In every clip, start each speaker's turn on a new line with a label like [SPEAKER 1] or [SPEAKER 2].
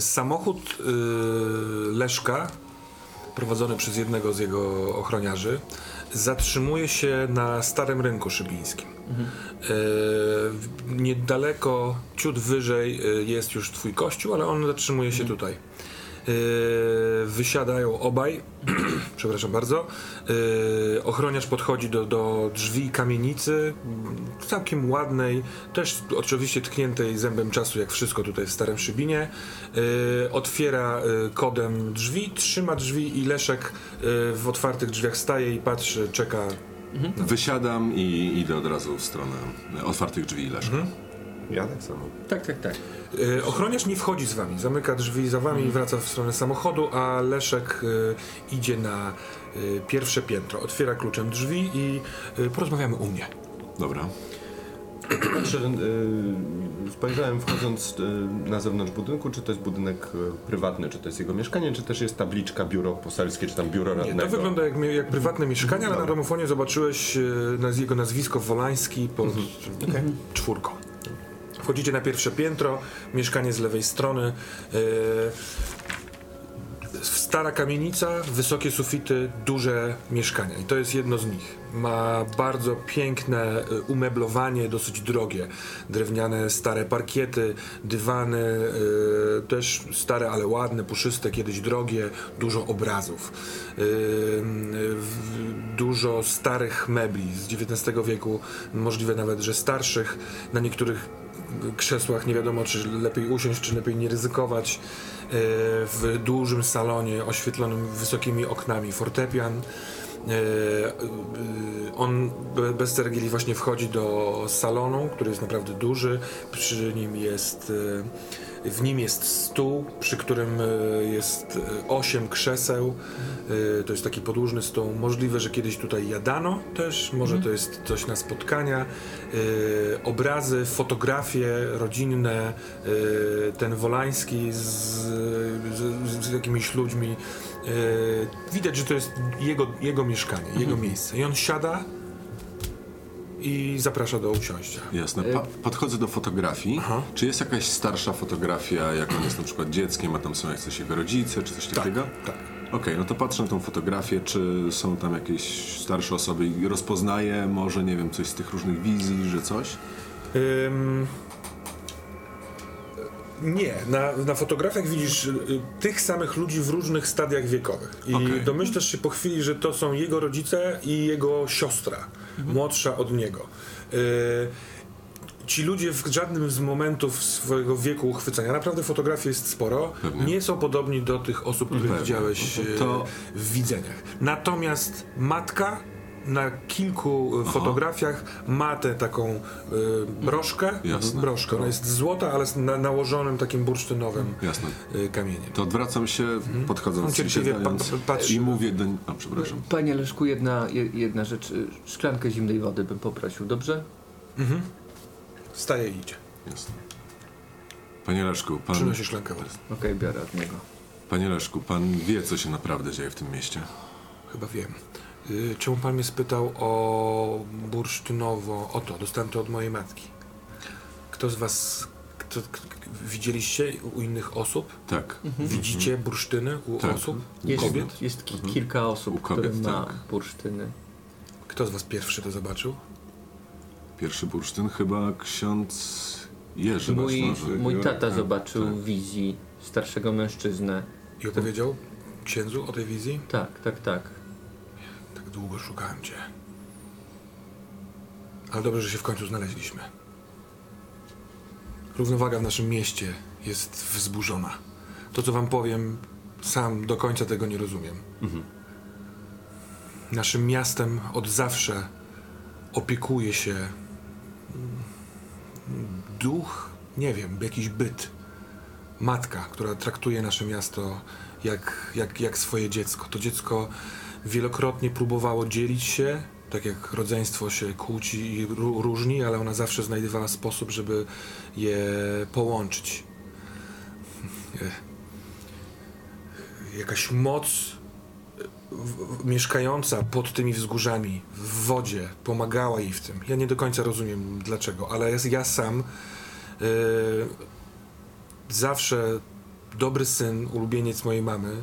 [SPEAKER 1] Samochód e, Leszka, prowadzony przez jednego z jego ochroniarzy, zatrzymuje się na Starym Rynku Szybińskim. E, niedaleko, ciut wyżej e, jest już twój kościół, ale on zatrzymuje się tutaj. E, wysiadają obaj, przepraszam bardzo. E, ochroniarz podchodzi do, do drzwi kamienicy, m, całkiem ładnej, też oczywiście tkniętej zębem czasu, jak wszystko tutaj w Starym Szybinie. E, otwiera kodem drzwi, trzyma drzwi i Leszek w otwartych drzwiach staje i patrzy, czeka
[SPEAKER 2] Wysiadam i idę od razu w stronę otwartych drzwi Leszka.
[SPEAKER 3] Ja tak samo.
[SPEAKER 4] Tak, tak, tak.
[SPEAKER 1] E, Ochroniarz nie wchodzi z wami, zamyka drzwi za wami i wraca w stronę samochodu, a Leszek e, idzie na e, pierwsze piętro. Otwiera kluczem drzwi i porozmawiamy u mnie.
[SPEAKER 2] Dobra.
[SPEAKER 3] Patrzę, y, spojrzałem wchodząc y, na zewnątrz budynku, czy to jest budynek y, prywatny, czy to jest jego mieszkanie, czy też jest tabliczka biuro poselskie, czy tam biuro
[SPEAKER 1] Nie,
[SPEAKER 3] radnego.
[SPEAKER 1] to wygląda jak, jak prywatne mieszkanie, ale na domofonie zobaczyłeś jego nazwisko Wolański pod czwórką. Wchodzicie na pierwsze piętro, mieszkanie z lewej strony. e, Stara kamienica, wysokie sufity, duże mieszkania. I to jest jedno z nich. Ma bardzo piękne e, umeblowanie, dosyć drogie. Drewniane, stare parkiety, dywany, e, też stare, ale ładne, puszyste, kiedyś drogie, dużo obrazów. Dużo starych mebli z XIX wieku, możliwe nawet, że starszych. Na niektórych krzesłach nie wiadomo, czy lepiej usiąść, czy lepiej nie ryzykować. E, W dużym salonie oświetlonym wysokimi oknami fortepian. E, e, On be- bez ceregieli właśnie wchodzi do salonu, który jest naprawdę duży. Przy nim jest, w nim jest stół, przy którym e, jest e, osiem krzeseł. E, To jest taki podłużny stół. Możliwe, że kiedyś tutaj jadano też, może to jest coś na spotkania. Obrazy, fotografie rodzinne, ten Wolański z, z, z jakimiś ludźmi. Widać, że to jest jego, jego mieszkanie, jego miejsce. I on siada i zaprasza do usiąścia.
[SPEAKER 2] Jasne. Pa podchodzę do fotografii.
[SPEAKER 1] Aha.
[SPEAKER 2] Czy jest jakaś starsza fotografia, jak on jest na przykład dzieckiem, a tam są jakieś jego rodzice, czy coś takiego?
[SPEAKER 1] tak.
[SPEAKER 2] Okej, no to patrzę na tą fotografię, czy są tam jakieś starsze osoby i rozpoznaję może, nie wiem, coś z tych różnych wizji, że coś?
[SPEAKER 1] Ym, nie, na, na fotografiach widzisz y, tych samych ludzi w różnych stadiach wiekowych. I
[SPEAKER 2] Okej.
[SPEAKER 1] domyślasz się po chwili, że to są jego rodzice i jego siostra, młodsza od niego. Y, Ci ludzie w żadnym z momentów swojego wieku uchwycenia, naprawdę fotografii jest sporo,
[SPEAKER 2] Pewnie.
[SPEAKER 1] nie są podobni do tych osób, których
[SPEAKER 2] Pewnie.
[SPEAKER 1] widziałeś y,
[SPEAKER 2] To-
[SPEAKER 1] w widzeniach. Natomiast matka na kilku y, fotografiach ma tę taką y, broszkę.
[SPEAKER 2] Jasne.
[SPEAKER 1] Broszkę. Ona jest złota, ale z na, nałożonym takim bursztynowym
[SPEAKER 2] Jasne.
[SPEAKER 1] y, kamieniem.
[SPEAKER 2] To odwracam się,
[SPEAKER 1] On
[SPEAKER 2] podchodząc,
[SPEAKER 1] cierpliwie
[SPEAKER 2] siadając
[SPEAKER 1] pa- patrzy.
[SPEAKER 2] i mówię do... A, przepraszam.
[SPEAKER 4] Panie Leszku, jedna, je- jedna rzecz. Szklankę zimnej wody bym poprosił, dobrze?
[SPEAKER 1] Wstaje i idzie.
[SPEAKER 2] Jasne. Panie Leszku, pan...
[SPEAKER 1] Przynosi szklankę wody.
[SPEAKER 4] Okej, biorę od niego.
[SPEAKER 2] Panie Leszku, pan wie, co się naprawdę dzieje w tym mieście?
[SPEAKER 1] Chyba wiem. Y, czemu pan mnie spytał o bursztynowo? O to, dostałem to od mojej matki. Kto z was... Kto, k, widzieliście u innych osób?
[SPEAKER 2] Tak.
[SPEAKER 1] Widzicie bursztyny u
[SPEAKER 2] Tak.
[SPEAKER 1] osób?
[SPEAKER 4] Jest,
[SPEAKER 1] Kobiet?
[SPEAKER 4] jest ki- kilka osób,
[SPEAKER 2] U kobiet,
[SPEAKER 4] które ma
[SPEAKER 2] tak.
[SPEAKER 4] bursztyny.
[SPEAKER 1] Kto z was pierwszy to zobaczył?
[SPEAKER 2] Pierwszy bursztyn chyba ksiądz Jerzy
[SPEAKER 4] Mój, mój tata
[SPEAKER 2] Tak,
[SPEAKER 4] zobaczył
[SPEAKER 2] tak.
[SPEAKER 4] w wizji starszego mężczyznę.
[SPEAKER 1] I opowiedział księdzu o tej wizji?
[SPEAKER 4] Tak, tak, tak.
[SPEAKER 1] Długo szukałem cię. Ale dobrze, że się w końcu znaleźliśmy. Równowaga w naszym mieście jest wzburzona. To, co wam powiem, sam do końca tego nie rozumiem. Naszym miastem od zawsze opiekuje się mm, duch, nie wiem, jakiś byt. Matka, która traktuje nasze miasto jak, jak, jak swoje dziecko. To dziecko wielokrotnie próbowało dzielić się, tak jak rodzeństwo się kłóci i ró- różni, ale ona zawsze znajdowała sposób, żeby je połączyć. E, Jakaś moc w- mieszkająca pod tymi wzgórzami, w wodzie, pomagała jej w tym. Ja nie do końca rozumiem dlaczego, ale ja, sam e, zawsze dobry syn, ulubieniec mojej mamy. Y,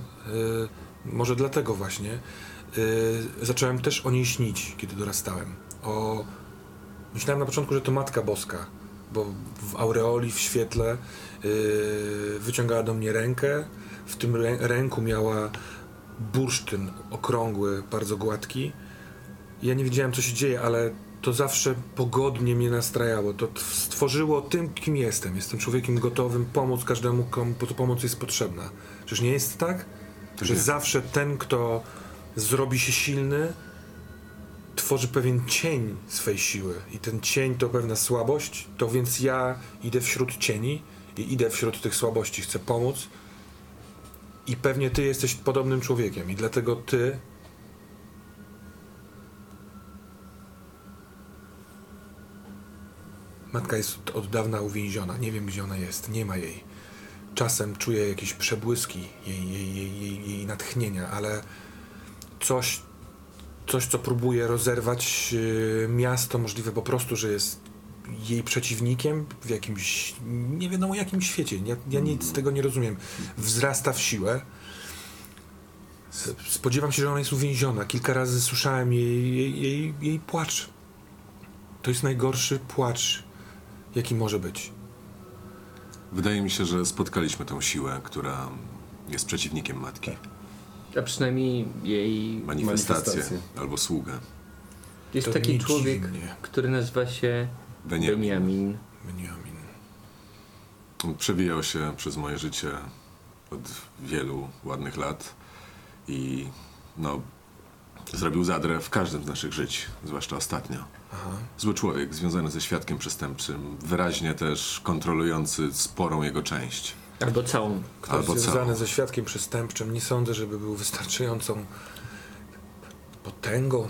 [SPEAKER 1] może dlatego właśnie y, zacząłem też o niej śnić, kiedy dorastałem. O... Myślałem na początku, że to Matka Boska, bo w aureoli, w świetle y, wyciągała do mnie rękę. W tym rę ręku miała bursztyn okrągły, bardzo gładki. Ja nie wiedziałem, co się dzieje, ale to zawsze pogodnie mnie nastrajało. To stworzyło tym, kim jestem. Jestem człowiekiem gotowym pomóc każdemu, komu po- pomoc jest potrzebna. Czyż nie jest tak? że
[SPEAKER 2] nie.
[SPEAKER 1] zawsze ten, kto zrobi się silny, tworzy pewien cień swej siły. I ten cień to pewna słabość, to więc ja idę wśród cieni i idę wśród tych słabości. Chcę pomóc. I pewnie ty jesteś podobnym człowiekiem. I dlatego ty Matka jest od- dawna uwięziona. Nie wiem, gdzie ona jest. Nie ma jej. Czasem czuję jakieś przebłyski jej, jej, jej, jej, jej natchnienia, ale coś, coś, co próbuje rozerwać yy, miasto, możliwe po prostu, że jest jej przeciwnikiem w jakimś, nie wiadomo jakim świecie. Ja, ja nic z tego nie rozumiem. Wzrasta w siłę. Spodziewam się, że ona jest uwięziona. Kilka razy słyszałem jej, jej, jej, jej płacz. To jest najgorszy płacz, jaki może być.
[SPEAKER 2] Wydaje mi się, że spotkaliśmy tą siłę, która jest przeciwnikiem matki.
[SPEAKER 4] A przynajmniej jej...
[SPEAKER 2] Manifestację
[SPEAKER 3] Manifestację.
[SPEAKER 2] albo sługę.
[SPEAKER 4] Jest
[SPEAKER 1] To
[SPEAKER 4] taki człowiek,
[SPEAKER 1] dziwnie.
[SPEAKER 4] który nazywa się
[SPEAKER 2] Beniamin.
[SPEAKER 4] Benjamin.
[SPEAKER 1] Beniamin.
[SPEAKER 2] Przewijał się przez moje życie od wielu ładnych lat i no, zrobił zadrę w każdym z naszych żyć, zwłaszcza ostatnio. Zły człowiek, związany ze świadkiem przestępczym, wyraźnie też kontrolujący sporą jego część.
[SPEAKER 4] Albo całą.
[SPEAKER 1] Ktoś
[SPEAKER 2] Albo
[SPEAKER 1] związany
[SPEAKER 2] całą.
[SPEAKER 1] ze świadkiem przestępczym, nie sądzę, żeby był wystarczającą potęgą,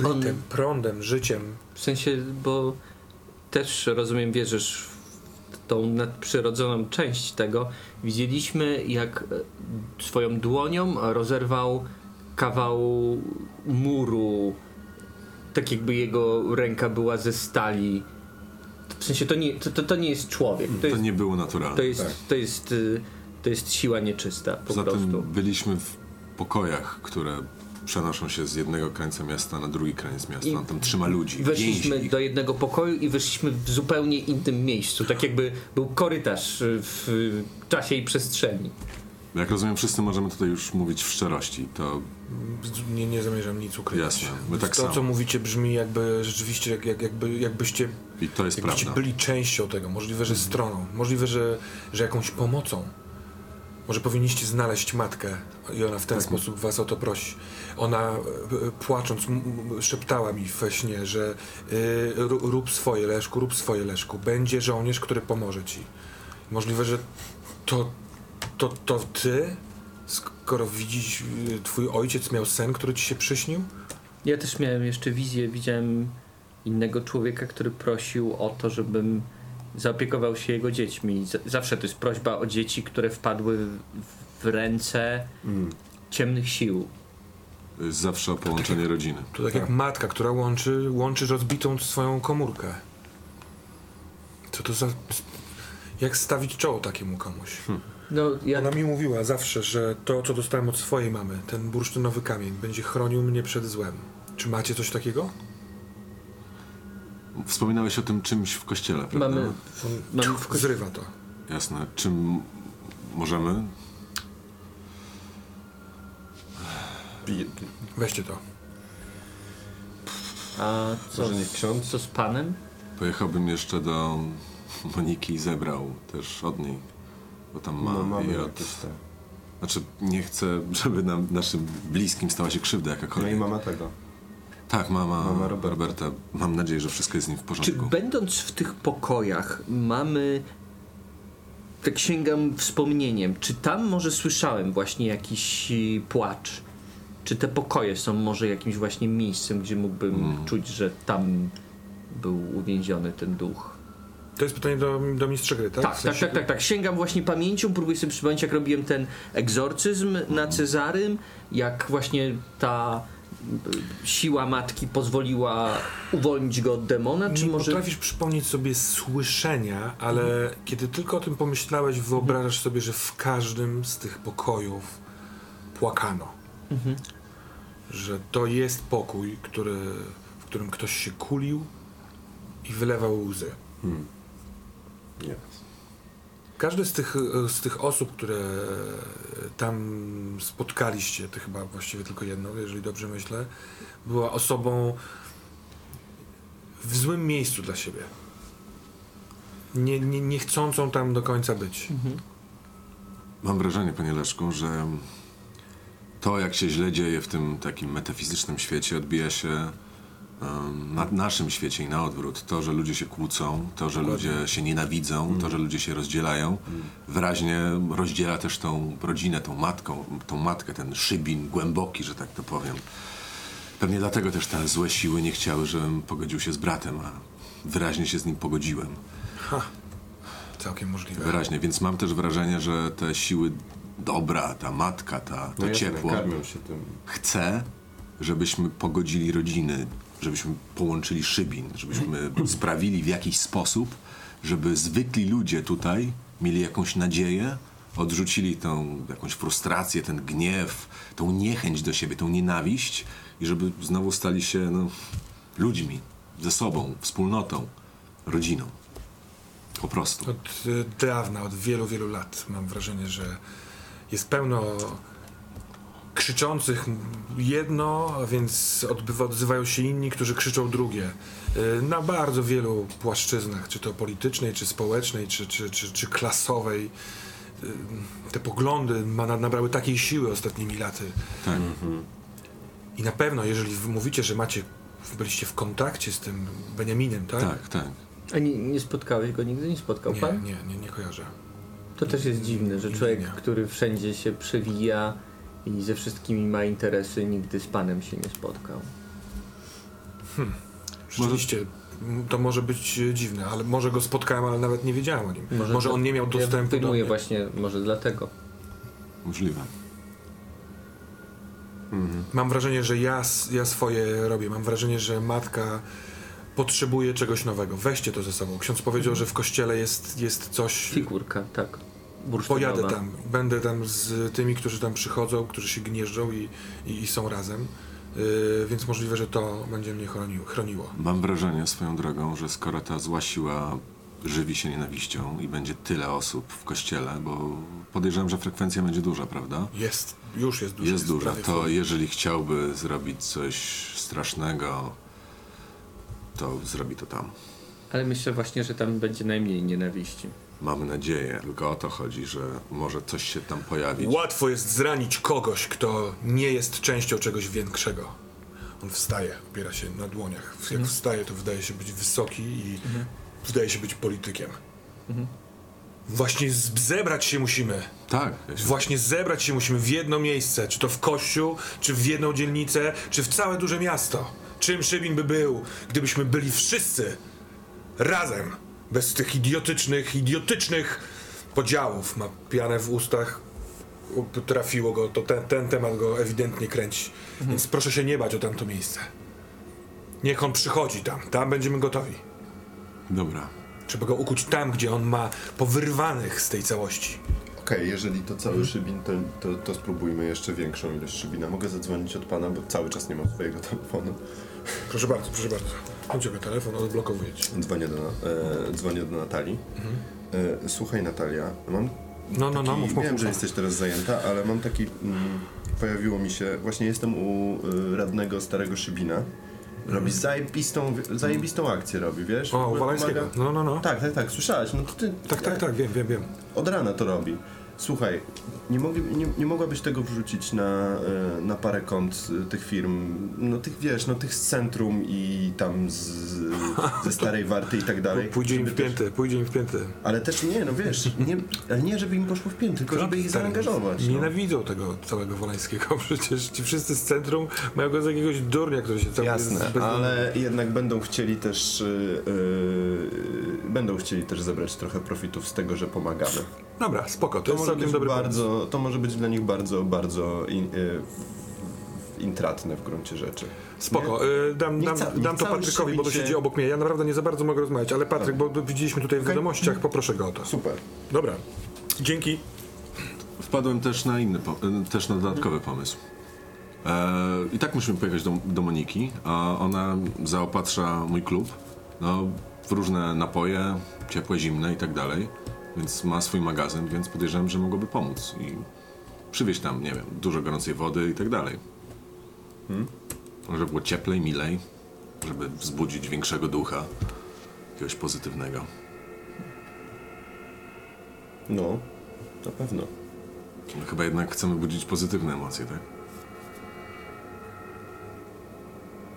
[SPEAKER 1] bytem, prądem, życiem.
[SPEAKER 4] W sensie, bo też rozumiem, wierzysz w tą nadprzyrodzoną część tego. Widzieliśmy, jak e, swoją dłonią rozerwał kawał muru, tak jakby jego ręka była ze stali. W sensie to nie, to, to, to nie jest człowiek, to
[SPEAKER 2] To
[SPEAKER 4] jest,
[SPEAKER 2] nie było naturalne.
[SPEAKER 4] to jest,
[SPEAKER 3] tak.
[SPEAKER 4] to jest, y, to jest siła nieczysta po
[SPEAKER 2] Poza
[SPEAKER 4] prostu.
[SPEAKER 2] byliśmy w pokojach, które przenoszą się z jednego krańca miasta na drugi kraniec miasta.
[SPEAKER 4] I
[SPEAKER 2] On tam trzyma ludzi,
[SPEAKER 4] Weszliśmy do jednego pokoju i wyszliśmy w zupełnie innym miejscu. Tak jakby był korytarz w czasie i przestrzeni.
[SPEAKER 2] Jak rozumiem, wszyscy możemy tutaj już mówić w szczerości. To
[SPEAKER 1] Nie, nie zamierzam nic ukrywać.
[SPEAKER 2] Jasne, my tak
[SPEAKER 1] to,
[SPEAKER 2] samo.
[SPEAKER 1] co mówicie, brzmi jakby rzeczywiście, jak, jak, jakby, jakbyście,
[SPEAKER 2] i to jest
[SPEAKER 1] jakbyście
[SPEAKER 2] prawda.
[SPEAKER 1] byli częścią tego. Możliwe, że stroną. Możliwe, że, że jakąś pomocą. Może powinniście znaleźć matkę i ona w ten sposób was o to prosi. Ona e, e, płacząc szeptała mi we śnie, że y, ró- rób swoje Leszku, rób swoje Leszku. Będzie żołnierz, który pomoże ci. Możliwe, że to, to, to ty, skoro widzisz, y, twój ojciec miał sen, który ci się przyśnił?
[SPEAKER 4] Ja też miałem jeszcze wizję, widziałem innego człowieka, który prosił o to, żebym zaopiekował się jego dziećmi. Z- Zawsze to jest prośba o dzieci, które wpadły w, w ręce ciemnych sił.
[SPEAKER 2] To jest zawsze o połączenie rodziny.
[SPEAKER 1] To tak, jak matka, która łączy, łączy rozbitą swoją komórkę. Co to za... Jak stawić czoło takiemu komuś?
[SPEAKER 4] No, ja,
[SPEAKER 1] Ona mi mówiła zawsze, że to, co dostałem od swojej mamy, ten bursztynowy kamień, będzie chronił mnie przed złem. Czy macie coś takiego?
[SPEAKER 2] Wspominałeś o tym czymś w kościele, prawda?
[SPEAKER 4] mamy, mamy w kości-
[SPEAKER 1] Zrywa to.
[SPEAKER 2] Jasne. Czym możemy?
[SPEAKER 1] Weźcie to.
[SPEAKER 4] A co,
[SPEAKER 3] Może nie ksiądz?
[SPEAKER 4] co z panem?
[SPEAKER 2] Pojechałbym jeszcze do Moniki i zebrał też od niej, bo tam ma
[SPEAKER 3] No, mamy
[SPEAKER 2] i od...
[SPEAKER 3] jakieś te.
[SPEAKER 2] Znaczy, nie chcę, żeby nam, naszym bliskim stała się krzywda
[SPEAKER 3] No
[SPEAKER 2] jakakolwiek.
[SPEAKER 3] i mama tego.
[SPEAKER 2] Tak, mama,
[SPEAKER 3] Mama Roberta.
[SPEAKER 2] Roberta. Mam nadzieję, że wszystko jest z nim w
[SPEAKER 4] Czy
[SPEAKER 2] porządku.
[SPEAKER 4] będąc w tych pokojach mamy. Tak sięgam wspomnieniem, czy tam może słyszałem właśnie jakiś y, płacz? Czy te pokoje są może jakimś właśnie miejscem, gdzie mógłbym
[SPEAKER 2] Mm.
[SPEAKER 4] czuć, że tam był uwięziony ten duch?
[SPEAKER 1] To jest pytanie do, do mistrza gry, tak?
[SPEAKER 4] Tak,
[SPEAKER 1] W
[SPEAKER 4] tak,
[SPEAKER 1] sensie-
[SPEAKER 4] tak, tak, tak. Sięgam właśnie pamięcią, próbuję sobie przypomnieć, jak robiłem ten egzorcyzm na Cezarym, jak właśnie ta siła matki pozwoliła uwolnić go od demona, czy
[SPEAKER 1] Nie
[SPEAKER 4] może...
[SPEAKER 1] potrafisz przypomnieć sobie słyszenia, ale kiedy tylko o tym pomyślałeś, wyobrażasz sobie, że w każdym z tych pokojów płakano. Że to jest pokój, który, w którym ktoś się kulił i wylewał łzy.
[SPEAKER 3] Nie.
[SPEAKER 1] Każdy z tych, e, z tych osób, które tam spotkaliście, ty chyba właściwie tylko jedną, jeżeli dobrze myślę, była osobą w złym miejscu dla siebie. Nie, nie, nie chcącą tam do końca być.
[SPEAKER 2] Mam wrażenie, panie Leszku, że to, jak się źle dzieje w tym takim metafizycznym świecie, odbija się na naszym świecie i na odwrót. To, że ludzie się kłócą, to, że ludzie się nienawidzą, to, że ludzie się rozdzielają, wyraźnie rozdziela też tą rodzinę, tą matką, tą matkę, ten szybin głęboki, że tak to powiem. Pewnie dlatego też te złe siły nie chciały, żebym pogodził się z bratem, a wyraźnie się z nim pogodziłem.
[SPEAKER 1] Ha, całkiem możliwe.
[SPEAKER 2] Wyraźnie, więc mam też wrażenie, że te siły dobra, ta matka, ta, to
[SPEAKER 3] No
[SPEAKER 2] ciepło
[SPEAKER 3] się tym.
[SPEAKER 2] chce, żebyśmy pogodzili rodziny, żebyśmy połączyli szybin, żebyśmy sprawili w jakiś sposób, żeby zwykli ludzie tutaj mieli jakąś nadzieję, odrzucili tą jakąś frustrację, ten gniew, tą niechęć do siebie, tą nienawiść i żeby znowu stali się no, ludźmi, ze sobą, wspólnotą, rodziną. Po prostu.
[SPEAKER 1] Od y, dawna, od wielu, wielu lat mam wrażenie, że jest pełno krzyczących jedno, a więc odbywa, odzywają się inni, którzy krzyczą drugie. Y, Na bardzo wielu płaszczyznach, czy to politycznej, czy społecznej, czy, czy, czy, czy klasowej. Y, Te poglądy ma, nabrały takiej siły ostatnimi laty.
[SPEAKER 2] Tak.
[SPEAKER 1] I na pewno, jeżeli mówicie, że macie, byliście w kontakcie z tym Beniaminem, tak?
[SPEAKER 2] Tak, tak.
[SPEAKER 4] A nie, nie spotkałeś go nigdy? Nie spotkał
[SPEAKER 1] Nie,
[SPEAKER 4] pan?
[SPEAKER 1] nie, nie, nie kojarzę.
[SPEAKER 4] To też jest dziwne, że
[SPEAKER 1] Nie,
[SPEAKER 4] człowiek,
[SPEAKER 1] nie.
[SPEAKER 4] który wszędzie się przewija i ze wszystkimi ma interesy, nigdy z panem się nie spotkał.
[SPEAKER 1] Rzeczywiście, m, to może być dziwne, ale może go spotkałem, ale nawet nie wiedziałem o nim. Może,
[SPEAKER 4] to-
[SPEAKER 1] on nie miał dostępu
[SPEAKER 4] ja
[SPEAKER 1] do mnie.
[SPEAKER 4] właśnie, może dlatego.
[SPEAKER 2] Możliwe.
[SPEAKER 1] Mam wrażenie, że ja, ja swoje robię. Mam wrażenie, że matka potrzebuje czegoś nowego. Weźcie to ze sobą. Ksiądz powiedział, że w kościele jest, jest coś...
[SPEAKER 4] Figurka, tak. Bursztynowa.
[SPEAKER 1] Pojadę tam. Będę tam z tymi, którzy tam przychodzą, którzy się gnieżdżą i, i, i są razem. Yy, więc możliwe, że to będzie mnie chroniło. chroniło.
[SPEAKER 2] Mam wrażenie swoją drogą, że skoro ta zła siła żywi się nienawiścią i będzie tyle osób w kościele, bo podejrzewam, że frekwencja będzie duża, prawda?
[SPEAKER 1] Jest, już jest dużo.
[SPEAKER 2] Jest duża. To jeżeli chciałby zrobić coś strasznego, to zrobi to tam.
[SPEAKER 4] Ale myślę właśnie, że tam będzie najmniej nienawiści.
[SPEAKER 2] Mamy nadzieję. Tylko o to chodzi, że może coś się tam pojawić.
[SPEAKER 1] Łatwo jest zranić kogoś, kto nie jest częścią czegoś większego. On wstaje, opiera się na dłoniach. Jak wstaje, to wydaje się być wysoki i wydaje się być politykiem. Właśnie z- zebrać się musimy.
[SPEAKER 2] Tak. Ja się...
[SPEAKER 1] Właśnie zebrać się musimy w jedno miejsce. Czy to w kościół, czy w jedną dzielnicę, czy w całe duże miasto. Czym Szybin by był, gdybyśmy byli wszyscy razem, bez tych idiotycznych, idiotycznych podziałów. Ma pianę w ustach, trafiło go, to ten, ten temat go ewidentnie kręci. Więc proszę się nie bać o tamto miejsce. Niech on przychodzi tam, tam będziemy gotowi.
[SPEAKER 2] Dobra.
[SPEAKER 1] Trzeba go ukuć tam, gdzie on ma powyrwanych z tej całości.
[SPEAKER 3] Okej, jeżeli to cały szybin, to, to, to spróbujmy jeszcze większą ilość szybina. Mogę zadzwonić od pana, bo cały czas nie mam swojego telefonu.
[SPEAKER 1] Proszę bardzo, proszę bardzo. Go telefon, odblokowuję ci.
[SPEAKER 3] Dzwonię do, e, dzwonię do Natalii. E, słuchaj Natalia, mam
[SPEAKER 1] No, no, no, mów, mów,
[SPEAKER 3] wiem,
[SPEAKER 1] mów.
[SPEAKER 3] że jesteś teraz zajęta, ale mam taki, mm, pojawiło mi się, właśnie jestem u y, radnego Starego Szybina. Robi zajebistą, zajebistą akcję robi, wiesz?
[SPEAKER 1] O, u Walańskiego.
[SPEAKER 3] Pomaga-
[SPEAKER 1] No, no, no.
[SPEAKER 3] Tak, tak, tak, słyszałeś, no to ty...
[SPEAKER 1] Tak, tak, tak, wiem, wiem, wiem.
[SPEAKER 3] Od rana to robi. Słuchaj, nie, mogli, nie, nie mogłabyś tego wrzucić na, e, na parę kont e, tych firm, no tych wiesz, no tych z centrum i tam z, ze Starej Warty i tak dalej.
[SPEAKER 1] Pójdzie im w pięty, pójdzie im w pięty.
[SPEAKER 3] Ale też nie, no wiesz, nie, ale nie żeby im poszło w pięty, tylko żeby ich zaangażować. No.
[SPEAKER 1] Nienawidzą tego całego Wolańskiego. Przecież ci wszyscy z centrum mają go za jakiegoś durnia, który się cały
[SPEAKER 3] Jasne, ale jednak będą chcieli też y, y, będą chcieli też zebrać trochę profitów z tego, że pomagamy.
[SPEAKER 1] Dobra, spoko, to,
[SPEAKER 3] To
[SPEAKER 1] jest
[SPEAKER 3] może
[SPEAKER 1] całkiem
[SPEAKER 3] być
[SPEAKER 1] dobry pomysł.
[SPEAKER 3] bardzo, to może być dla nich bardzo, bardzo in, y, intratne w gruncie rzeczy.
[SPEAKER 1] Spoko, y, dam, dam, dam to Patrykowi, bo to siedzi obok mnie. Ja naprawdę nie za bardzo mogę rozmawiać, ale Patryk, bo widzieliśmy tutaj w wiadomościach, poproszę go o to.
[SPEAKER 3] Super.
[SPEAKER 1] Dobra, dzięki.
[SPEAKER 2] Wpadłem też na inny, po- e, też na dodatkowy pomysł. E, I tak musimy pojechać do, do Moniki, a ona zaopatrza mój klub no, w różne napoje, ciepłe, zimne i tak dalej. Więc ma swój magazyn, więc podejrzewam, że mogłoby pomóc i przywieźć tam, nie wiem, dużo gorącej wody i tak dalej. Żeby było cieplej, milej, żeby wzbudzić większego ducha, jakiegoś pozytywnego.
[SPEAKER 3] No, na pewno.
[SPEAKER 2] No, chyba jednak chcemy budzić pozytywne emocje, tak?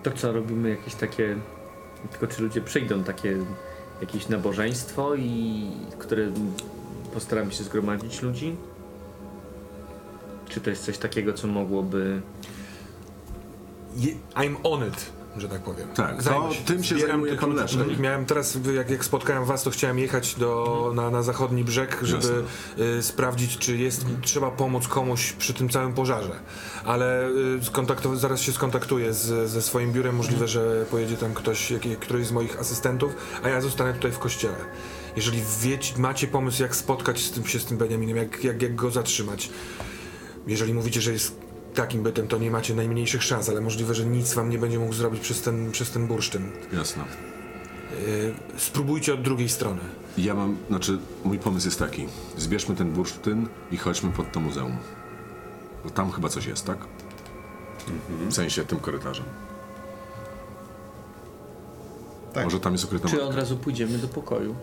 [SPEAKER 4] To co, robimy jakieś takie... Tylko czy ludzie przyjdą, takie jakieś nabożeństwo i które postaramy się zgromadzić ludzi? Czy to jest coś takiego, co mogłoby...
[SPEAKER 1] I'm on it, że tak powiem.
[SPEAKER 2] Tak,
[SPEAKER 1] Zajmę
[SPEAKER 2] to tym się zajmuje pan. Leszek.
[SPEAKER 1] Miałem teraz, jak, jak spotkałem was, to chciałem jechać do, na, na zachodni brzeg, żeby y, sprawdzić, czy jest, trzeba pomóc komuś przy tym całym pożarze. Ale y, zaraz się skontaktuję z, ze swoim biurem. Możliwe, że pojedzie tam ktoś, jak, któryś z moich asystentów, a ja zostanę tutaj w kościele. Jeżeli wiecie, macie pomysł, jak spotkać z tym, się z tym Benjaminem, jak, jak, jak go zatrzymać, jeżeli mówicie, że jest takim bytem, to nie macie najmniejszych szans, ale możliwe, że nic wam nie będzie mógł zrobić przez ten, przez ten bursztyn.
[SPEAKER 2] Jasne.
[SPEAKER 1] Yy, spróbujcie od drugiej strony.
[SPEAKER 2] Ja mam, znaczy, mój pomysł jest taki. Zbierzmy ten bursztyn i chodźmy pod to muzeum. Bo tam chyba coś jest, tak? W sensie tym korytarzem.
[SPEAKER 3] Tak.
[SPEAKER 2] Może tam jest ukryta
[SPEAKER 4] Czy
[SPEAKER 2] matka,
[SPEAKER 4] od razu pójdziemy do pokoju?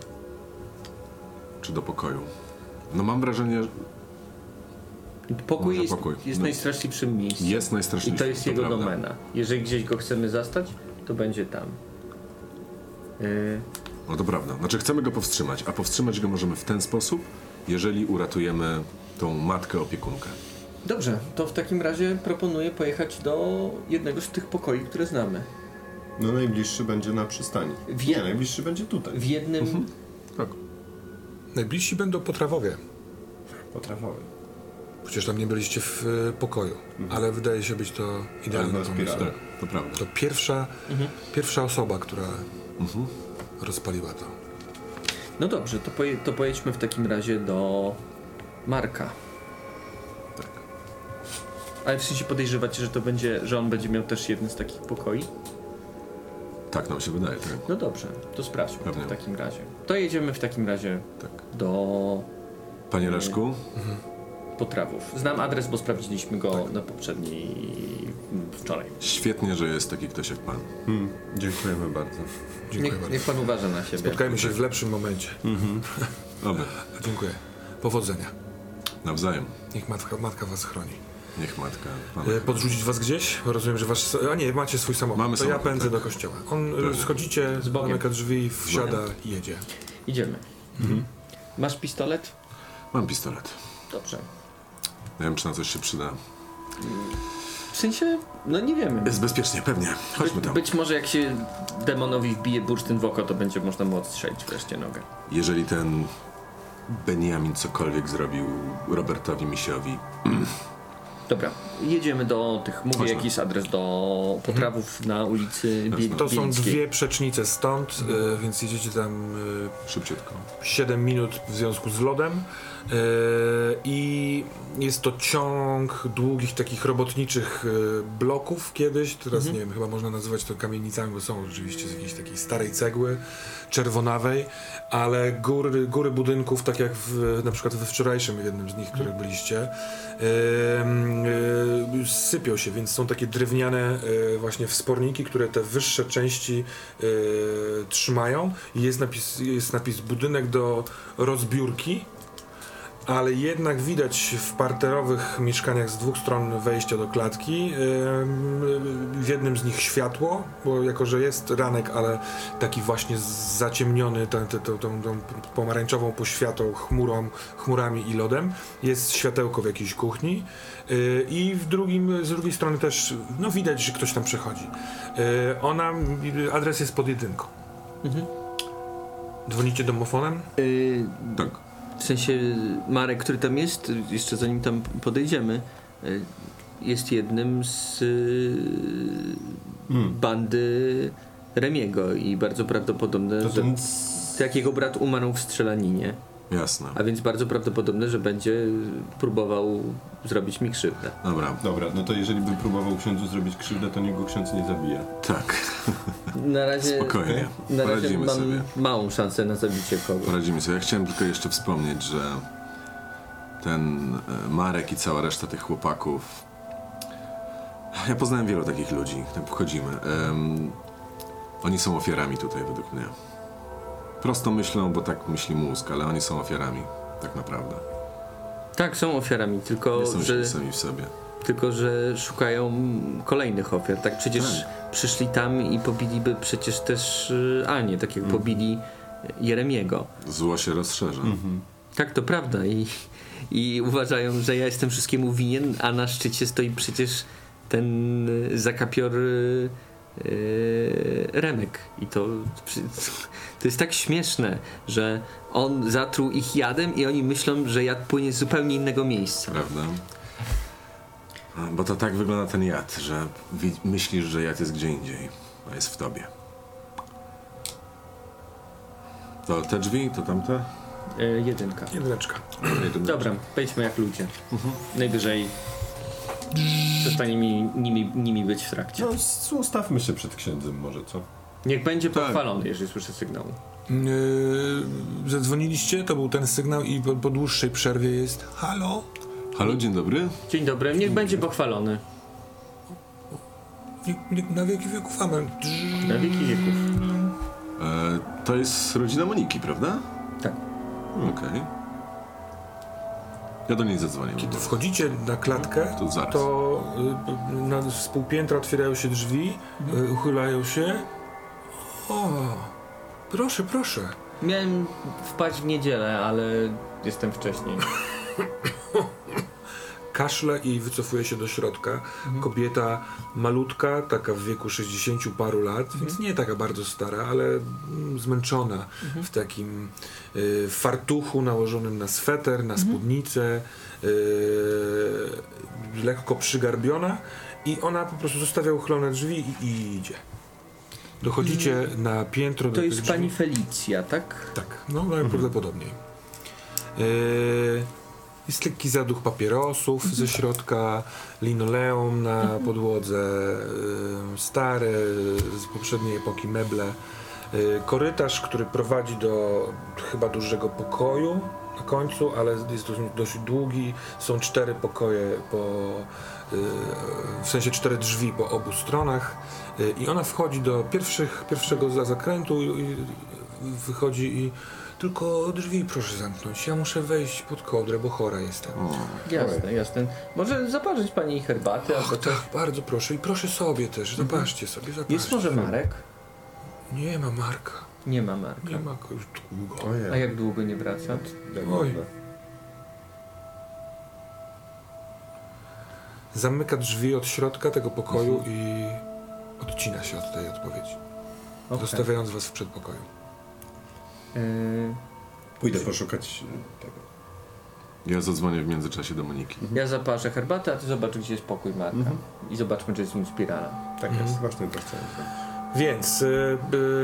[SPEAKER 2] czy do pokoju. No mam wrażenie, że
[SPEAKER 4] Pokój jest,
[SPEAKER 2] pokój.
[SPEAKER 4] jest
[SPEAKER 2] No.
[SPEAKER 4] najstraszliwszym miejscem.
[SPEAKER 2] jest
[SPEAKER 4] I
[SPEAKER 2] najstraszniejsze.
[SPEAKER 4] to jest jego
[SPEAKER 2] prawda.
[SPEAKER 4] domena. Jeżeli gdzieś go chcemy zastać, to będzie tam. Yy,
[SPEAKER 2] No to prawda. Znaczy chcemy go powstrzymać, a powstrzymać go możemy w ten sposób, jeżeli uratujemy tą matkę opiekunkę.
[SPEAKER 4] Dobrze, to w takim razie proponuję pojechać do jednego z tych pokoi, które znamy.
[SPEAKER 3] No najbliższy będzie na przystani.
[SPEAKER 4] Wie-
[SPEAKER 3] Nie, najbliższy będzie tutaj.
[SPEAKER 4] W jednym.
[SPEAKER 2] Tak.
[SPEAKER 1] Najbliżsi będą potrawowie.
[SPEAKER 3] Potrawowy.
[SPEAKER 1] Przecież tam nie byliście w y, pokoju, ale wydaje się być to idealny
[SPEAKER 3] Albo
[SPEAKER 1] pomysł.
[SPEAKER 2] Tak, to prawda.
[SPEAKER 1] To pierwsza, pierwsza osoba, która rozpaliła to.
[SPEAKER 4] No dobrze, to, poje, to pojedźmy w takim razie do Marka.
[SPEAKER 2] Tak.
[SPEAKER 4] Ale w sensie podejrzewacie, że to będzie, że on będzie miał też jeden z takich pokoi?
[SPEAKER 2] Tak nam się wydaje, tak.
[SPEAKER 4] No dobrze, to sprawdźmy
[SPEAKER 2] Pewnie.
[SPEAKER 4] w takim razie. To jedziemy w takim razie
[SPEAKER 2] tak.
[SPEAKER 4] do
[SPEAKER 2] Panie Leszku,
[SPEAKER 4] potrawów. Znam adres, bo sprawdziliśmy go na poprzedniej wczoraj.
[SPEAKER 2] świetnie, że jest taki ktoś jak pan.
[SPEAKER 3] Hmm, dziękujemy bardzo.
[SPEAKER 1] Dziękuję
[SPEAKER 4] Niech,
[SPEAKER 1] bardzo.
[SPEAKER 4] niech pan uważa na siebie.
[SPEAKER 1] Spotkajmy się w lepszym momencie.
[SPEAKER 2] Oby.
[SPEAKER 1] Dziękuję. Powodzenia.
[SPEAKER 2] Nawzajem.
[SPEAKER 1] Niech matka, matka was chroni.
[SPEAKER 2] Niech matka. Pana.
[SPEAKER 1] E, podrzucić was gdzieś? Rozumiem, że wasz... A nie, macie swój samochód.
[SPEAKER 2] Mamy
[SPEAKER 1] to ja
[SPEAKER 2] samochód,
[SPEAKER 1] pędzę
[SPEAKER 2] tak.
[SPEAKER 1] do kościoła. On, e,
[SPEAKER 2] Tak.
[SPEAKER 1] schodzicie,
[SPEAKER 4] Z Bogiem.
[SPEAKER 1] zamyka drzwi, wsiada i jedzie.
[SPEAKER 4] Idziemy.
[SPEAKER 2] Mhm.
[SPEAKER 4] Masz pistolet?
[SPEAKER 2] Mam pistolet.
[SPEAKER 4] Dobrze.
[SPEAKER 2] Nie wiem, czy na coś się przyda.
[SPEAKER 4] W sensie, no nie wiemy.
[SPEAKER 2] Jest bezpiecznie, pewnie. Chodźmy tam.
[SPEAKER 4] być może jak się demonowi wbije bursztyn w oko, to będzie można mu odstrzelić wreszcie nogę.
[SPEAKER 2] Jeżeli ten Benjamin cokolwiek zrobił Robertowi Misiowi,
[SPEAKER 4] Dobra, jedziemy do tych, mówię
[SPEAKER 2] Chodźmy.
[SPEAKER 4] jaki jest adres, do potrawów na ulicy Bie-
[SPEAKER 1] To są
[SPEAKER 4] Bielickiej.
[SPEAKER 1] dwie przecznice stąd, e, więc jedziecie tam e,
[SPEAKER 2] szybciutko.
[SPEAKER 1] 7 minut w związku z lodem i jest to ciąg długich takich robotniczych e, bloków kiedyś, teraz nie wiem, chyba można nazywać to kamienicami, bo są rzeczywiście z jakiejś takiej starej cegły, czerwonawej, ale góry, góry budynków, tak jak w, na przykład we wczorajszym jednym z nich, których byliście, e, sypią się, więc są takie drewniane właśnie wsporniki, które te wyższe części trzymają. I jest napis, jest napis budynek do rozbiórki, ale jednak widać w parterowych mieszkaniach z dwóch stron wejścia do klatki w jednym z nich światło, bo jako, że jest ranek, ale taki właśnie zaciemniony tą, tą, tą, tą, pomarańczową poświatą, chmurą, chmurami i lodem, jest światełko w jakiejś kuchni y, i w drugim, z drugiej strony też no widać, że ktoś tam przechodzi. Y, Ona, adres jest pod jedynką. Dzwonicie domofonem?
[SPEAKER 4] Y,
[SPEAKER 2] Tak.
[SPEAKER 4] W sensie Marek, który tam jest, jeszcze zanim tam podejdziemy, y, jest jednym z y, bandy Remiego i bardzo prawdopodobne,
[SPEAKER 3] To
[SPEAKER 4] że
[SPEAKER 3] ten...
[SPEAKER 4] jak jego brat umarł w strzelaninie,
[SPEAKER 2] Jasne.
[SPEAKER 4] a więc bardzo prawdopodobne, że będzie próbował zrobić mi krzywdę.
[SPEAKER 2] Dobra,
[SPEAKER 3] Dobra, no to jeżeli by próbował księdzu zrobić krzywdę, to niech go ksiądz nie zabija.
[SPEAKER 2] tak.
[SPEAKER 4] Na razie,
[SPEAKER 2] Spokojnie.
[SPEAKER 4] na razie
[SPEAKER 2] Poradzimy
[SPEAKER 4] mam
[SPEAKER 2] sobie.
[SPEAKER 4] małą szansę na zabicie kogoś.
[SPEAKER 2] Poradzimy sobie. Ja chciałem tylko jeszcze wspomnieć, że ten e, Marek i cała reszta tych chłopaków. Ja poznałem wielu takich ludzi, tak wchodzimy. Em, oni są ofiarami tutaj, według mnie. Prosto myślą, bo tak myśli mózg, ale oni są ofiarami, tak naprawdę.
[SPEAKER 4] Tak, są ofiarami, tylko
[SPEAKER 2] Nie są
[SPEAKER 4] że,
[SPEAKER 2] sami w sobie.
[SPEAKER 4] tylko że szukają kolejnych ofiar. Tak przecież przyszli tam i pobiliby przecież też y, Anię, tak jak pobili Jeremiego.
[SPEAKER 2] Zło się rozszerza.
[SPEAKER 4] Tak, to prawda i, i uważają, że ja jestem wszystkiemu winien, a na szczycie stoi przecież ten y, zakapior y, Remek. I to, to jest tak śmieszne, że on zatruł ich jadem i oni myślą, że jad płynie z zupełnie innego miejsca.
[SPEAKER 2] Prawda? Bo to tak wygląda ten jad, że myślisz, że jad jest gdzie indziej, a jest w tobie. To te drzwi, to tamte?
[SPEAKER 4] E, jedynka.
[SPEAKER 1] Jedyneczka.
[SPEAKER 4] Dobra, wejdźmy jak ludzie. Najwyżej przestanie mi, nimi, nimi być w trakcie.
[SPEAKER 3] No, ustawmy się przed księdzem może, co?
[SPEAKER 4] Niech będzie
[SPEAKER 2] Tak.
[SPEAKER 4] pochwalony, jeżeli słyszę sygnał.
[SPEAKER 1] Yy, zadzwoniliście, to był ten sygnał i po, po dłuższej przerwie jest halo?
[SPEAKER 2] Halo, dzień dobry.
[SPEAKER 4] Dzień dobry, niech będzie pochwalony.
[SPEAKER 1] Nie, nie, na wieki wieków amen.
[SPEAKER 4] Na wieki wieków.
[SPEAKER 2] E, to jest rodzina Moniki, prawda?
[SPEAKER 4] Tak.
[SPEAKER 2] Okej. Ja do niej zadzwonię.
[SPEAKER 1] Kiedy wchodzicie na klatkę,
[SPEAKER 2] To zaraz.
[SPEAKER 1] to y, na, z półpiętra otwierają się drzwi, y, uchylają się. O, proszę, proszę.
[SPEAKER 4] Miałem wpaść w niedzielę, ale jestem wcześniej.
[SPEAKER 1] Kaszle i wycofuje się do środka. Kobieta malutka, taka w wieku 60 paru lat, więc nie taka bardzo stara, ale mm, zmęczona w takim y, fartuchu nałożonym na sweter, na spódnicę, y, lekko przygarbiona i ona po prostu zostawia uchylone drzwi i, i idzie. Dochodzicie na piętro do
[SPEAKER 4] To jest
[SPEAKER 1] drzwi.
[SPEAKER 4] pani Felicja, tak?
[SPEAKER 1] Tak, no najprawdopodobniej. Yy, jest lekki zaduch papierosów ze środka, linoleum na podłodze, yy, stare z poprzedniej epoki meble. Yy, korytarz, który prowadzi do chyba dużego pokoju na końcu, ale jest dość, długi. Są cztery pokoje po, w sensie cztery drzwi po obu stronach. I ona wchodzi do pierwszych, pierwszego za zakrętu i, i wychodzi i tylko drzwi proszę zamknąć. Ja muszę wejść pod kołdrę, bo chora jestem.
[SPEAKER 4] Jasne, jasne. Może zaparzyć pani herbaty albo
[SPEAKER 1] Och,
[SPEAKER 4] coś?
[SPEAKER 1] tak, bardzo proszę. I proszę sobie też. Zobaczcie sobie, zobaczcie.
[SPEAKER 4] Jest może Marek?
[SPEAKER 1] Nie ma Marka.
[SPEAKER 4] Nie ma Marka.
[SPEAKER 1] Nie ma go już długo.
[SPEAKER 3] Ojej.
[SPEAKER 4] A jak długo nie wraca?
[SPEAKER 1] Oj. Zamyka drzwi od środka tego pokoju i odcina się od tej odpowiedzi.
[SPEAKER 4] Okej.
[SPEAKER 1] Zostawiając was w przedpokoju.
[SPEAKER 4] Yy,
[SPEAKER 3] Pójdę poszukać y, tego.
[SPEAKER 2] Ja zadzwonię w międzyczasie do Moniki.
[SPEAKER 4] ja zaparzę herbatę, a ty zobacz, gdzie jest pokój Marka.
[SPEAKER 3] Mhm.
[SPEAKER 4] I zobaczmy, czy jest nim spirala.
[SPEAKER 3] Tak
[SPEAKER 1] Mhm.
[SPEAKER 3] jest, właśnie to zrobić.
[SPEAKER 1] Więc y,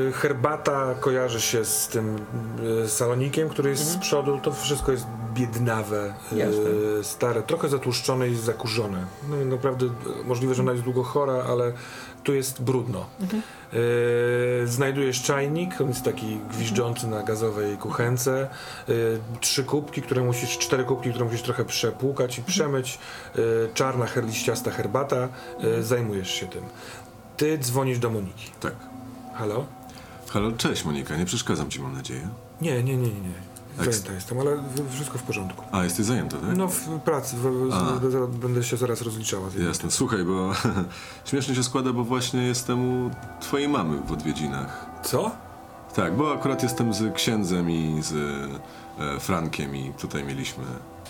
[SPEAKER 1] y, herbata kojarzy się z tym y, salonikiem, który jest z przodu. To wszystko jest biednawe, y, stare, trochę zatłuszczone i zakurzone. No i naprawdę możliwe, że ona jest długo chora, ale tu jest brudno. Y, znajdujesz czajnik, on jest taki gwiżdżący na gazowej kuchence. Y, trzy kubki, które musisz, cztery kubki, które musisz trochę przepłukać i przemyć. Y, czarna, her, liściasta herbata. Zajmujesz się tym. Ty dzwonisz do Moniki.
[SPEAKER 2] Tak.
[SPEAKER 1] Halo?
[SPEAKER 2] Halo, cześć Monika, nie przeszkadzam ci, mam nadzieję.
[SPEAKER 1] Nie, nie, nie, nie.
[SPEAKER 2] Tak.
[SPEAKER 1] Zajęta jestem, ale wszystko w porządku.
[SPEAKER 2] A, jesteś zajęta, tak?
[SPEAKER 1] No w pracy, w, z, będę się zaraz rozliczała.
[SPEAKER 2] Jasne, słuchaj, bo śmiesznie się składa, bo właśnie jestem u twojej mamy w odwiedzinach.
[SPEAKER 1] Co?
[SPEAKER 2] Tak, bo akurat jestem z księdzem i z e, Frankiem i tutaj mieliśmy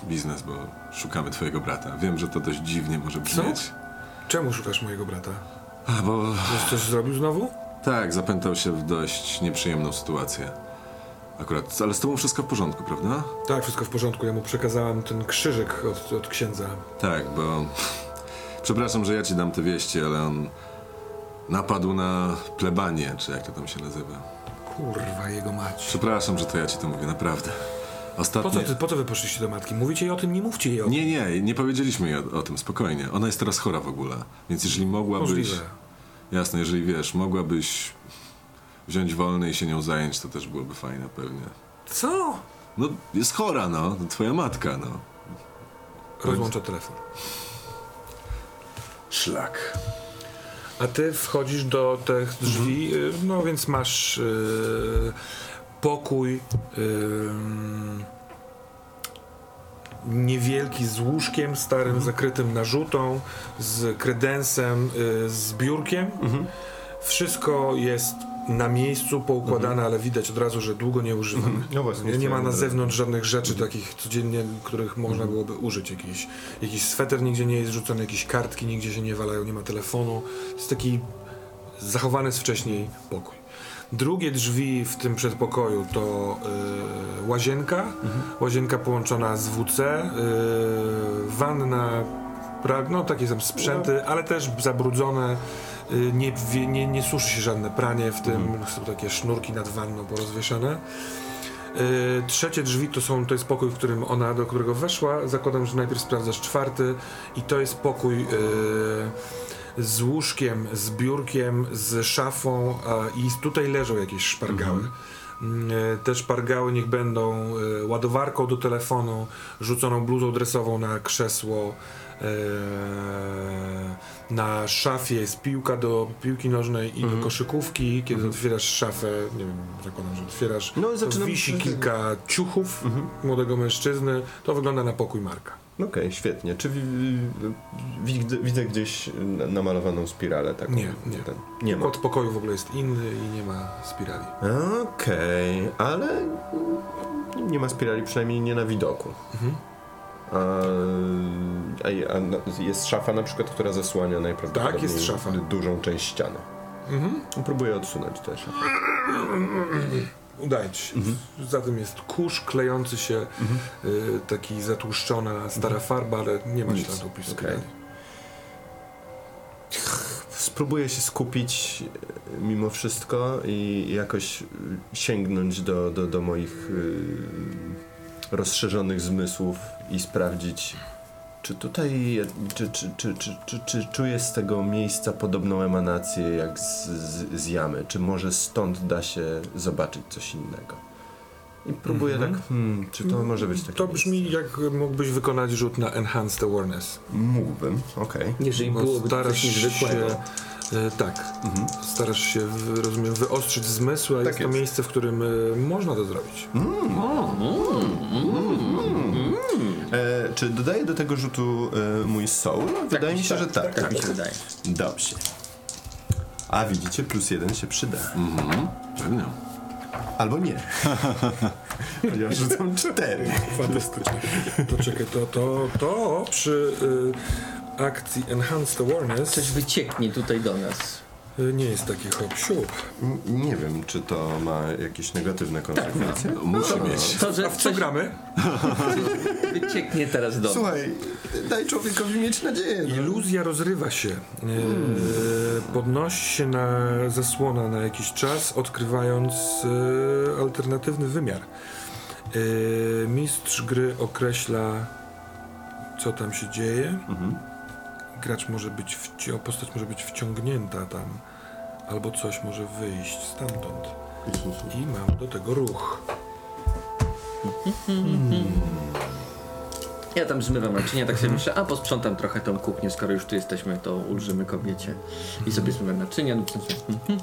[SPEAKER 2] biznes, bo szukamy twojego brata. Wiem, że to dość dziwnie może brzmieć.
[SPEAKER 1] Czemu szukasz mojego brata?
[SPEAKER 2] A, bo
[SPEAKER 1] Coś, coś zrobił znowu?
[SPEAKER 2] tak, zapętał się w dość nieprzyjemną sytuację. Akurat, ale z tobą wszystko w porządku, prawda?
[SPEAKER 1] Tak, wszystko w porządku. Ja mu przekazałam ten krzyżyk od, od księdza.
[SPEAKER 2] Tak, bo Przepraszam, że ja ci dam te wieści, ale on napadł na plebanię, czy jak to tam się nazywa.
[SPEAKER 1] Kurwa, jego mać.
[SPEAKER 2] Przepraszam, że to ja ci to mówię, naprawdę.
[SPEAKER 1] Po
[SPEAKER 2] Ostatnio...
[SPEAKER 1] co, ty, po co wy poszliście do matki? Mówicie jej o tym, nie mówcie jej o tym.
[SPEAKER 2] Nie, nie, nie powiedzieliśmy jej o, o tym, spokojnie. Ona jest teraz chora w ogóle, więc jeżeli mogłabyś...
[SPEAKER 1] Możliwe.
[SPEAKER 2] Jasne, jeżeli wiesz, mogłabyś wziąć wolny i się nią zająć, to też byłoby fajne pewnie.
[SPEAKER 1] Co?
[SPEAKER 2] No, jest chora, no, to twoja matka, no.
[SPEAKER 1] Rozłącza telefon.
[SPEAKER 2] Szlak.
[SPEAKER 1] A ty wchodzisz do tych drzwi, y, no więc masz y, pokój y, niewielki z łóżkiem starym, zakrytym narzutą, z kredensem, y, z biurkiem. Wszystko jest na miejscu poukładane, ale widać od razu, że długo nie używamy.
[SPEAKER 3] No właśnie,
[SPEAKER 1] Nie, nie ma na zewnątrz żadnych rzeczy takich codziennie, których można byłoby użyć. Jakiś, jakiś sweter nigdzie nie jest rzucony, jakieś kartki nigdzie się nie walają, nie ma telefonu. Jest taki zachowany z wcześniej pokój. Drugie drzwi w tym przedpokoju to y, łazienka, łazienka połączona z WC, y, wanna, pra- no takie są sprzęty, ale też zabrudzone, nie, wie- nie, nie suszy się żadne pranie w tym, są takie sznurki nad wanną porozwieszane. Y, trzecie drzwi to są, to jest pokój, w którym ona, do którego weszła. Zakładam, że najpierw sprawdzasz czwarty i to jest pokój y, z łóżkiem, z biurkiem, z szafą a, i tutaj leżą jakieś szpargały. Mm, y, Te szpargały niech będą y, ładowarką do telefonu, rzuconą bluzą dresową na krzesło. Y, Na szafie jest piłka do piłki nożnej i do koszykówki. Kiedy otwierasz szafę, nie wiem, zakładam, że otwierasz,
[SPEAKER 3] No, zaczynam-
[SPEAKER 1] wisi kilka ciuchów młodego mężczyzny. To wygląda na pokój Marka.
[SPEAKER 3] Okej, świetnie. Czy wi- wi- widzę, gdzieś na- namalowaną spiralę taką?
[SPEAKER 1] Nie, nie.
[SPEAKER 3] Ten, nie ma.
[SPEAKER 1] Kod pokoju w ogóle jest inny i nie ma spirali.
[SPEAKER 3] Okej, ale nie ma spirali, przynajmniej nie na widoku.
[SPEAKER 1] Mhm.
[SPEAKER 3] A, a, na- jest szafa na przykład, która zasłania najprawdopodobniej
[SPEAKER 1] Tak, jest szafa.
[SPEAKER 3] dużą część ściany.
[SPEAKER 1] Mhm.
[SPEAKER 3] Próbuję odsunąć tę szafę.
[SPEAKER 1] Udaje ci się. Za tym jest kurz klejący się, y, taki zatłuszczona stara farba, ale nie ma śladu spirali.
[SPEAKER 3] Spróbuję się skupić e, mimo wszystko i jakoś sięgnąć do, do, do moich e, rozszerzonych zmysłów i sprawdzić, czy tutaj, czy, czy, czy, czy, czy, czy czuję z tego miejsca podobną emanację jak z, z, z jamy, czy może stąd da się zobaczyć coś innego. I próbuję tak, hmm, czy to może być takie
[SPEAKER 1] To brzmi jak mógłbyś wykonać rzut na Enhanced Awareness.
[SPEAKER 3] miejsce? Mógłbym, okej.
[SPEAKER 4] Jeżeli
[SPEAKER 1] Bo
[SPEAKER 4] byłoby coś niezwykłego.
[SPEAKER 1] się, e, tak, starasz się, w, rozumiem, wyostrzyć zmysły, a
[SPEAKER 3] Tak
[SPEAKER 1] jest to
[SPEAKER 3] jest.
[SPEAKER 1] miejsce, w którym e, można to zrobić.
[SPEAKER 3] E, czy dodaję do tego rzutu e, mój soul? Wydaje mi się, że tak.
[SPEAKER 5] Tak mi się wydaje.
[SPEAKER 3] Dobrze. A widzicie, plus jeden się przyda.
[SPEAKER 2] Pewnie.
[SPEAKER 3] Albo nie. ja rzucam cztery.
[SPEAKER 1] Fantastycznie. To czekaj, to, to, to przy y, akcji Enhanced Awareness
[SPEAKER 4] Coś wycieknie tutaj do nas.
[SPEAKER 1] Y, nie jest takie hop siup.
[SPEAKER 3] Nie wiem, czy to ma jakieś negatywne konsekwencje.
[SPEAKER 2] No, musi mieć.
[SPEAKER 4] To, że
[SPEAKER 1] A w co
[SPEAKER 4] coś
[SPEAKER 1] gramy?
[SPEAKER 4] wycieknie teraz do.
[SPEAKER 3] Słuchaj, daj człowiekowi mieć nadzieję. No.
[SPEAKER 1] Iluzja rozrywa się. E, podnosi się na zasłona na jakiś czas, odkrywając e, alternatywny wymiar. E, mistrz gry określa, co tam się dzieje. Gracz może być, postać może być wciągnięta tam, albo coś może wyjść stamtąd. I mam do tego ruch.
[SPEAKER 4] Ja tam zmywam naczynia, tak sobie myślę, a posprzątam trochę tą kuchnię, skoro już tu jesteśmy, to ulżymy kobiecie. I sobie zmywam naczynia. lub coś.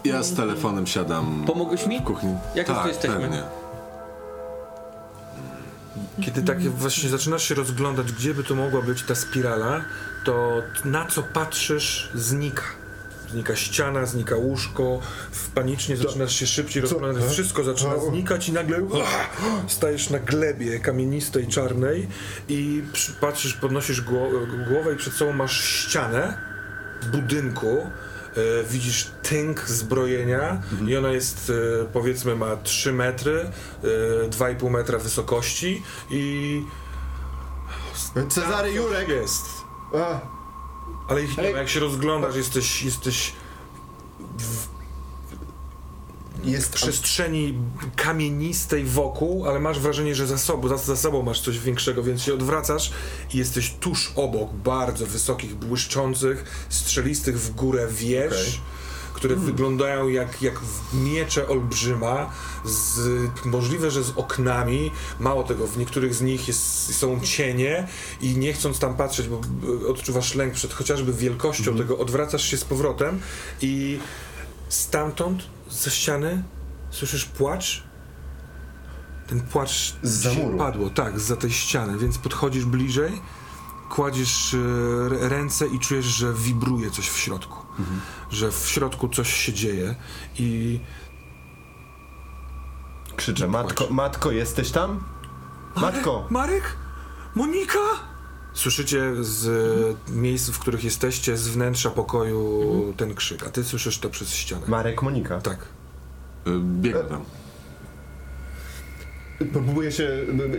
[SPEAKER 2] Ja z telefonem siadam
[SPEAKER 4] Pomogłeś mi?
[SPEAKER 2] w kuchni.
[SPEAKER 4] Jak już
[SPEAKER 2] tak,
[SPEAKER 4] tu jesteśmy?
[SPEAKER 2] pewnie.
[SPEAKER 1] Kiedy tak właśnie zaczynasz się rozglądać, gdzie by to mogła być ta spirala, to na co patrzysz, znika. Znika ściana, znika łóżko, w panicznie zaczynasz się szybciej rozglądać, wszystko zaczyna znikać i nagle stajesz na glebie kamienistej, czarnej i patrzysz, podnosisz gło- głowę i przed sobą masz ścianę budynku, e, widzisz tynk zbrojenia i ona jest, e, powiedzmy, ma 3 metry, e, 2,5 metra wysokości i
[SPEAKER 3] Cezary Jurek!
[SPEAKER 1] jest.
[SPEAKER 3] A,
[SPEAKER 1] Ale ich nie ma. Jak się rozglądasz, jesteś, jesteś
[SPEAKER 3] Jest
[SPEAKER 1] przestrzeni kamienistej wokół, ale masz wrażenie, że za sobą, za, za sobą masz coś większego, więc się odwracasz i jesteś tuż obok bardzo wysokich, błyszczących, strzelistych w górę wież,
[SPEAKER 3] Okej.
[SPEAKER 1] Które
[SPEAKER 3] Hmm.
[SPEAKER 1] wyglądają jak, jak w miecze olbrzyma, z, możliwe, że z oknami, mało tego, w niektórych z nich jest, są cienie i nie chcąc tam patrzeć, bo y, odczuwasz lęk przed chociażby wielkością
[SPEAKER 3] Mhm.
[SPEAKER 1] tego, odwracasz się z powrotem i stamtąd, ze ściany, słyszysz płacz. Ten płacz
[SPEAKER 3] muru.
[SPEAKER 1] padło, tak, za tej ściany, więc podchodzisz bliżej, kładziesz e, ręce i czujesz, że wibruje coś w środku.
[SPEAKER 3] Mhm.
[SPEAKER 1] Że w środku coś się dzieje i
[SPEAKER 3] Krzyczę, matko, matko, jesteś tam? Matko!
[SPEAKER 1] Marek? Monika? Słyszycie z e, miejsc, w których jesteście, z wnętrza pokoju
[SPEAKER 3] Mhm.
[SPEAKER 1] ten krzyk, a ty słyszysz to przez ścianę.
[SPEAKER 3] Marek, Monika.
[SPEAKER 1] tak.
[SPEAKER 2] Y, Biegnę tam.
[SPEAKER 3] Próbuję się,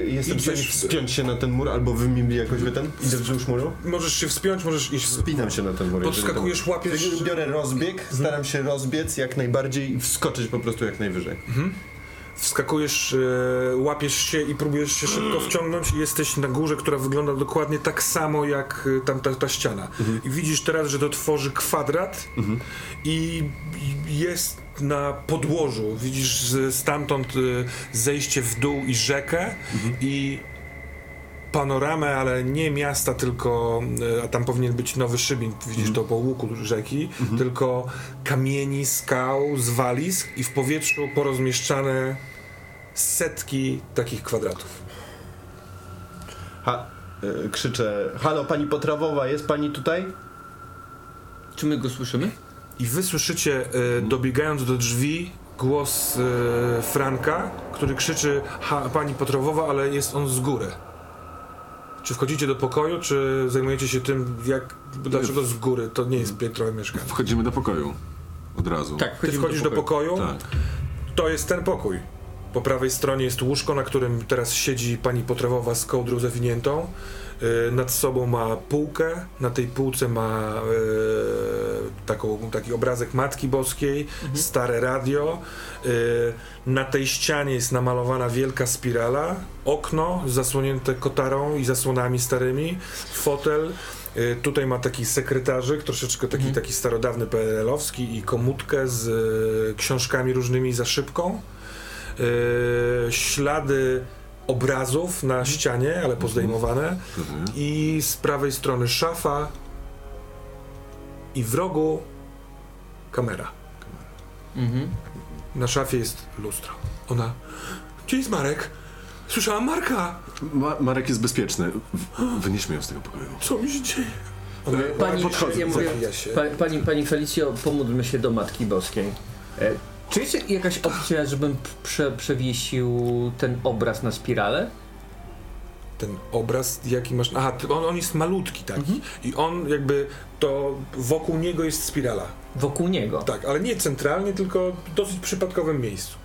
[SPEAKER 3] jestem w stanie wspiąć się na ten mur, albo wy mi jakoś wy ten, idę wzdłuż muru.
[SPEAKER 1] Możesz się wspiąć, możesz iść.
[SPEAKER 3] Spinam się na ten mur.
[SPEAKER 1] Podskakujesz,
[SPEAKER 3] to-
[SPEAKER 1] łapiesz-
[SPEAKER 3] Biorę rozbieg, staram się rozbiec jak najbardziej i wskoczyć po prostu jak najwyżej.
[SPEAKER 1] Wskakujesz, e, łapiesz się i próbujesz się szybko wciągnąć i jesteś na górze, która wygląda dokładnie tak samo jak e, tam ta, ściana. I widzisz teraz, że to tworzy kwadrat i i jest na podłożu. Widzisz stamtąd e, zejście w dół i rzekę i panoramę, ale nie miasta, tylko, e, a tam powinien być nowy szybin, widzisz to po łuku rzeki, tylko kamieni, skał, zwalisk i w powietrzu porozmieszczane setki takich kwadratów.
[SPEAKER 3] Ha, e, krzyczę, halo pani Potrawowa, jest pani tutaj?
[SPEAKER 4] Czy my go słyszymy?
[SPEAKER 1] I wy słyszycie, e, dobiegając do drzwi, głos e, Franka, który krzyczy ha, pani Potrowowa, ale jest on z góry. Czy wchodzicie do pokoju, czy zajmujecie się tym, jak, dlaczego z góry? To nie jest piętrowe mieszkanie.
[SPEAKER 2] Wchodzimy do pokoju. Od razu.
[SPEAKER 4] Tak,
[SPEAKER 1] Ty wchodzisz do pokoju,
[SPEAKER 2] Tak.
[SPEAKER 1] to jest ten pokój. Po prawej stronie jest łóżko, na którym teraz siedzi pani Potrawowa z kołdrą zawiniętą. Yy, nad sobą ma półkę, na tej półce ma yy, taką, taki obrazek Matki Boskiej, stare radio. Yy, na tej ścianie jest namalowana wielka spirala, okno zasłonięte kotarą i zasłonami starymi, fotel. Tutaj ma taki sekretarzyk, troszeczkę taki, taki starodawny PRL-owski i komutkę z yy, książkami różnymi za szybką. Yy, ślady obrazów na ścianie, ale pozdejmowane.
[SPEAKER 2] Pewnie.
[SPEAKER 1] I z prawej strony szafa i w rogu kamera.
[SPEAKER 4] Mhm.
[SPEAKER 1] Na szafie jest lustro. Ona. Gdzie jest Marek? Słyszałam Marka!
[SPEAKER 2] Ma Marek jest bezpieczny. W- Wynieśmy ją z tego pokoju.
[SPEAKER 1] Co mi się dzieje? Ona
[SPEAKER 4] Pani,
[SPEAKER 1] podchodzi,
[SPEAKER 4] ja mówię,
[SPEAKER 1] zawija się.
[SPEAKER 4] pa, pani, pani Felicjo, pomódlmy się do Matki Boskiej. E, czy jest jakaś opcja, żebym prze, przewiesił ten obraz na spiralę?
[SPEAKER 1] Ten obraz, jaki masz. Aha, on, on jest malutki taki. I on jakby to wokół niego jest spirala.
[SPEAKER 4] Wokół niego.
[SPEAKER 1] Tak, ale nie centralnie, tylko w dosyć przypadkowym miejscu.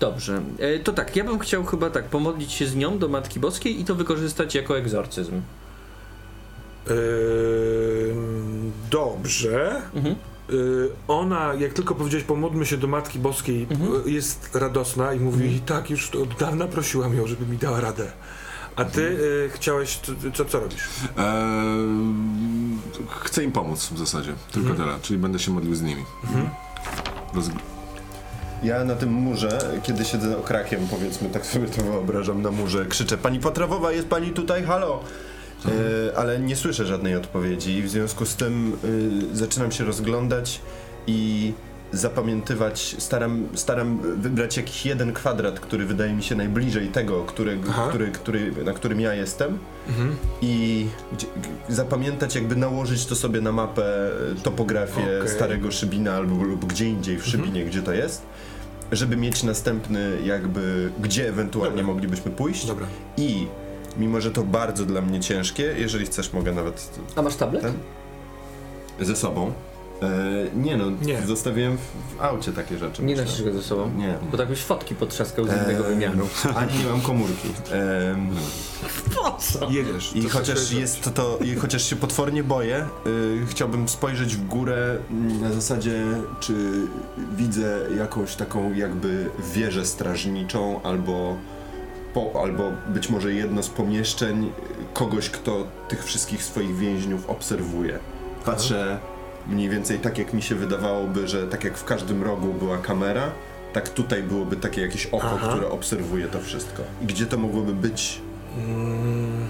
[SPEAKER 4] Dobrze. E, to tak, ja bym chciał chyba tak pomodlić się z nią do Matki Boskiej i to wykorzystać jako egzorcyzm.
[SPEAKER 1] Ym, dobrze.
[SPEAKER 4] Mhm.
[SPEAKER 1] Y, ona, jak tylko powiedziałeś, pomódlmy się do Matki Boskiej,
[SPEAKER 4] Mhm.
[SPEAKER 1] y, jest radosna i mówi, tak, już od dawna prosiłam ją, żeby mi dała radę. A ty y, chciałeś, co, co, robisz?
[SPEAKER 2] Eee, chcę im pomóc w zasadzie. Tylko
[SPEAKER 1] Mhm.
[SPEAKER 2] tyle. Czyli będę się modlił z nimi. Roz...
[SPEAKER 3] Ja na tym murze, kiedy siedzę okrakiem, powiedzmy, tak sobie to wyobrażam na murze, krzyczę, pani Potrawowa, jest pani tutaj, halo? E, ale nie słyszę żadnej odpowiedzi i w związku z tym y, zaczynam się rozglądać i zapamiętywać, staram, staram wybrać jakiś jeden kwadrat, który wydaje mi się najbliżej tego, który,
[SPEAKER 1] Aha.
[SPEAKER 3] który, który, na którym ja jestem
[SPEAKER 1] Mhm.
[SPEAKER 3] i zapamiętać, jakby nałożyć to sobie na mapę e, topografię.
[SPEAKER 1] Mhm.
[SPEAKER 3] starego Szybina albo lub gdzie indziej w Szybinie, gdzie to jest, żeby mieć następny jakby, gdzie ewentualnie
[SPEAKER 1] Dobra.
[SPEAKER 3] moglibyśmy pójść
[SPEAKER 1] Dobra.
[SPEAKER 3] i mimo, że to bardzo dla mnie ciężkie, jeżeli chcesz mogę nawet
[SPEAKER 4] A masz tablet?
[SPEAKER 3] ten ze sobą, E, nie no,
[SPEAKER 1] Nie.
[SPEAKER 3] zostawiłem w, w aucie takie rzeczy.
[SPEAKER 4] Nie
[SPEAKER 3] myślę.
[SPEAKER 4] nosisz go ze sobą?
[SPEAKER 3] Nie.
[SPEAKER 4] Bo tak byś fotki potrzaskał z innego
[SPEAKER 3] Eee,
[SPEAKER 4] wymiaru.
[SPEAKER 3] Ani nie mam komórki. Em,
[SPEAKER 4] Po co?
[SPEAKER 1] Jedziesz.
[SPEAKER 3] I chociaż jest to, to i chociaż się potwornie boję, y, chciałbym spojrzeć w górę mm, na zasadzie, czy widzę jakąś taką jakby wieżę strażniczą albo po, albo być może jedno z pomieszczeń y, kogoś, kto tych wszystkich swoich więźniów obserwuje. Patrzę mniej więcej tak, jak mi się wydawałoby, że tak jak w każdym rogu była kamera, tak tutaj byłoby takie jakieś oko,
[SPEAKER 1] Aha.
[SPEAKER 3] które obserwuje to wszystko. I gdzie to mogłoby być?
[SPEAKER 1] Mm,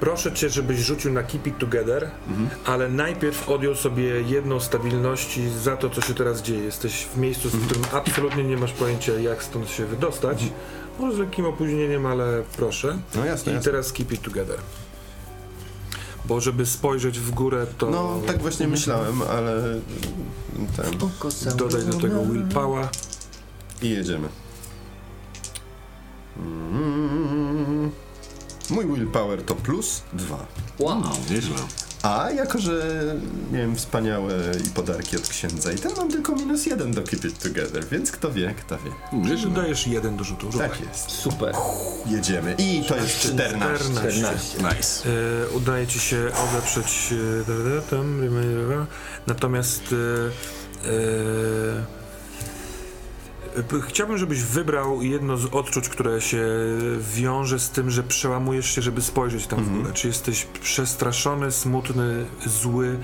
[SPEAKER 1] Proszę cię, żebyś rzucił na Keep It Together,
[SPEAKER 3] Mhm.
[SPEAKER 1] ale najpierw odjął sobie jedną stabilności za to, co się teraz dzieje. Jesteś w miejscu,
[SPEAKER 3] Mhm.
[SPEAKER 1] w którym absolutnie nie masz pojęcia, jak stąd się wydostać. Może z lekkim opóźnieniem, ale proszę.
[SPEAKER 3] No jasne,
[SPEAKER 1] I
[SPEAKER 3] jasne.
[SPEAKER 1] teraz Keep It Together. Bo żeby spojrzeć w górę, to
[SPEAKER 3] No, tak właśnie myślałem, ale ten.
[SPEAKER 1] dodaj do tego willpower.
[SPEAKER 3] I jedziemy. Mm. Mój willpower to plus dwa.
[SPEAKER 4] Wow.
[SPEAKER 2] Nieźle.
[SPEAKER 3] A jako, że miałem wspaniałe i podarki od księdza i ten mam tylko minus jeden do Keep It Together, więc kto wie, kto wie.
[SPEAKER 1] Czyli
[SPEAKER 2] Nieźle.
[SPEAKER 1] dajesz jeden do rzutu. Rzucaj.
[SPEAKER 3] Tak jest.
[SPEAKER 4] Super.
[SPEAKER 3] Jedziemy. I to jest 14.
[SPEAKER 4] 14.
[SPEAKER 2] Nice.
[SPEAKER 1] E, udaje ci się odeprzeć e, tam, natomiast e, e, chciałbym, żebyś wybrał jedno z odczuć, które się wiąże z tym, że przełamujesz się, żeby spojrzeć tam w górę. Czy jesteś przestraszony, smutny, zły?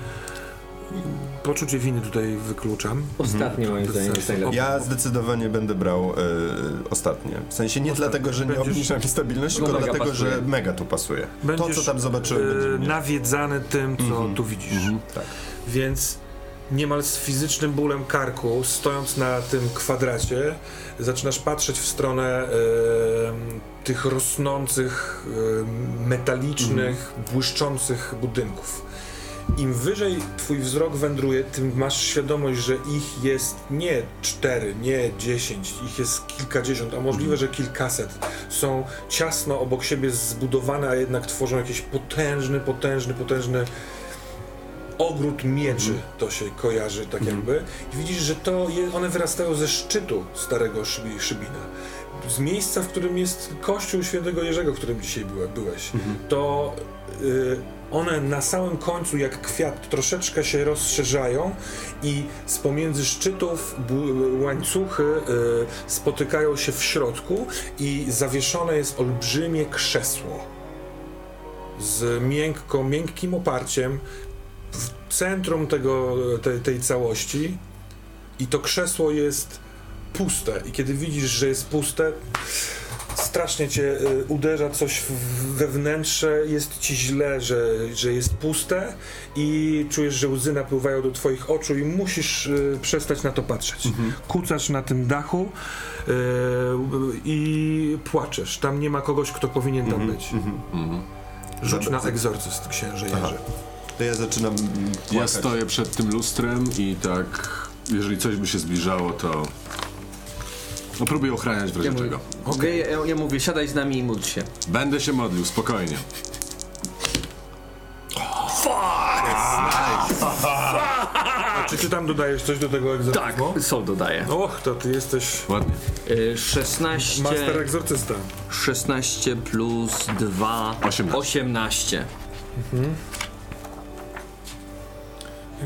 [SPEAKER 1] Poczucie winy tutaj wykluczam.
[SPEAKER 4] Ostatnie moim
[SPEAKER 1] Bez
[SPEAKER 4] zdaniem jest najlepsze.
[SPEAKER 3] Ja zdecydowanie będę brał e, ostatnie. W sensie nie
[SPEAKER 1] Ostatnie.
[SPEAKER 3] dlatego, że nie
[SPEAKER 1] Będziesz-
[SPEAKER 3] obniżam stabilności,
[SPEAKER 4] No
[SPEAKER 3] tylko dlatego,
[SPEAKER 4] pasuje.
[SPEAKER 3] że mega tu pasuje.
[SPEAKER 1] Będziesz
[SPEAKER 3] to, co tam zobaczyłem,
[SPEAKER 1] e,
[SPEAKER 3] będzie mnie...
[SPEAKER 1] nawiedzany tym, co tu widzisz.
[SPEAKER 3] Tak.
[SPEAKER 1] Więc niemal z fizycznym bólem karku, stojąc na tym kwadracie, zaczynasz patrzeć w stronę tych rosnących, metalicznych, błyszczących budynków. Im wyżej twój wzrok wędruje, tym masz świadomość, że ich jest nie cztery, nie dziesięć, ich jest kilkadziesiąt, a możliwe, że kilkaset. Są ciasno obok siebie zbudowane, a jednak tworzą jakiś potężny, potężny, potężny ogród mieczy to się kojarzy tak jakby i widzisz, że to je, one wyrastają ze szczytu starego szybi, szybina. Z miejsca, w którym jest kościół świętego Jerzego, w którym dzisiaj byłe, byłeś. To y, one na samym końcu jak kwiat troszeczkę się rozszerzają i z pomiędzy szczytów łańcuchy y, spotykają się w środku i zawieszone jest olbrzymie krzesło z miękko, miękkim oparciem w centrum tego, tej, tej całości i to krzesło jest puste i kiedy widzisz, że jest puste strasznie cię y, uderza coś we wnętrze, jest ci źle, że, że jest puste i czujesz, że łzy napływają do twoich oczu i musisz y, przestać na to patrzeć. Kucasz na tym dachu y, i płaczesz. Tam nie ma kogoś, kto powinien tam być. Rzuć na egzorcyst, księże
[SPEAKER 3] Aha. To ja zaczynam mm,
[SPEAKER 2] Ja
[SPEAKER 3] płakać.
[SPEAKER 2] stoję przed tym lustrem i tak, jeżeli coś by się zbliżało, to no, próbuję ochraniać w razie
[SPEAKER 4] Ja mówię,
[SPEAKER 2] czego.
[SPEAKER 4] okay. ja, ja, ja mówię, siadaj z nami i módl się.
[SPEAKER 2] Będę się modlił, spokojnie.
[SPEAKER 1] Czy ty tam dodajesz coś do tego
[SPEAKER 4] Tak,
[SPEAKER 1] egzorcyzmu?
[SPEAKER 4] są dodaję.
[SPEAKER 1] Och, to ty jesteś
[SPEAKER 2] Ładnie.
[SPEAKER 4] Y, 16,
[SPEAKER 1] master egzorcysta.
[SPEAKER 4] 16 plus 2,
[SPEAKER 2] 18.
[SPEAKER 4] 18.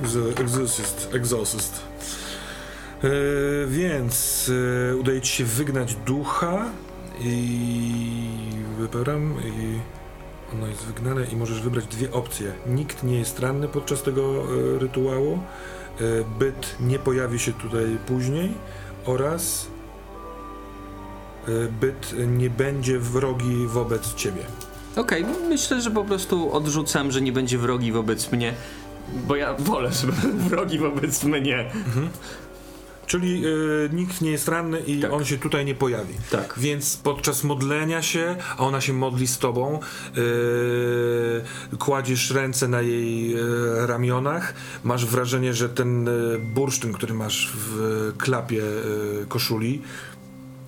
[SPEAKER 1] Egzo- Exorcyst. Exorcyst. E, więc e, udaje ci się wygnać ducha i wybieram i ono jest wygnane i możesz wybrać dwie opcje. Nikt nie jest ranny podczas tego e, rytuału, byt nie pojawi się tutaj później oraz byt nie będzie wrogi wobec ciebie.
[SPEAKER 4] Okej, myślę, że po prostu odrzucam, że nie będzie wrogi wobec mnie, bo ja wolę, żeby wrogi wobec mnie.
[SPEAKER 1] Czyli y, nikt nie jest ranny i
[SPEAKER 4] Tak.
[SPEAKER 1] on się tutaj nie pojawi.
[SPEAKER 4] Tak.
[SPEAKER 1] Więc podczas modlenia się, a ona się modli z tobą, y, kładziesz ręce na jej y, ramionach, masz wrażenie, że ten y, bursztyn, który masz w klapie y, koszuli,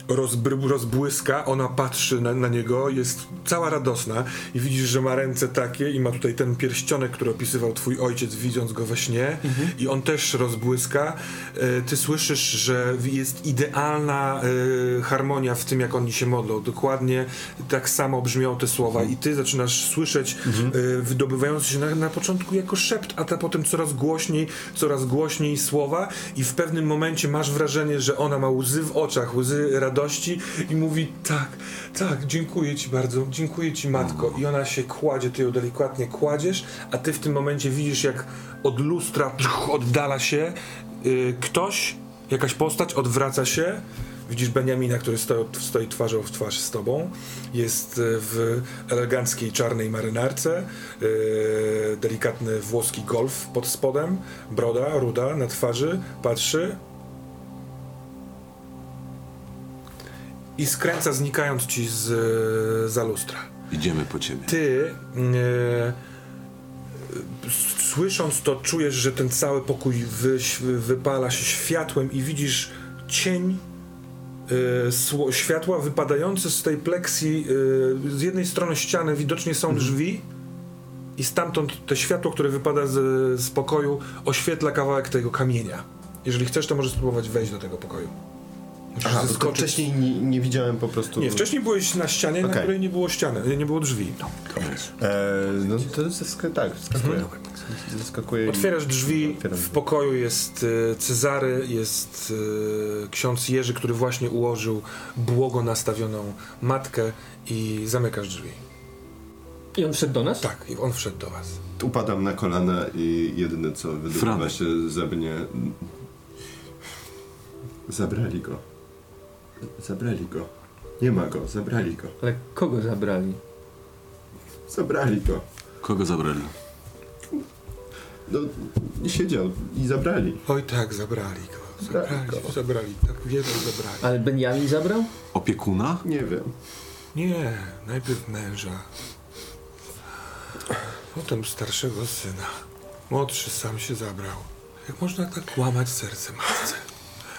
[SPEAKER 1] rozbry- rozbłyska, ona patrzy na, na niego, jest cała radosna i widzisz, że ma ręce takie i ma tutaj ten pierścionek, który opisywał twój ojciec, widząc go we śnie. I on też rozbłyska. E, ty słyszysz, że jest idealna e, harmonia w tym, jak oni się modlą. Dokładnie tak samo brzmią te słowa. I ty zaczynasz słyszeć e, wydobywające się na, na początku jako szept, a ta potem coraz głośniej, coraz głośniej słowa. I w pewnym momencie masz wrażenie, że ona ma łzy w oczach, łzy radości i mówi tak, tak, dziękuję ci bardzo, dziękuję ci matko. I ona się kładzie, ty ją delikatnie kładziesz, a ty w tym momencie widzisz jak od lustra oddala się y, ktoś, jakaś postać odwraca się. Widzisz Beniamina, który stoi, stoi twarzą w twarz z tobą. Jest y, w eleganckiej czarnej marynarce, y, delikatny włoski golf pod spodem, broda ruda na twarzy, patrzy i skręca znikając ci z y, za lustra.
[SPEAKER 2] Idziemy po ciebie.
[SPEAKER 1] Ty e, słysząc to czujesz, że ten cały pokój wy, wypala się światłem i widzisz cień e, światła wypadające z tej pleksji e, z jednej strony ściany widocznie są drzwi i stamtąd to światło, które wypada z, z pokoju oświetla kawałek tego kamienia. Jeżeli chcesz, to możesz spróbować wejść do tego pokoju.
[SPEAKER 3] Aha, to
[SPEAKER 1] zeskoczyć.
[SPEAKER 3] wcześniej nie, nie widziałem po prostu...
[SPEAKER 1] Nie, wcześniej byłeś na ścianie, na
[SPEAKER 3] Okej.
[SPEAKER 1] której nie było ściany, nie było drzwi.
[SPEAKER 3] E, no to zesk- tak. Zaskakuje i-
[SPEAKER 1] Otwierasz drzwi,
[SPEAKER 3] Otwieram
[SPEAKER 1] w pokoju jest e, Cezary, jest e, ksiądz Jerzy, który właśnie ułożył błogo nastawioną matkę i zamykasz drzwi.
[SPEAKER 4] I on wszedł do nas?
[SPEAKER 1] Tak, i on wszedł do was.
[SPEAKER 3] Upadam na kolana i jedyne co wydobywa się ze mnie... Zabrali go. Zabrali go. Nie ma go, zabrali go.
[SPEAKER 4] Ale kogo zabrali?
[SPEAKER 3] Zabrali go.
[SPEAKER 2] Kogo zabrali?
[SPEAKER 3] No, siedział i zabrali.
[SPEAKER 1] Oj tak, zabrali go. Zabrali,
[SPEAKER 3] Zabrali go.
[SPEAKER 1] zabrali, tak wiele zabrali.
[SPEAKER 4] Ale Benjamin zabrał?
[SPEAKER 2] Opiekuna?
[SPEAKER 3] Nie wiem.
[SPEAKER 1] Nie, najpierw męża, potem starszego syna. Młodszy sam się zabrał. Jak można tak łamać serce matce?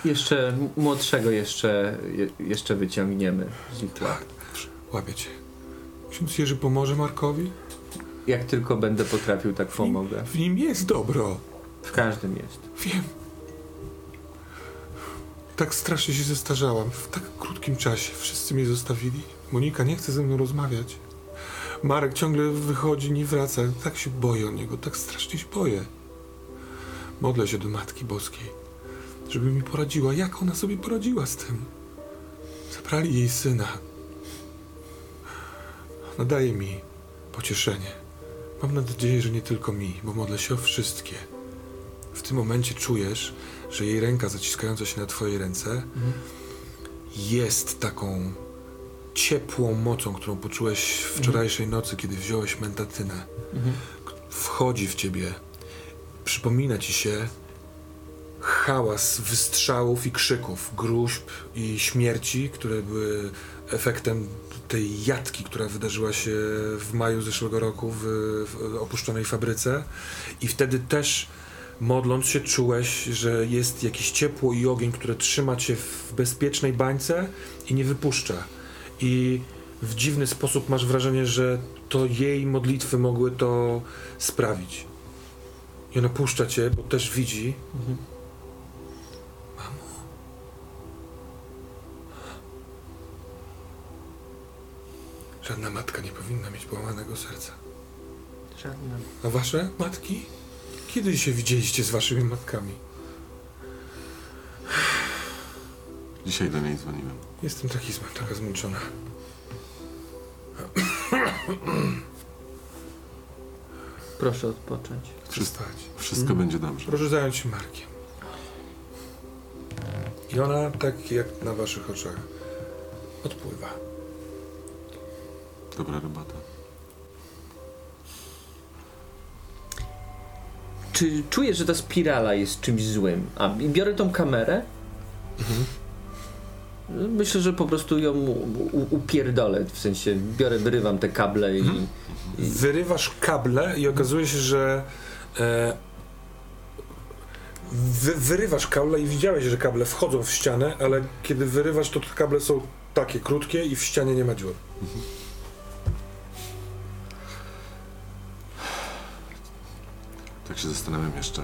[SPEAKER 4] Jeszcze młodszego jeszcze, je, jeszcze wyciągniemy z ich.
[SPEAKER 1] Tak, łapie cię. Ksiądz Jerzy pomoże Markowi?
[SPEAKER 4] Jak tylko będę potrafił, tak pomogę.
[SPEAKER 1] W nim jest dobro.
[SPEAKER 4] W każdym jest.
[SPEAKER 1] Wiem. Tak strasznie się zestarzałam. W tak krótkim czasie. Wszyscy mnie zostawili. Monika nie chce ze mną rozmawiać. Marek ciągle wychodzi, nie wraca. Tak się boję o niego. Tak strasznie się boję. Modlę się do Matki Boskiej, żeby mi poradziła. Jak ona sobie poradziła z tym? Zabrali jej syna. Nadaje mi pocieszenie. Mam nadzieję, że nie tylko mi, bo modlę się o wszystkie. W tym momencie czujesz, że jej ręka zaciskająca się na twojej ręce jest taką ciepłą mocą, którą poczułeś wczorajszej nocy, kiedy wziąłeś mentatynę. Wchodzi w ciebie, przypomina ci się hałas wystrzałów i krzyków, gruźb i śmierci, które były efektem tej jatki, która wydarzyła się w maju zeszłego roku w, w opuszczonej fabryce. I wtedy też modląc się czułeś, że jest jakieś ciepło i ogień, które trzyma cię w bezpiecznej bańce i nie wypuszcza. I w dziwny sposób masz wrażenie, że to jej modlitwy mogły to sprawić. I ona puszcza cię, bo też widzi. Mamo. Żadna matka nie powinna mieć połamanego serca.
[SPEAKER 4] Żadna.
[SPEAKER 1] A wasze matki? Kiedy się widzieliście z waszymi matkami?
[SPEAKER 2] Dzisiaj do niej dzwoniłem.
[SPEAKER 1] Jestem taki zm- taka zmęczona.
[SPEAKER 4] Proszę odpocząć.
[SPEAKER 2] Wszystko,
[SPEAKER 1] Spać.
[SPEAKER 2] wszystko będzie dobrze.
[SPEAKER 1] Proszę zająć się Markiem. I ona, tak jak na waszych oczach, odpływa.
[SPEAKER 2] Dobra robota.
[SPEAKER 4] Czy czujesz, że ta spirala jest czymś złym? A i biorę tą kamerę. Myślę, że po prostu ją u, upierdolę. W sensie biorę, wyrywam te kable i. i
[SPEAKER 1] Wyrywasz kable i okazuje się, że e, wy, wyrywasz kable i widziałeś, że kable wchodzą w ścianę, ale kiedy wyrywasz, to te kable są takie krótkie i w ścianie nie ma dziur.
[SPEAKER 2] Tak się zastanawiam jeszcze.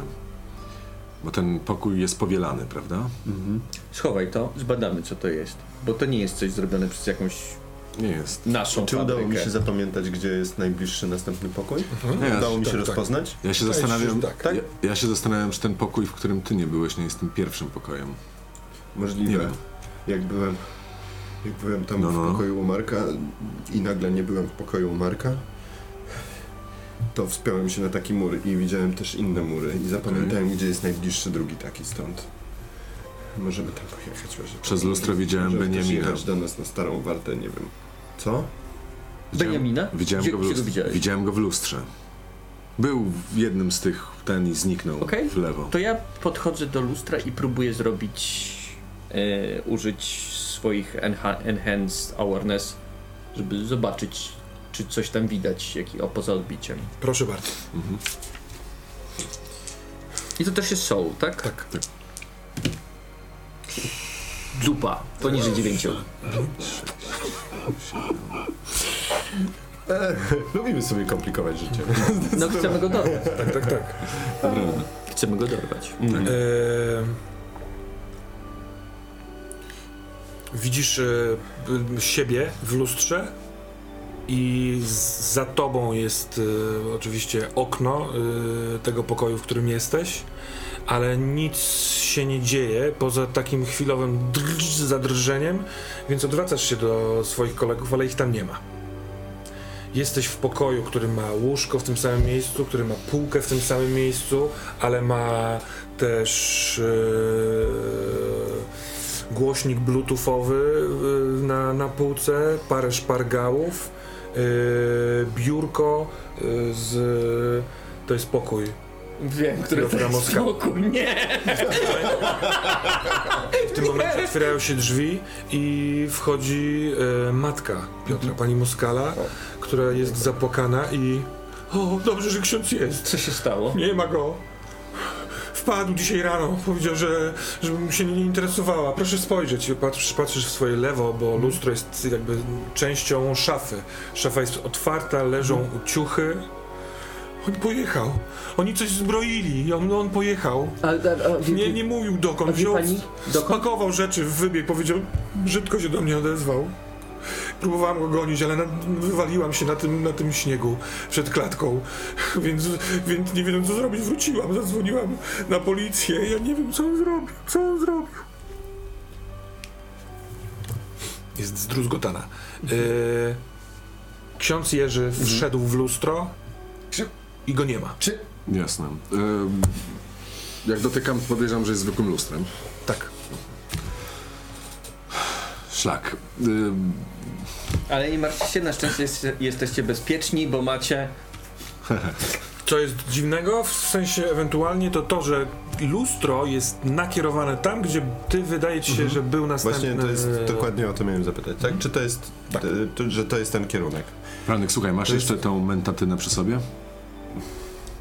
[SPEAKER 2] Bo ten pokój jest powielany, prawda?
[SPEAKER 5] Schowaj to, zbadamy co to jest. Bo to nie jest coś zrobione przez jakąś
[SPEAKER 2] Nie jest.
[SPEAKER 5] naszą
[SPEAKER 3] Czy udało mi
[SPEAKER 5] fabrykę.
[SPEAKER 3] się zapamiętać, gdzie jest najbliższy następny pokój?
[SPEAKER 2] Nie,
[SPEAKER 3] Udało mi się
[SPEAKER 1] tak, tak.
[SPEAKER 3] rozpoznać?
[SPEAKER 2] Ja się zastanawiam.
[SPEAKER 1] że tak.
[SPEAKER 3] Tak?
[SPEAKER 2] Ja, ja się zastanawiam, czy ten pokój, w którym ty nie byłeś, nie jest tym pierwszym pokojem.
[SPEAKER 3] Możliwe.
[SPEAKER 2] Nie wiem.
[SPEAKER 3] Jak byłem, jak byłem tam
[SPEAKER 2] No, no.
[SPEAKER 3] w pokoju u Marka i nagle nie byłem w pokoju u Marka, to wspiąłem się na taki mur i widziałem też inne mury i zapamiętałem, gdzie jest najbliższy drugi taki stąd. Możemy tam pojechać. Może
[SPEAKER 2] Przez lustro widziałem
[SPEAKER 3] może
[SPEAKER 2] Beniamina.
[SPEAKER 3] jechać do nas na starą wartę, nie wiem. Co?
[SPEAKER 5] Beniamina?
[SPEAKER 2] Widziałem,
[SPEAKER 5] Gdzie-
[SPEAKER 2] go w lustrze. widziałem go w lustrze. Był w jednym z tych ten i zniknął
[SPEAKER 5] Okej.
[SPEAKER 2] w lewo.
[SPEAKER 5] To ja podchodzę do lustra i próbuję zrobić, e, użyć swoich enha- enhanced awareness, żeby zobaczyć, czy coś tam widać, jaki o poza odbiciem.
[SPEAKER 1] Proszę bardzo.
[SPEAKER 2] Mhm.
[SPEAKER 5] I to też jest soul, tak?
[SPEAKER 1] Tak.
[SPEAKER 5] Dupa, poniżej 9.
[SPEAKER 3] Lubimy sobie komplikować życie.
[SPEAKER 5] No chcemy go dorwać.
[SPEAKER 1] Tak, tak, tak.
[SPEAKER 5] Chcemy go dorwać.
[SPEAKER 1] Eee, widzisz e, siebie w lustrze i za tobą jest e, oczywiście okno e, tego pokoju, w którym jesteś, ale nic się nie dzieje poza takim chwilowym drż, zadrżeniem, więc odwracasz się do swoich kolegów, ale ich tam nie ma. Jesteś w pokoju, który ma łóżko w tym samym miejscu, który ma półkę w tym samym miejscu, ale ma też e, głośnik bluetoothowy e, na, na półce, parę szpargałów, biurko e, z... To jest pokój.
[SPEAKER 5] Wiem, który
[SPEAKER 1] Piotra
[SPEAKER 5] to jest spokój. Nie!
[SPEAKER 1] W tym momencie otwierają się drzwi i wchodzi e, matka Piotra, pani Moskala, która jest zapłakana i... O, dobrze, że ksiądz jest.
[SPEAKER 5] Co się stało?
[SPEAKER 1] Nie ma go. Wpadł dzisiaj rano. Powiedział, że żebym się nie interesowała. Proszę spojrzeć. Patrzysz, patrzysz w swoje lewo, bo lustro jest jakby częścią szafy. Szafa jest otwarta, leżą ciuchy. On pojechał. Oni coś zbroili on, on pojechał.
[SPEAKER 5] A, a, a, wie,
[SPEAKER 1] Nie, nie mówił dokąd. Wziął,
[SPEAKER 5] pani, dokąd?
[SPEAKER 1] spakował rzeczy, wybiegł, powiedział, brzydko się do mnie odezwał. Próbowałam go gonić, ale na, wywaliłam się na tym, na tym śniegu przed klatką, więc, więc nie wiedząc co zrobić, wróciłam, zadzwoniłam na policję. Ja nie wiem, co on zrobił, co on zrobił. Jest zdruzgotana. Yy, ksiądz Jerzy wszedł w lustro i go nie ma.
[SPEAKER 2] Jasne. Ym, jak dotykam, podejrzewam, że jest zwykłym lustrem.
[SPEAKER 1] Tak.
[SPEAKER 2] Szlak. Ym,
[SPEAKER 5] Ale nie martwcie się, na szczęście jest, jesteście bezpieczni, bo macie...
[SPEAKER 1] Co jest dziwnego, w sensie ewentualnie to to, że lustro jest nakierowane tam, gdzie ty wydaje ci się, że był następny...
[SPEAKER 3] Właśnie to jest dokładnie o to miałem zapytać, tak? Czy to jest,
[SPEAKER 1] Tak.
[SPEAKER 3] e, to, że to jest ten kierunek?
[SPEAKER 2] Franek, słuchaj, masz
[SPEAKER 3] To jest-
[SPEAKER 2] jeszcze tą mentatynę przy sobie?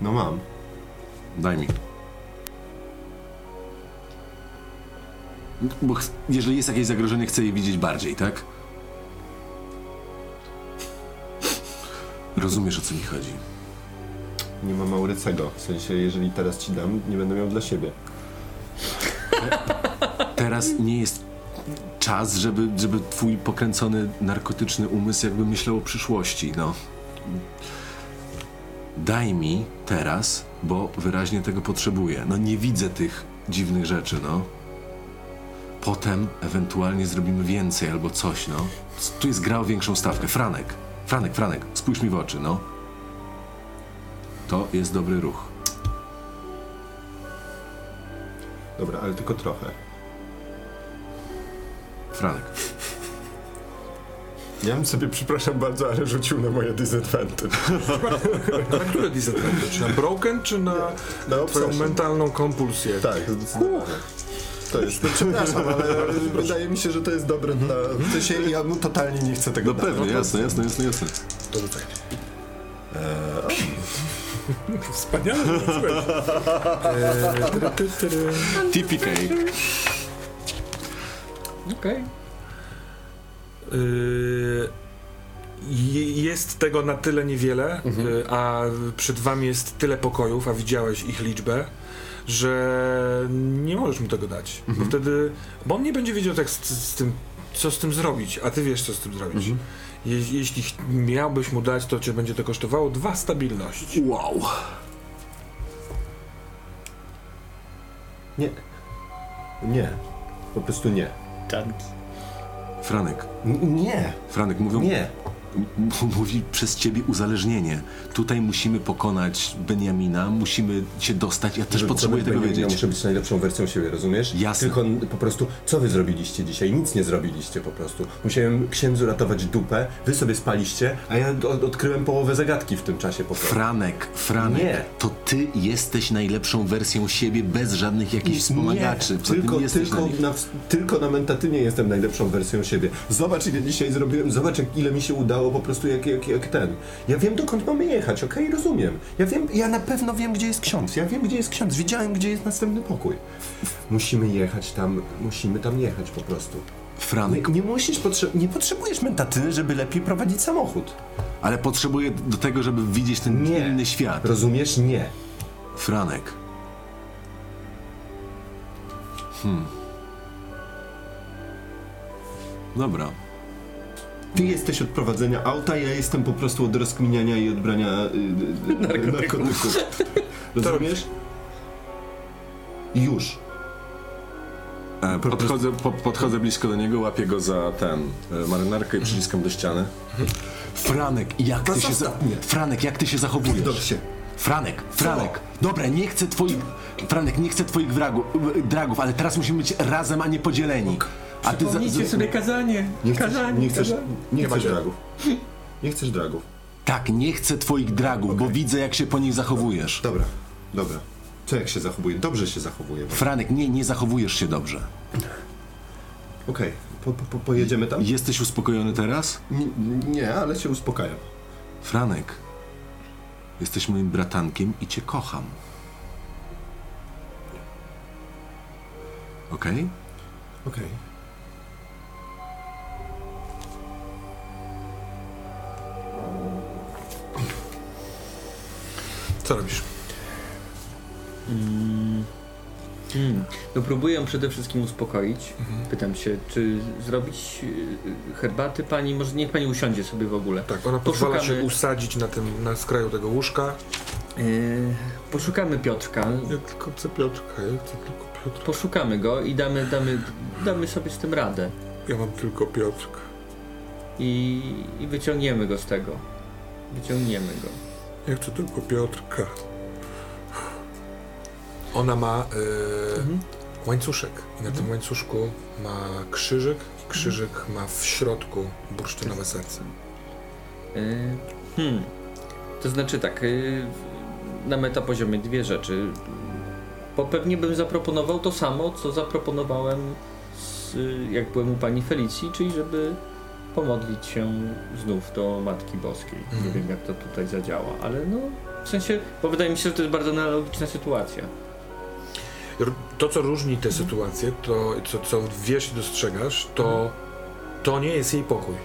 [SPEAKER 3] No mam.
[SPEAKER 2] Daj mi. Bo ch- jeżeli jest jakieś zagrożenie, chcę je widzieć bardziej, tak? Rozumiesz, o co mi chodzi.
[SPEAKER 3] Nie mam Maurycego. W sensie, jeżeli teraz ci dam, nie będę miał dla siebie.
[SPEAKER 2] Teraz nie jest czas, żeby, żeby twój pokręcony narkotyczny umysł jakby myślał o przyszłości, no. Daj mi teraz, bo wyraźnie tego potrzebuję. No nie widzę tych dziwnych rzeczy, no. Potem ewentualnie zrobimy więcej albo coś, no. Tu jest gra o większą stawkę. Franek, Franek, Franek, spójrz mi w oczy, no. To jest dobry ruch.
[SPEAKER 3] Dobra, ale tylko trochę.
[SPEAKER 2] Franek.
[SPEAKER 3] Ja bym sobie, przepraszam bardzo, ale rzucił na moje disadvantage.
[SPEAKER 1] Na które disadvantage? Na broken, czy na
[SPEAKER 3] Na
[SPEAKER 1] twoją mentalną kompulsję?
[SPEAKER 3] Tak, zdecydowanie. To jest, no przepraszam, ale wydaje mi się, że to jest dobre dla... W sensie, ja mu totalnie nie chcę tego
[SPEAKER 2] No
[SPEAKER 3] dać.
[SPEAKER 2] pewnie, jasne, jasne, jasne, jasne.
[SPEAKER 1] To rzucaj. Wspaniale. Eee, tyry.
[SPEAKER 2] TPK.
[SPEAKER 6] Okej.
[SPEAKER 1] Je- Jest tego na tyle niewiele, yy, a przed wami jest tyle pokojów, a widziałeś ich liczbę, że nie możesz mu tego dać. Bo wtedy, bo on nie będzie wiedział tak z, z tym, co z tym zrobić, a ty wiesz, co z tym zrobić. Je, jeśli miałbyś mu dać, to cię będzie to kosztowało dwa stabilności.
[SPEAKER 2] Wow.
[SPEAKER 3] Nie. Nie. Po prostu nie.
[SPEAKER 4] Tanki.
[SPEAKER 2] Franek,
[SPEAKER 3] N- nie.
[SPEAKER 2] Franek, mówią...
[SPEAKER 3] Nie.
[SPEAKER 2] M- mówi przez ciebie uzależnienie. Tutaj musimy pokonać Beniamina, musimy się dostać. Ja też
[SPEAKER 3] Żeby
[SPEAKER 2] potrzebuję tego
[SPEAKER 3] Benjamina,
[SPEAKER 2] wiedzieć.
[SPEAKER 3] Muszę być najlepszą wersją siebie, rozumiesz?
[SPEAKER 2] Jasne.
[SPEAKER 3] Tylko n- po prostu, co wy zrobiliście dzisiaj? Nic nie zrobiliście po prostu. Musiałem księdzu ratować dupę, wy sobie spaliście, a ja od, odkryłem połowę zagadki w tym czasie po prostu.
[SPEAKER 2] Franek, Franek,
[SPEAKER 3] Nie.
[SPEAKER 2] to ty jesteś najlepszą wersją siebie bez żadnych jakichś wspomagaczy.
[SPEAKER 3] Nie,
[SPEAKER 2] Poza tym
[SPEAKER 3] tylko,
[SPEAKER 2] jesteś
[SPEAKER 3] tylko,
[SPEAKER 2] na nich.
[SPEAKER 3] na, tylko na mentatynie jestem najlepszą wersją siebie. Zobacz ile dzisiaj zrobiłem, zobacz jak, ile mi się udało po prostu jak, jak, jak ten. Ja wiem dokąd mamy jechać, okej, rozumiem. Ja wiem, ja na pewno wiem gdzie jest ksiądz, ja wiem gdzie jest ksiądz, widziałem gdzie jest następny pokój. Musimy jechać tam, musimy tam jechać po prostu. Nie,
[SPEAKER 2] Franek,
[SPEAKER 3] nie musisz, potrze- nie potrzebujesz mentatyny, żeby lepiej prowadzić samochód.
[SPEAKER 2] ale potrzebuję do tego, żeby widzieć ten
[SPEAKER 3] Nie.
[SPEAKER 2] inny świat.
[SPEAKER 3] Rozumiesz? Nie.
[SPEAKER 2] Franek. Hmm. Dobra.
[SPEAKER 3] Ty jesteś od prowadzenia auta, ja jestem po prostu od rozkminiania i odbrania y, y, y, narkotyków. Rozumiesz? Już.
[SPEAKER 2] E, podchodzę, po, podchodzę blisko do niego, łapię go za ten e, marynarkę i przyciskam do ściany. Franek, jak ty się za... Franek, jak ty się zachowujesz?
[SPEAKER 3] Się.
[SPEAKER 2] Franek, Franek, dobra, nie chcę twoich... Franek, nie chcę twoich wragu, w- dragów, ale teraz musimy być razem, a nie podzieleni. A ty za,
[SPEAKER 4] sobie kazanie.
[SPEAKER 3] Nie chcesz,
[SPEAKER 4] kazanie,
[SPEAKER 3] nie chcesz,
[SPEAKER 4] kazanie.
[SPEAKER 3] nie chcesz dragów. Nie chcesz dragów.
[SPEAKER 2] Tak, nie chcę twoich dragów, bo widzę jak się po nich zachowujesz.
[SPEAKER 3] Dobra, dobra. Co jak się zachowuje? Dobrze się zachowuje.
[SPEAKER 2] Franek, nie, nie zachowujesz się dobrze.
[SPEAKER 3] Okej, po, po, po, pojedziemy tam?
[SPEAKER 2] Jesteś uspokojony teraz?
[SPEAKER 3] Nie, nie, ale się uspokajam.
[SPEAKER 2] Franek, jesteś moim bratankiem i cię kocham. Okej?
[SPEAKER 3] Okej.
[SPEAKER 1] Co robisz?
[SPEAKER 4] Hmm. No próbuję przede wszystkim uspokoić. Pytam się, czy zrobić y, herbaty pani? Może niech pani usiądzie sobie w ogóle.
[SPEAKER 1] Tak, ona pozwala
[SPEAKER 4] Poszukamy-
[SPEAKER 1] się usadzić na tym, na skraju tego łóżka.
[SPEAKER 4] Yy, poszukamy Piotrka.
[SPEAKER 1] Ja tylko chcę Piotrka, ja chcę tylko Piotrka.
[SPEAKER 4] Poszukamy go i damy, damy, damy sobie z tym radę.
[SPEAKER 1] Ja mam tylko Piotrka.
[SPEAKER 4] I, I wyciągniemy go z tego. Wyciągniemy go.
[SPEAKER 1] Ja chcę tylko Piotrka. Ona ma e,
[SPEAKER 4] Mhm.
[SPEAKER 1] łańcuszek i na tym łańcuszku ma krzyżyk i krzyżyk ma w środku bursztynowe serce.
[SPEAKER 4] Yy, hmm. To znaczy tak, yy, na metapoziomie dwie rzeczy. Bo pewnie bym zaproponował to samo, co zaproponowałem z, jak byłem u pani Felicji, czyli żeby pomodlić się znów do Matki Boskiej. Nie
[SPEAKER 1] Mhm.
[SPEAKER 4] wiem jak to tutaj zadziała, ale no w sensie, bo wydaje mi się, że to jest bardzo analogiczna sytuacja.
[SPEAKER 1] To, co różni te sytuacje, to co, co wiesz i dostrzegasz, to to nie jest jej pokój,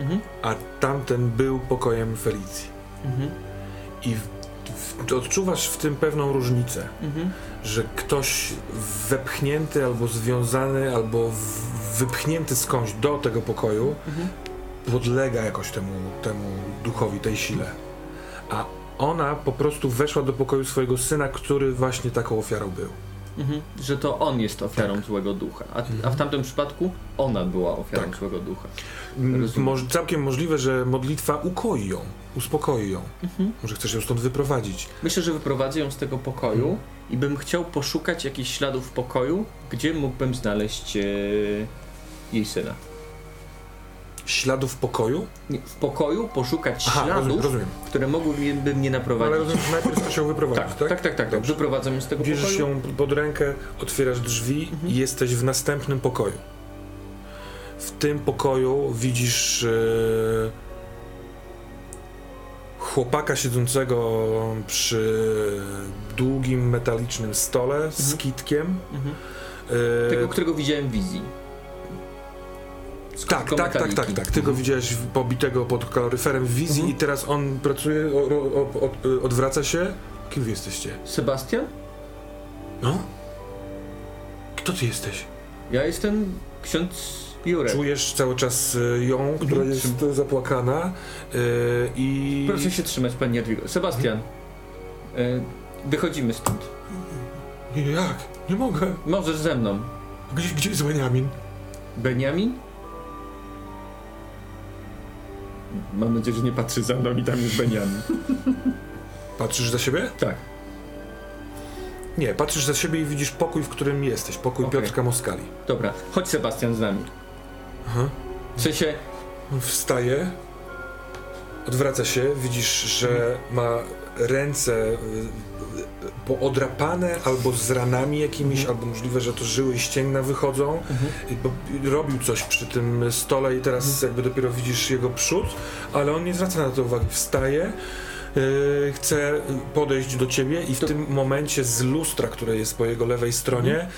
[SPEAKER 4] Mhm.
[SPEAKER 1] a tamten był pokojem Felicji.
[SPEAKER 4] Mhm.
[SPEAKER 1] I w, w, odczuwasz w tym pewną różnicę.
[SPEAKER 4] Mhm.
[SPEAKER 1] że ktoś wepchnięty albo związany, albo w- wypchnięty skądś do tego pokoju
[SPEAKER 4] Mhm.
[SPEAKER 1] podlega jakoś temu, temu duchowi, tej sile. A ona po prostu weszła do pokoju swojego syna, który właśnie taką ofiarą był.
[SPEAKER 4] Mhm. Że to on jest ofiarą złego ducha, a, a w tamtym przypadku ona była ofiarą
[SPEAKER 1] Tak.
[SPEAKER 4] złego ducha.
[SPEAKER 1] Moż, całkiem możliwe, że modlitwa ukoi ją, uspokoi ją. Może chcesz ją stąd wyprowadzić.
[SPEAKER 4] Myślę, że wyprowadzę ją z tego pokoju i bym chciał poszukać jakichś śladów w pokoju, gdzie mógłbym znaleźć e, jej syna.
[SPEAKER 1] Śladów pokoju?
[SPEAKER 4] Nie, w pokoju poszukać
[SPEAKER 1] Aha,
[SPEAKER 4] śladów,
[SPEAKER 1] rozumiem, rozumiem.
[SPEAKER 4] które mogłyby mnie
[SPEAKER 1] Ale
[SPEAKER 4] naprowadzić.
[SPEAKER 1] rozumiem, że najpierw chcesz ją wyprowadzić,
[SPEAKER 4] tak,
[SPEAKER 1] tak?
[SPEAKER 4] tak, tak, tak, tak. Wyprowadzam ją z tego
[SPEAKER 1] Bierzesz
[SPEAKER 4] pokoju.
[SPEAKER 1] ją pod rękę, otwierasz drzwi i jesteś w następnym pokoju. W tym pokoju widzisz e, chłopaka siedzącego przy długim metalicznym stole z kitkiem.
[SPEAKER 4] Mhm.
[SPEAKER 1] E,
[SPEAKER 4] Tego, którego widziałem w wizji.
[SPEAKER 1] Tak, tak, tak, tak, tak. Ty go widziałeś pobitego pod kaloryferem w wizji
[SPEAKER 4] Mhm.
[SPEAKER 1] i teraz on pracuje, odwraca się. Kim wy jesteście?
[SPEAKER 4] Sebastian?
[SPEAKER 1] No? Kto ty jesteś?
[SPEAKER 4] Ja jestem ksiądz Jurek.
[SPEAKER 1] Czujesz cały czas y, ją, która
[SPEAKER 4] Mhm.
[SPEAKER 1] jest y, zapłakana y, i...
[SPEAKER 4] Proszę się trzymać, pani Jadwigo. Sebastian, y, wychodzimy stąd.
[SPEAKER 1] Jak? Nie mogę.
[SPEAKER 4] Możesz ze mną.
[SPEAKER 1] Gdzie, gdzie jest Benjamin?
[SPEAKER 4] Beniamin? Mam nadzieję, że nie patrzy za mną i tam jest Beniamin.
[SPEAKER 1] Patrzysz za siebie?
[SPEAKER 4] Tak.
[SPEAKER 1] Nie, patrzysz za siebie i widzisz pokój, w którym jesteś. Pokój
[SPEAKER 4] Okej.
[SPEAKER 1] Piotrka Moskali.
[SPEAKER 4] Dobra, chodź Sebastian z nami.
[SPEAKER 1] Aha.
[SPEAKER 4] W sensie,
[SPEAKER 1] wstaje, odwraca się, widzisz, że ma ręce y, y, poodrapane albo z ranami jakimiś, albo możliwe, że to żyły i ścięgna wychodzą. Bo robił coś przy tym stole i teraz jakby dopiero widzisz jego przód, ale on nie zwraca na to uwagi. Wstaje, y, chce podejść do ciebie i w
[SPEAKER 4] To-
[SPEAKER 1] tym momencie z lustra, które jest po jego lewej stronie,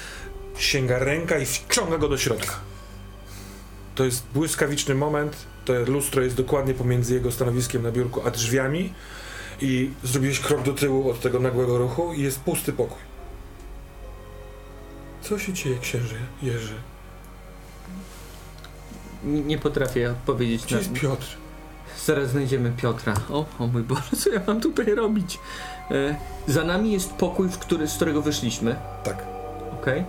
[SPEAKER 1] sięga ręka i wciąga go do środka. To jest błyskawiczny moment. To lustro jest dokładnie pomiędzy jego stanowiskiem na biurku a drzwiami. I zrobiłeś krok do tyłu od tego nagłego ruchu i jest pusty pokój. Co się dzieje, księże Jerzy?
[SPEAKER 4] nie potrafię odpowiedzieć
[SPEAKER 1] Gdzie
[SPEAKER 4] na...
[SPEAKER 1] jest Piotr?
[SPEAKER 4] Zaraz znajdziemy Piotra. O, o mój Boże, co ja mam tutaj robić? E, za nami jest pokój, w który, z którego wyszliśmy.
[SPEAKER 1] Tak.
[SPEAKER 4] Okej.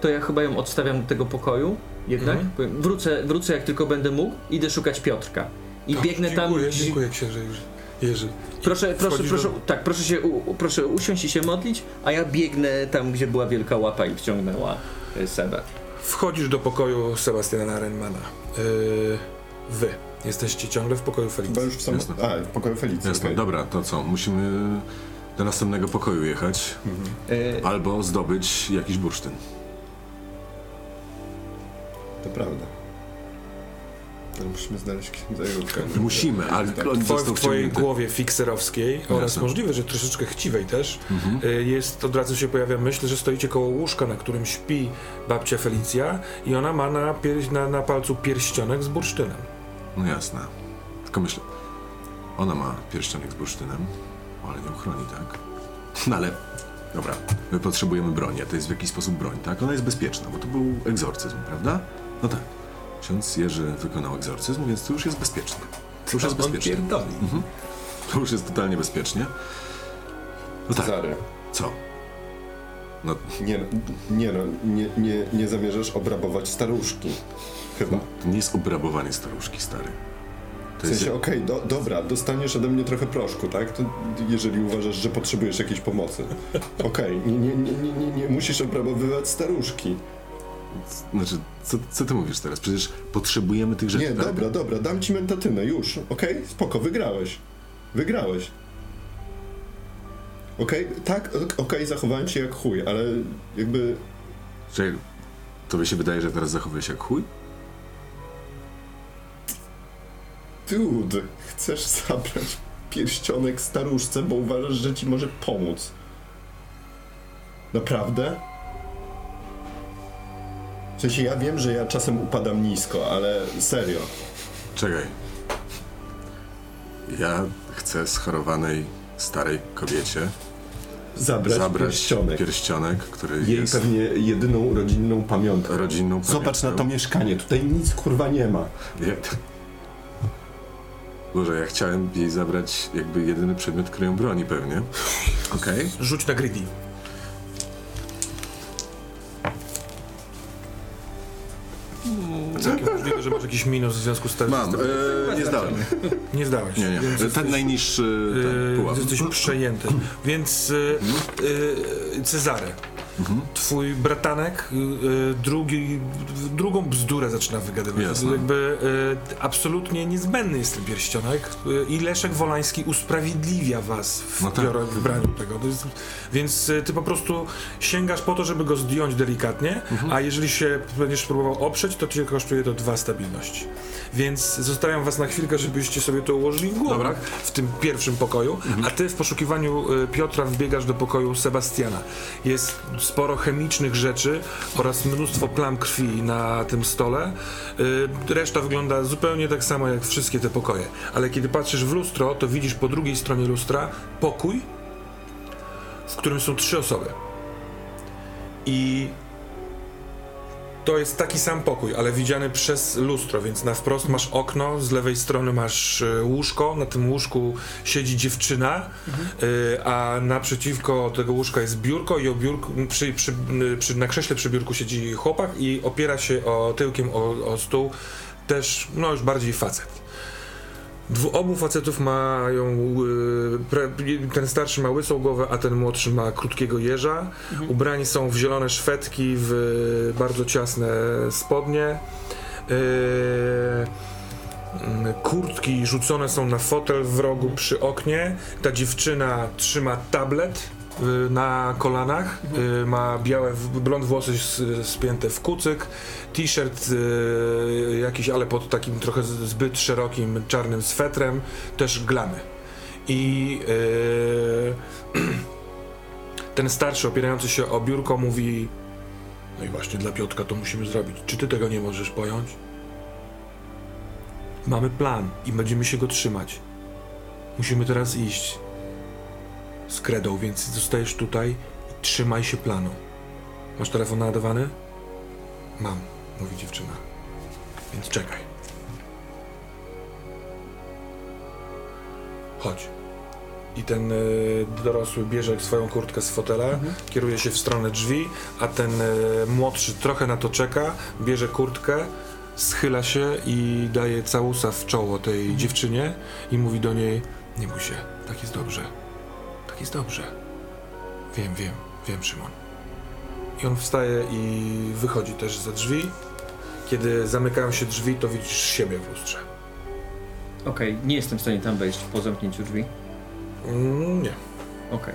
[SPEAKER 4] To ja chyba ją odstawiam do tego pokoju. Jednak
[SPEAKER 1] Mhm.
[SPEAKER 4] Wrócę, wrócę jak tylko będę mógł. Idę szukać Piotrka. I
[SPEAKER 1] Dobrze,
[SPEAKER 4] biegnę tam.
[SPEAKER 1] Dziękuję,
[SPEAKER 4] gdzie-
[SPEAKER 1] dziękuję księże Jerzy. Jerzy.
[SPEAKER 4] Proszę, proszę, proszę,
[SPEAKER 1] do-
[SPEAKER 4] tak, proszę się, u, proszę usiąść i się modlić, a ja biegnę tam, gdzie była wielka łapa i wciągnęła e, Sebę.
[SPEAKER 1] Wchodzisz do pokoju Sebastiana Renmana. Yy, wy jesteście ciągle w pokoju Felicji.
[SPEAKER 3] już w sam...
[SPEAKER 2] Jasne.
[SPEAKER 3] A, w pokoju Felicji,
[SPEAKER 2] Jasne,
[SPEAKER 3] okej.
[SPEAKER 2] dobra, to co? Musimy do następnego pokoju jechać
[SPEAKER 4] E,
[SPEAKER 2] albo zdobyć jakiś bursztyn.
[SPEAKER 3] To prawda. Ale musimy znaleźć Jurka.
[SPEAKER 2] Musimy, ale
[SPEAKER 3] Tak.
[SPEAKER 2] on został
[SPEAKER 1] w twojej
[SPEAKER 2] wciągnięty.
[SPEAKER 1] głowie fikserowskiej
[SPEAKER 2] No
[SPEAKER 1] oraz
[SPEAKER 2] jasne.
[SPEAKER 1] możliwe, że troszeczkę chciwej też
[SPEAKER 2] Mhm.
[SPEAKER 1] y, jest, od razu się pojawia myśl, że stoicie koło łóżka, na którym śpi babcia Felicja i ona ma na, pier- na, na palcu pierścionek z bursztynem.
[SPEAKER 2] No jasne. Tylko myślę, ona ma pierścionek z bursztynem, ale nie ochroni, tak? No ale, dobra, my potrzebujemy broni, a to jest w jakiś sposób broń, tak? Ona jest bezpieczna, bo to był egzorcyzm, prawda? No tak. Ksiądz Jerzy wykonał egzorcyzm, więc to już jest bezpieczne. To już jest
[SPEAKER 1] On
[SPEAKER 2] bezpiecznie.
[SPEAKER 1] pierdoli.
[SPEAKER 2] Mhm. To już jest totalnie bezpiecznie. No tak,
[SPEAKER 3] Cezary.
[SPEAKER 2] co? No,
[SPEAKER 3] Nie, no, nie no, nie, nie, nie zamierzasz obrabować staruszki. Chyba.
[SPEAKER 2] to nie jest obrabowanie staruszki, stary. To
[SPEAKER 3] W
[SPEAKER 2] jest...
[SPEAKER 3] sensie, okej, do, dobra, dostaniesz ode mnie trochę proszku, tak? To jeżeli uważasz, że potrzebujesz jakiejś pomocy. Okej, nie, nie, nie, nie, nie, nie musisz obrabowywać staruszki.
[SPEAKER 2] Znaczy, co, co ty mówisz teraz? Przecież potrzebujemy tych rzeczy,
[SPEAKER 3] Nie,
[SPEAKER 2] tak?
[SPEAKER 3] dobra, dobra, dam ci mentatynę, już. Okej, spoko, wygrałeś. Wygrałeś. Okej, tak, ok- okej, zachowałem się jak chuj, ale jakby...
[SPEAKER 2] Czekaj, tobie się wydaje, że teraz zachowuje się jak chuj?
[SPEAKER 3] Dude, chcesz zabrać pierścionek staruszce, bo uważasz, że ci może pomóc. Naprawdę? W sensie ja wiem, że ja czasem upadam nisko, ale serio.
[SPEAKER 2] Czekaj. Ja chcę schorowanej starej kobiecie
[SPEAKER 3] Zabrać,
[SPEAKER 2] zabrać
[SPEAKER 3] pierścionek.
[SPEAKER 2] pierścionek, który
[SPEAKER 3] Jej
[SPEAKER 2] jest
[SPEAKER 3] pewnie jedyną rodzinną pamiątką.
[SPEAKER 2] rodzinną
[SPEAKER 3] Zobacz na to
[SPEAKER 2] pamiątką.
[SPEAKER 3] mieszkanie, tutaj nic kurwa nie ma.
[SPEAKER 2] Ja... Boże, ja chciałem jej zabrać jakby jedyny przedmiot, który ją broni pewnie. Okej.
[SPEAKER 1] Rzuć na greedy. Jakiś minus w związku z tym.
[SPEAKER 2] Mam, e, nie zdałem.
[SPEAKER 1] Nie zdałeś.
[SPEAKER 2] Nie, nie.
[SPEAKER 1] Więc
[SPEAKER 2] Ten
[SPEAKER 1] jesteś,
[SPEAKER 2] najniższy ten
[SPEAKER 1] yy,
[SPEAKER 2] pułap.
[SPEAKER 1] jesteś przejęty. Więc yy, yy, Cezary, twój bratanek y, y, drugi, drugą bzdurę zaczyna wygadywać.
[SPEAKER 2] Jasne.
[SPEAKER 1] Jakby y, absolutnie niezbędny jest ten pierścionek y, i Leszek Wolański usprawiedliwia was w,
[SPEAKER 2] No tak.
[SPEAKER 1] biorę- w braniu tego. Jest, więc y, ty po prostu sięgasz po to, żeby go zdjąć delikatnie,
[SPEAKER 2] Mhm.
[SPEAKER 1] a jeżeli się będziesz próbował oprzeć, to cię kosztuje to dwa stabilności. Więc zostawiam was na chwilkę, żebyście sobie to ułożyli w głowach w tym pierwszym pokoju,
[SPEAKER 2] Mhm.
[SPEAKER 1] a ty w poszukiwaniu y, Piotra wbiegasz do pokoju Sebastiana. Jest sporo chemicznych rzeczy oraz mnóstwo plam krwi na tym stole. Y, Reszta wygląda zupełnie tak samo jak wszystkie te pokoje. Ale kiedy patrzysz w lustro, to widzisz po drugiej stronie lustra pokój, w którym są trzy osoby. I to jest taki sam pokój, ale widziany przez lustro, więc na wprost masz okno, z lewej strony masz e, łóżko, na tym łóżku siedzi dziewczyna, e, a naprzeciwko tego łóżka jest biurko i o biurku, przy, przy, przy, na krześle przy biurku siedzi chłopak i opiera się o, tyłkiem o, o stół, też no już bardziej facet. Dwu, obu facetów mają, y, ten starszy ma łysą głowę, a ten młodszy ma krótkiego jeża. Ubrani są w zielone szwedki, w y, bardzo ciasne spodnie. Y, mm, kurtki rzucone są na fotel w rogu przy oknie. Ta dziewczyna trzyma tablet na kolanach. Y, ma białe, blond włosy spięte w kucyk. T-shirt y, jakiś, ale pod takim trochę zbyt szerokim czarnym swetrem. Też glany. I y, ten starszy opierający się o biurko mówi no i właśnie dla Piotka to musimy zrobić. Czy ty tego nie możesz pojąć? Mamy plan i będziemy się go trzymać. Musimy teraz iść z kredą, więc zostajesz tutaj i trzymaj się planu. Masz telefon naładowany? Mam, mówi dziewczyna. Więc czekaj. Chodź. I ten y, dorosły bierze swoją kurtkę z fotela, kieruje się w stronę drzwi, a ten y, młodszy trochę na to czeka, bierze kurtkę, schyla się i daje całusa w czoło tej dziewczynie i mówi do niej nie bój się, tak jest dobrze. Jest dobrze. Wiem, wiem, wiem, Szymon. I on wstaje i wychodzi też za drzwi. Kiedy zamykają się drzwi, to widzisz siebie w lustrze.
[SPEAKER 5] Okej, nie jestem w stanie tam wejść po zamknięciu drzwi.
[SPEAKER 1] Mm, nie.
[SPEAKER 5] Okej.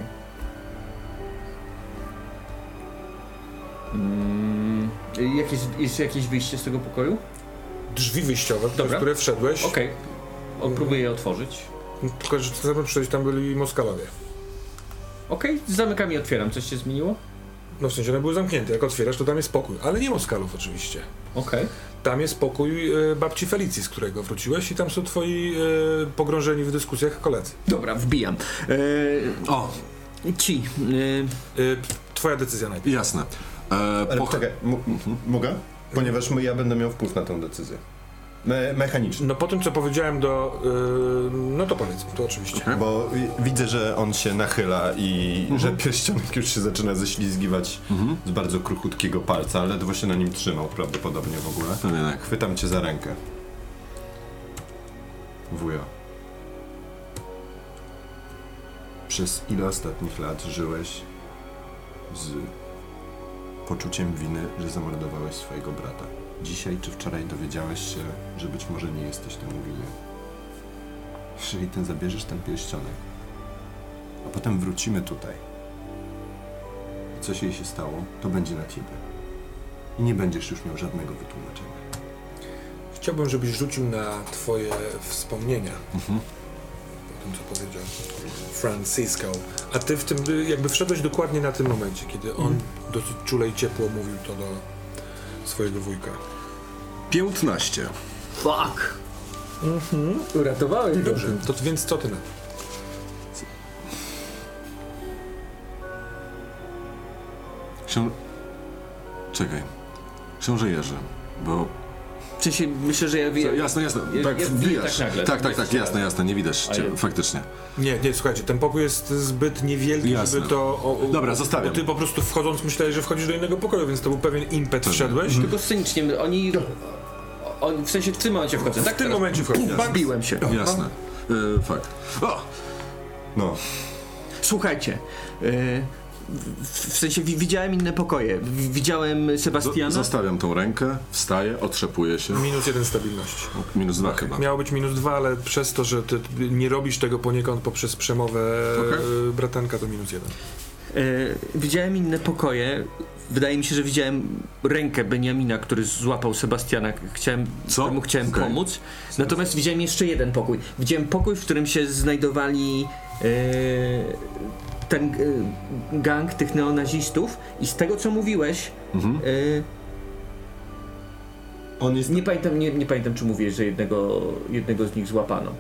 [SPEAKER 5] Mm, jak jest, jest jakieś wyjście z tego pokoju?
[SPEAKER 1] Drzwi wyjściowe, przez
[SPEAKER 5] Dobra.
[SPEAKER 1] które wszedłeś.
[SPEAKER 5] Okej. O, Próbuję je otworzyć.
[SPEAKER 1] Tylko, że na przyjść tam byli Moskalowie.
[SPEAKER 5] Okej, zamykam i otwieram. Coś się zmieniło?
[SPEAKER 1] No w sensie one były zamknięte. Jak otwierasz, to tam jest pokój. Ale nie Moskalów oczywiście.
[SPEAKER 5] Okej.
[SPEAKER 1] Tam jest pokój e, babci Felicji, z którego wróciłeś i tam są twoi e, pogrążeni w dyskusjach koledzy.
[SPEAKER 4] Dobra, wbijam.
[SPEAKER 2] O,
[SPEAKER 4] E, ci. E,
[SPEAKER 1] E, twoja decyzja najpierw.
[SPEAKER 2] jasne. E,
[SPEAKER 3] Ale
[SPEAKER 2] po-
[SPEAKER 3] czekaj, m- mogę? Ponieważ my, ja będę miał wpływ na tę decyzję. Me mechaniczny.
[SPEAKER 1] No po tym, co powiedziałem do... e, no to powiedz, to oczywiście.
[SPEAKER 2] Okej.
[SPEAKER 3] Bo widzę, że on się nachyla i
[SPEAKER 2] Mhm.
[SPEAKER 3] że pierścionek już się zaczyna ześlizgiwać z bardzo kruchutkiego palca, ledwo się na nim trzymał prawdopodobnie w ogóle.
[SPEAKER 2] Pewnie tak.
[SPEAKER 3] Chwytam cię za rękę. Wuja. Przez ile ostatnich lat żyłeś z poczuciem winy, że zamordowałeś swojego brata? Dzisiaj czy wczoraj dowiedziałeś się, że być może nie jesteś temu winien? Jeżeli ten zabierzesz ten pierścionek, a potem wrócimy tutaj i coś jej się stało, to będzie na ciebie. I nie będziesz już miał żadnego wytłumaczenia.
[SPEAKER 1] Chciałbym, żebyś rzucił na twoje wspomnienia.
[SPEAKER 2] Mhm.
[SPEAKER 1] Po tym, co powiedział Francisco. A ty w tym, jakby wszedłeś dokładnie na tym momencie, kiedy on
[SPEAKER 2] Mhm.
[SPEAKER 1] dosyć czule i ciepło mówił to do swojego wujka.
[SPEAKER 2] 15.
[SPEAKER 4] fuck. Uratowałeś go.
[SPEAKER 1] Dobrze, to więc co ty na?
[SPEAKER 2] Ksią... Czekaj. Książę Jerzy, bo...
[SPEAKER 4] W sensie, myślę, że ja wiem.
[SPEAKER 2] Jasne, jasne.
[SPEAKER 5] ja-
[SPEAKER 2] Tak,
[SPEAKER 5] ja
[SPEAKER 2] wbijasz.
[SPEAKER 5] tak nagle.
[SPEAKER 2] Tak, tak, tak, jasne, jasne, nie widać cię,
[SPEAKER 5] ja-
[SPEAKER 2] faktycznie.
[SPEAKER 1] Nie, nie, słuchajcie, ten pokój jest zbyt niewielki,
[SPEAKER 2] Jasne.
[SPEAKER 1] żeby to... O, o,
[SPEAKER 2] Dobra, zostawiam.
[SPEAKER 1] Bo ty po prostu wchodząc myślałeś, że wchodzisz do innego pokoju, więc to był pewien impet,
[SPEAKER 2] Pewnie.
[SPEAKER 1] wszedłeś.
[SPEAKER 5] Tylko scenicznie, oni... On, w sensie w tym momencie wchodzę, tak?
[SPEAKER 1] W tym momencie. Bang!
[SPEAKER 4] Wbiłem się.
[SPEAKER 2] Jasne. E, fakt. O!
[SPEAKER 3] No,
[SPEAKER 4] Słuchajcie, e, w, sensie wi- widziałem inne pokoje. Widziałem Sebastiana.
[SPEAKER 2] Zostawiam tą rękę, wstaję, otrzepuję się.
[SPEAKER 1] Minus jeden stabilności.
[SPEAKER 2] Minus dwa chyba.
[SPEAKER 1] Miało być minus dwa, ale przez to, że ty nie robisz tego poniekąd poprzez przemowę
[SPEAKER 2] Okej.
[SPEAKER 1] e, bratanka, to minus jeden.
[SPEAKER 4] E, widziałem inne pokoje. Wydaje mi się, że widziałem rękę Beniamina, który złapał Sebastiana. Chciałem,
[SPEAKER 2] Co?
[SPEAKER 4] któremu chciałem
[SPEAKER 2] Okej.
[SPEAKER 4] pomóc. Natomiast widziałem jeszcze jeden pokój. Widziałem pokój, w którym się znajdowali e, ten e, gang tych neonazistów i z tego co mówiłeś,
[SPEAKER 2] Mhm.
[SPEAKER 4] e,
[SPEAKER 3] On jest...
[SPEAKER 4] nie, pamiętam, nie, nie pamiętam czy mówiłeś, że jednego, jednego z nich złapano.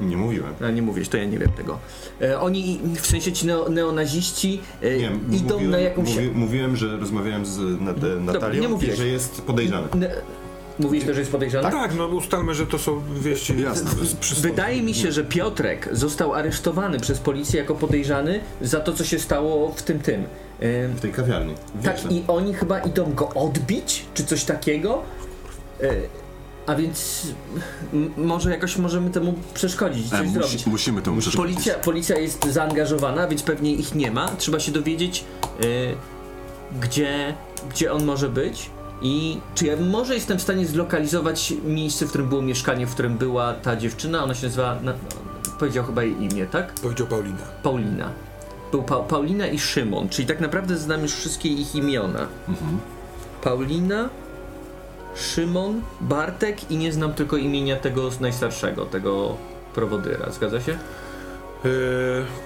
[SPEAKER 3] Nie mówiłem.
[SPEAKER 4] A nie mówisz, to ja nie wiem tego. E, oni, w sensie ci neo, neonaziści, e,
[SPEAKER 3] Nie,
[SPEAKER 4] idą
[SPEAKER 3] mówiłem,
[SPEAKER 4] na jakąś...
[SPEAKER 3] mówi, mówiłem, że rozmawiałem z Nat- Natalią
[SPEAKER 4] nie
[SPEAKER 3] i
[SPEAKER 4] mówiłeś.
[SPEAKER 3] że jest podejrzany.
[SPEAKER 4] Ne, mówisz to, że jest podejrzany?
[SPEAKER 1] Tak, no ustalmy, że to są wieści
[SPEAKER 2] Jasne.
[SPEAKER 4] Wydaje mi się, że Piotrek został aresztowany przez policję jako podejrzany za to, co się stało w tym tym.
[SPEAKER 3] W tej kawiarni.
[SPEAKER 4] tak,
[SPEAKER 3] Wieczne.
[SPEAKER 4] i oni chyba idą go odbić, czy coś takiego. E, a więc może jakoś możemy temu przeszkodzić, coś
[SPEAKER 2] E,
[SPEAKER 4] zrobić.
[SPEAKER 2] musi, musimy tą przeszkodzić.
[SPEAKER 4] Policja, policja jest zaangażowana, więc pewnie ich nie ma. Trzeba się dowiedzieć, y, gdzie, gdzie on może być. I czy ja może jestem w stanie zlokalizować miejsce, w którym było mieszkanie, w którym była ta dziewczyna? Ona się nazywa. Na, powiedział chyba jej imię, tak?
[SPEAKER 1] Powiedział Paulina.
[SPEAKER 4] Paulina. Był pa, Paulina i Szymon, czyli tak naprawdę znam już wszystkie ich imiona.
[SPEAKER 2] Mhm.
[SPEAKER 4] Paulina, Szymon, Bartek i nie znam tylko imienia tego najstarszego, tego prowodyra. Zgadza się?
[SPEAKER 1] E,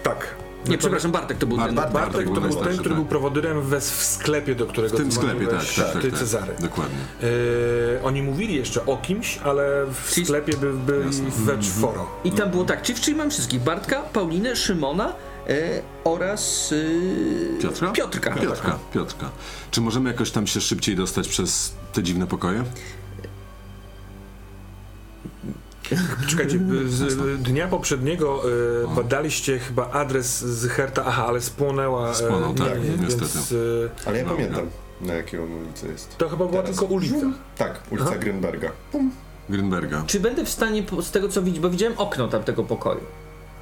[SPEAKER 1] tak.
[SPEAKER 4] Nie, przepraszam, Bartek to był
[SPEAKER 2] Bar-
[SPEAKER 4] ten.
[SPEAKER 2] Bartek
[SPEAKER 1] Bartek to był ten, który
[SPEAKER 2] tak.
[SPEAKER 1] był prowodyrem we, w sklepie, do którego
[SPEAKER 2] W tym
[SPEAKER 1] ty
[SPEAKER 2] sklepie, tak, tak, tak,
[SPEAKER 1] ty
[SPEAKER 2] tak.
[SPEAKER 1] Cezary.
[SPEAKER 2] Dokładnie.
[SPEAKER 1] E, oni mówili jeszcze o kimś, ale w
[SPEAKER 4] Czyli-
[SPEAKER 1] sklepie by, byli
[SPEAKER 2] Jasne.
[SPEAKER 1] we czworo.
[SPEAKER 4] I tam było tak, czyli, mam wszystkich. Bartka, Paulinę, Szymona e, oraz e,
[SPEAKER 2] Piotra?
[SPEAKER 4] Piotrka.
[SPEAKER 2] Piotrka, Piotrka. Czy możemy jakoś tam się szybciej dostać przez te dziwne pokoje?
[SPEAKER 1] Czekajcie, z dnia poprzedniego e, badaliście chyba adres z Herta, aha, ale spłonęła. e,
[SPEAKER 2] Spłonął, tak,
[SPEAKER 1] nie,
[SPEAKER 2] niestety.
[SPEAKER 1] Więc, e,
[SPEAKER 3] Ale ja
[SPEAKER 2] No,
[SPEAKER 3] pamiętam, na jakiej on ulicy jest.
[SPEAKER 1] to chyba była
[SPEAKER 3] Teraz.
[SPEAKER 1] tylko ulica.
[SPEAKER 3] Tak, ulica
[SPEAKER 1] Aha.
[SPEAKER 3] Grünberga.
[SPEAKER 2] Grinberga.
[SPEAKER 4] Czy będę w stanie, z tego co widzieć, bo widziałem okno tamtego pokoju.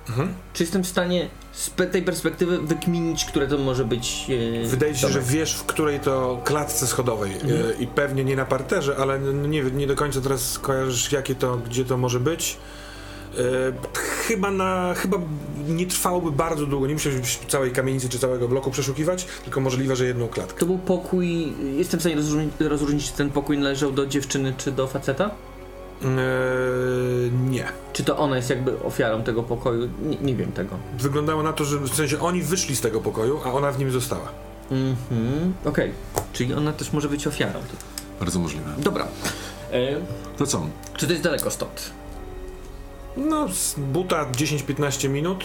[SPEAKER 1] Mhm.
[SPEAKER 4] Czy jestem w stanie z tej perspektywy wykminić, które to może być. E,
[SPEAKER 1] Wydaje się, że wiesz, w której to klatce schodowej
[SPEAKER 4] Mhm.
[SPEAKER 1] e, i pewnie nie na parterze, ale nie, nie do końca teraz kojarzysz, jakie to, gdzie to może być. E, chyba na, chyba nie trwałoby bardzo długo, nie musiałbyś całej kamienicy czy całego bloku przeszukiwać, tylko możliwe, że jedną klatkę.
[SPEAKER 4] To był pokój. Jestem w stanie rozróżnić, rozróżnić, czy ten pokój należał do dziewczyny czy do faceta?
[SPEAKER 1] E, nie.
[SPEAKER 4] Czy to ona jest jakby ofiarą tego pokoju? Nie, nie wiem tego.
[SPEAKER 1] Wyglądało na to, że w sensie oni wyszli z tego pokoju, a ona w nim została.
[SPEAKER 4] Mhm, okej. Czyli ona też może być ofiarą.
[SPEAKER 2] Bardzo możliwe.
[SPEAKER 4] Dobra. E,
[SPEAKER 2] To co?
[SPEAKER 4] czy to jest daleko stąd?
[SPEAKER 1] No, z buta 10-15 minut.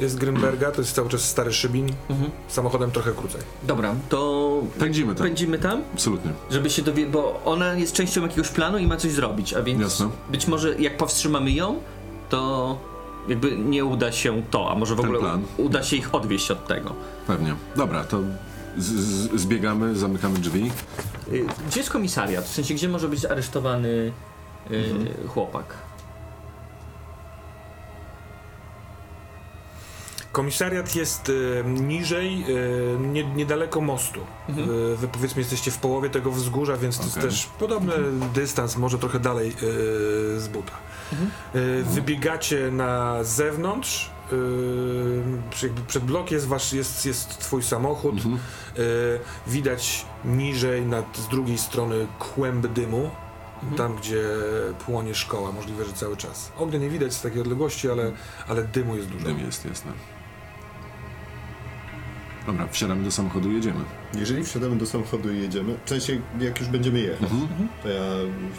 [SPEAKER 1] Jest Grünberga, to jest cały czas stary Szybin.
[SPEAKER 4] Mhm.
[SPEAKER 1] Samochodem trochę krócej.
[SPEAKER 4] Dobra, to
[SPEAKER 2] Pędzimy tam.
[SPEAKER 4] pędzimy tam,
[SPEAKER 2] Absolutnie.
[SPEAKER 4] żeby się dowiedzieć, bo ona jest częścią jakiegoś planu i ma coś zrobić, a więc
[SPEAKER 2] Jasne.
[SPEAKER 4] być może jak powstrzymamy ją, to jakby nie uda się to, a może w
[SPEAKER 2] Ten
[SPEAKER 4] ogóle
[SPEAKER 2] plan.
[SPEAKER 4] uda się ich odwieść od tego.
[SPEAKER 2] Pewnie. Dobra, to z, z, zbiegamy, zamykamy drzwi.
[SPEAKER 4] Y, Gdzie jest komisariat? W sensie, gdzie może być aresztowany y,
[SPEAKER 2] Mhm.
[SPEAKER 4] chłopak?
[SPEAKER 1] Komisariat jest e, niżej, e, nie, niedaleko mostu.
[SPEAKER 4] Mhm.
[SPEAKER 1] E, wy powiedzmy jesteście w połowie tego wzgórza, więc to jest też podobny dystans, może trochę dalej e, z buta.
[SPEAKER 4] Mhm.
[SPEAKER 1] E, wybiegacie na zewnątrz. jakby przed blok jest, wasz, jest, jest twój samochód.
[SPEAKER 2] Mhm.
[SPEAKER 1] Widać niżej, nad, z drugiej strony kłęb dymu.
[SPEAKER 4] Mhm.
[SPEAKER 1] Tam, gdzie płonie szkoła, możliwe, że cały czas. Ognia nie widać z takiej odległości, ale, ale dymu jest dużo.
[SPEAKER 2] Dym jest, jasne. Dobra, wsiadamy do samochodu i jedziemy.
[SPEAKER 3] Jeżeli wsiadamy do samochodu i jedziemy, w sensie jak już będziemy jechać,
[SPEAKER 2] Mhm.
[SPEAKER 3] to ja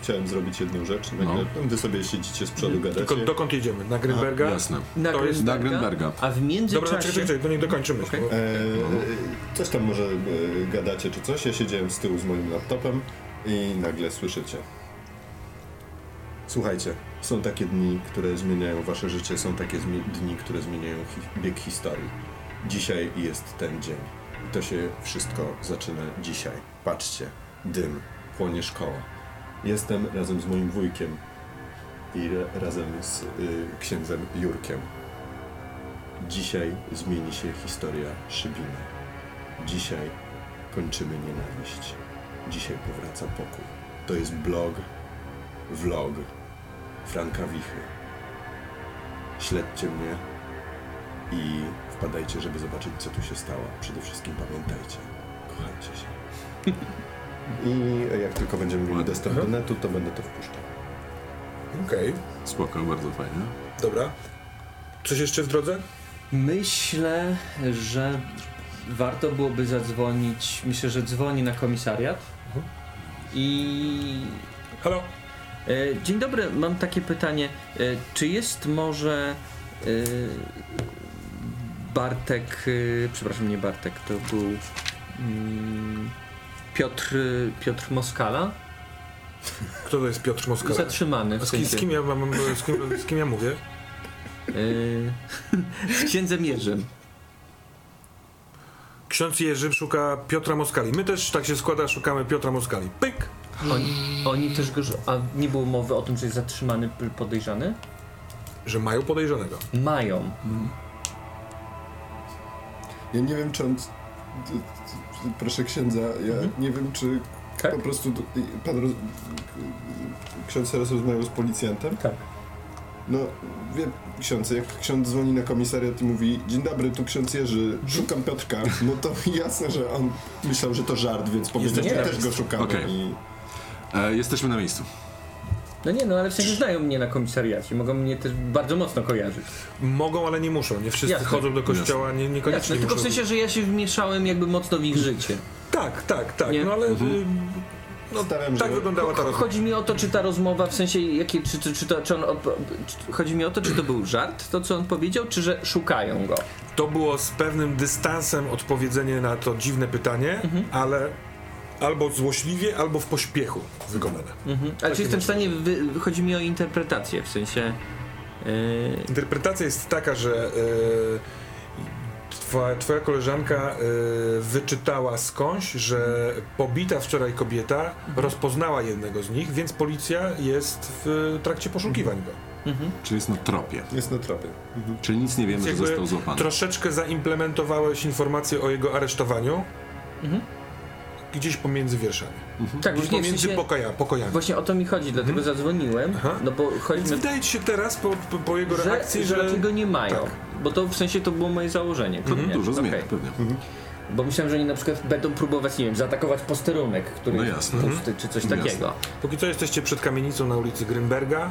[SPEAKER 3] chciałem zrobić jedną rzecz. Nagle,
[SPEAKER 2] No.
[SPEAKER 3] Wy sobie siedzicie z przodu, gadacie.
[SPEAKER 1] Tylko dokąd jedziemy? Na Grünberga?
[SPEAKER 2] Jasne.
[SPEAKER 4] Na
[SPEAKER 1] To jest
[SPEAKER 2] Na
[SPEAKER 4] Grünberga,
[SPEAKER 2] Grünberga.
[SPEAKER 4] A w
[SPEAKER 1] Dobra, no,
[SPEAKER 4] międzyczasie...
[SPEAKER 1] czekaj, czekaj, to nie dokończymy.
[SPEAKER 4] Okej.
[SPEAKER 1] bo-
[SPEAKER 3] E, coś tam może e, gadacie czy coś. Ja siedziałem z tyłu z moim laptopem i nagle słyszycie. Słuchajcie, są takie dni, które zmieniają wasze życie, są takie dni, które zmieniają hi- bieg historii. Dzisiaj jest ten dzień. I to się wszystko zaczyna dzisiaj. Patrzcie, dym, płonie szkoła. Jestem razem z moim wujkiem i ra- razem z y, księdzem Jurkiem. Dzisiaj zmieni się historia Szybiny. Dzisiaj kończymy nienawiść. Dzisiaj powraca pokój. To jest blog, vlog Franka Wichy. Śledźcie mnie i wpadajcie, żeby zobaczyć, co tu się stało. Przede wszystkim pamiętajcie, kochajcie się. I jak tylko będziemy mieli dostęp do netu, to będę to wpuszczał.
[SPEAKER 1] Okej,
[SPEAKER 2] Spoko, bardzo fajnie.
[SPEAKER 1] dobra. Coś jeszcze w drodze?
[SPEAKER 4] Myślę, że warto byłoby zadzwonić. Myślę, że dzwoni na komisariat. I.
[SPEAKER 1] Halo?
[SPEAKER 4] E, dzień dobry, mam takie pytanie. E, czy jest może. E, Bartek. E, przepraszam, nie Bartek, to był. Mm, Piotr, Piotr Moskala?
[SPEAKER 1] Kto to jest Piotr Moskala?
[SPEAKER 4] Zatrzymany.
[SPEAKER 1] Z kim, z kim, ja, mam, z, kim, z kim ja mówię?
[SPEAKER 4] e, z księdzem Jerzym.
[SPEAKER 1] Ksiądz Jerzy szuka Piotra Moskali. My też tak się składa, szukamy Piotra Moskali. Pyk!
[SPEAKER 4] Oni, oni też go. A nie było mowy o tym, że jest zatrzymany podejrzany?
[SPEAKER 1] Że mają podejrzanego.
[SPEAKER 4] Mają.
[SPEAKER 7] Ja nie wiem, czy on. Proszę księdza, ja nie wiem, czy
[SPEAKER 4] Tak?
[SPEAKER 7] po prostu pan roz... ksiądz teraz rozmawiał z policjantem.
[SPEAKER 4] Tak.
[SPEAKER 7] No, wie ksiądz, jak ksiądz dzwoni na komisariat i mówi Dzień dobry, tu ksiądz Jerzy, szukam Piotrka, no to jasne, że on myślał, że to żart, więc powiedział,
[SPEAKER 4] nie,
[SPEAKER 7] że też go szukamy.
[SPEAKER 2] Okej.
[SPEAKER 7] I...
[SPEAKER 2] E, jesteśmy na miejscu.
[SPEAKER 4] No nie, no ale w sensie znają mnie na komisariacie, mogą mnie też bardzo mocno kojarzyć.
[SPEAKER 1] Mogą, ale nie muszą. Nie wszyscy
[SPEAKER 4] Jasne.
[SPEAKER 1] chodzą do kościoła, nie, niekoniecznie
[SPEAKER 4] Jasne, tylko w
[SPEAKER 1] muszą.
[SPEAKER 4] sensie, że ja się wmieszałem jakby mocno w ich życie.
[SPEAKER 1] Tak, tak, tak.
[SPEAKER 4] Nie?
[SPEAKER 1] No ale... y, No,
[SPEAKER 7] Stawiam,
[SPEAKER 1] tak
[SPEAKER 7] że-
[SPEAKER 1] wyglądała ta rozmowa.
[SPEAKER 4] Chodzi mi o to, czy ta rozmowa, w sensie, jakie, czy, czy, czy, to, czy on, op- czy, chodzi mi o to, czy to był żart, to co on powiedział, czy że szukają go.
[SPEAKER 1] To było z pewnym dystansem odpowiedzenie na to dziwne pytanie, ale albo złośliwie, albo w pośpiechu wykonane.
[SPEAKER 4] Mhm. Ale czy jestem w stanie, wy, chodzi mi o interpretację, w sensie... Yy,
[SPEAKER 1] Interpretacja jest taka, że e, twoja, twoja koleżanka e, wyczytała skądś, że pobita wczoraj kobieta rozpoznała jednego z nich, więc policja jest w trakcie poszukiwań go.
[SPEAKER 4] mhm.
[SPEAKER 2] Czyli jest na tropie.
[SPEAKER 7] Jest na tropie.
[SPEAKER 2] Czyli nic nie wiemy, że został złapany.
[SPEAKER 1] Troszeczkę zaimplementowałeś informację o jego aresztowaniu
[SPEAKER 4] Mhm.
[SPEAKER 1] Gdzieś pomiędzy wierszami.
[SPEAKER 4] Tak,
[SPEAKER 1] Gdzieś
[SPEAKER 4] właśnie, w
[SPEAKER 1] pomiędzy
[SPEAKER 4] sensie,
[SPEAKER 1] pokoja, pokojami.
[SPEAKER 4] właśnie o to mi chodzi, dlatego zadzwoniłem,
[SPEAKER 1] Aha.
[SPEAKER 4] no bo chodzi
[SPEAKER 1] Więc wydaje ci się teraz, po, po, po jego
[SPEAKER 4] że,
[SPEAKER 1] reakcji,
[SPEAKER 4] że
[SPEAKER 1] że...
[SPEAKER 4] raczej go nie mają.
[SPEAKER 1] tak.
[SPEAKER 4] Bo to w sensie to było moje założenie.
[SPEAKER 2] Mhm,
[SPEAKER 4] Nie?
[SPEAKER 2] Dużo zmian, pewnie.
[SPEAKER 4] Bo myślałem, że oni na przykład będą próbować, nie wiem, zaatakować posterunek, który
[SPEAKER 2] No
[SPEAKER 4] jest
[SPEAKER 2] jasne.
[SPEAKER 4] pusty, czy coś
[SPEAKER 2] Jasne.
[SPEAKER 4] takiego.
[SPEAKER 1] Póki co jesteście przed kamienicą na ulicy Grünberga.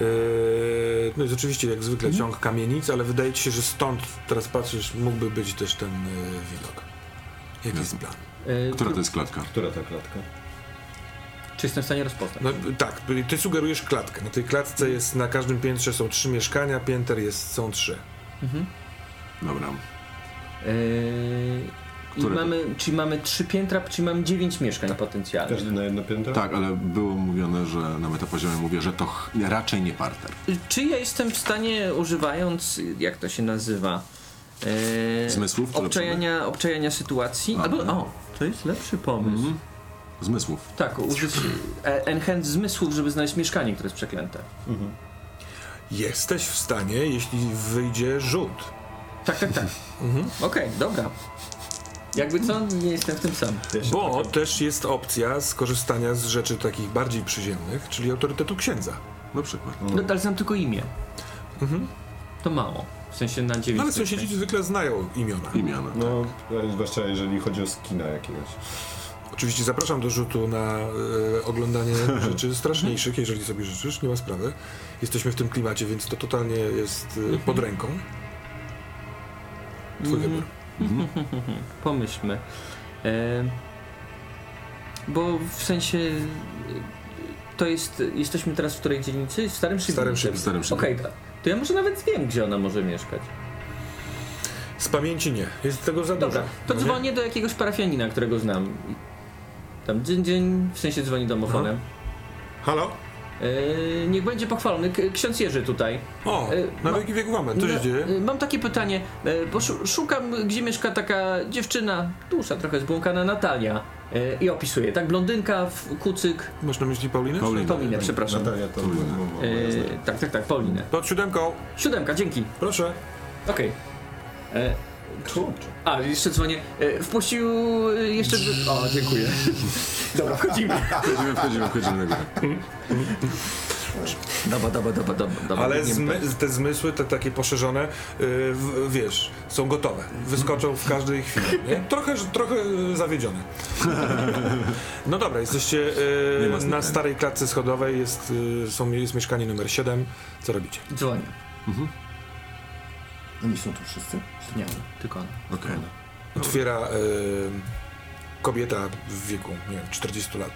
[SPEAKER 1] Yy, no jest oczywiście jak zwykle
[SPEAKER 4] Mhm.
[SPEAKER 1] ciąg kamienic, ale wydaje ci się, że stąd, teraz patrzysz, mógłby być też ten yy, widok. Jaki jest plan?
[SPEAKER 4] Yy,
[SPEAKER 2] Która to jest klatka?
[SPEAKER 3] Która ta klatka?
[SPEAKER 4] Czy jestem w stanie rozpoznać?
[SPEAKER 1] No tak, ty sugerujesz klatkę. Na tej klatce jest, na każdym piętrze są trzy mieszkania, pięter jest, są trzy.
[SPEAKER 4] Mhm.
[SPEAKER 2] Dobra.
[SPEAKER 4] Yy, I mamy, czyli mamy trzy piętra, czyli mamy dziewięć mieszkań potencjalnych.
[SPEAKER 3] Każdy na jedno piętro?
[SPEAKER 2] Tak, ale było mówione, że na metapoziomie mówię, że to raczej nie parter.
[SPEAKER 4] Czy ja jestem w stanie, używając, jak to się nazywa? Yy,
[SPEAKER 2] Zmysłów
[SPEAKER 4] obczajania, obczajania sytuacji.
[SPEAKER 2] A.
[SPEAKER 4] Albo, o, to jest lepszy pomysł.
[SPEAKER 2] Mhm. Zmysłów.
[SPEAKER 4] Tak, użyć e, enhance zmysłów, żeby znaleźć mieszkanie, które jest przeklęte.
[SPEAKER 1] Jesteś w stanie, jeśli wyjdzie rzut.
[SPEAKER 4] Tak, tak, tak. Okej, dobra. Jakby co, nie jestem w tym sam.
[SPEAKER 1] Bo
[SPEAKER 3] trochę-
[SPEAKER 1] też jest opcja skorzystania z rzeczy takich bardziej przyziemnych, czyli autorytetu księdza.
[SPEAKER 2] Na przykład.
[SPEAKER 4] No, ale znam tylko imię.
[SPEAKER 1] Mhm.
[SPEAKER 4] To mało. W sensie na dziewięć.
[SPEAKER 1] Ale sąsiedzi zwykle znają imiona.
[SPEAKER 2] Imiona.
[SPEAKER 3] No, zwłaszcza jeżeli chodzi o skina jakiegoś.
[SPEAKER 1] Oczywiście zapraszam do rzutu na e, oglądanie rzeczy straszniejszych, jeżeli sobie życzysz, nie ma sprawy. Jesteśmy w tym klimacie, więc to totalnie jest e, pod ręką. Twój
[SPEAKER 4] Mhm.
[SPEAKER 1] wybór.
[SPEAKER 4] Pomyślmy. E, bo w sensie e, to jest. Jesteśmy teraz w której dzielnicy? W Starym Szybie.
[SPEAKER 1] Starym
[SPEAKER 2] szybem.
[SPEAKER 4] Okej, to, to ja może nawet wiem, gdzie ona może mieszkać.
[SPEAKER 1] Z pamięci nie. Jest tego za
[SPEAKER 4] Dobra,
[SPEAKER 1] dużo.
[SPEAKER 4] to
[SPEAKER 1] no nie?
[SPEAKER 4] dzwonię do jakiegoś parafianina, którego znam. Tam dzień, dzień, w sensie dzwoni domofonem.
[SPEAKER 1] Halo?
[SPEAKER 4] E, niech będzie pochwalony k- ksiądz Jerzy tutaj.
[SPEAKER 1] O,
[SPEAKER 4] E,
[SPEAKER 1] na
[SPEAKER 4] ma-
[SPEAKER 1] wieki wieku mamy. Co się
[SPEAKER 4] No,
[SPEAKER 1] dzieje?
[SPEAKER 4] y, Mam takie pytanie, y, bo szu- szukam, gdzie mieszka taka dziewczyna, dusza trochę zbłąkana Natalia. Y, I opisuję, tak? Blondynka, kucyk.
[SPEAKER 1] Masz na myśli Paulinę?
[SPEAKER 2] Paulinę.
[SPEAKER 4] Paulinę, przepraszam.
[SPEAKER 3] Natalia to... Jasne.
[SPEAKER 4] tak, tak, tak, Paulinę.
[SPEAKER 1] Pod siódemką.
[SPEAKER 4] Siódemka, dzięki.
[SPEAKER 1] Proszę.
[SPEAKER 4] Okej. E, a, jeszcze dzwonię. E, wpuścił e, jeszcze... O, dziękuję. Dobra, wchodzimy.
[SPEAKER 2] Wchodzimy, wchodzimy, wchodzimy na górę.
[SPEAKER 4] Dobra, dobra, dobra, dobra. dobra
[SPEAKER 1] Ale zmy, te zmysły, te takie poszerzone, yy, w, wiesz, są gotowe. Wyskoczą w każdej chwili. Nie? Trochę, trochę yy, zawiedzione. No dobra, jesteście yy, na starej klatce schodowej, jest, yy, są, jest mieszkanie numer 7. Co robicie?
[SPEAKER 4] Dzwonię.
[SPEAKER 3] Oni są tu wszyscy?
[SPEAKER 4] Nie, tylko on.
[SPEAKER 2] Okej.
[SPEAKER 1] Otwiera yy, kobieta w wieku, nie wiem, 40 lat.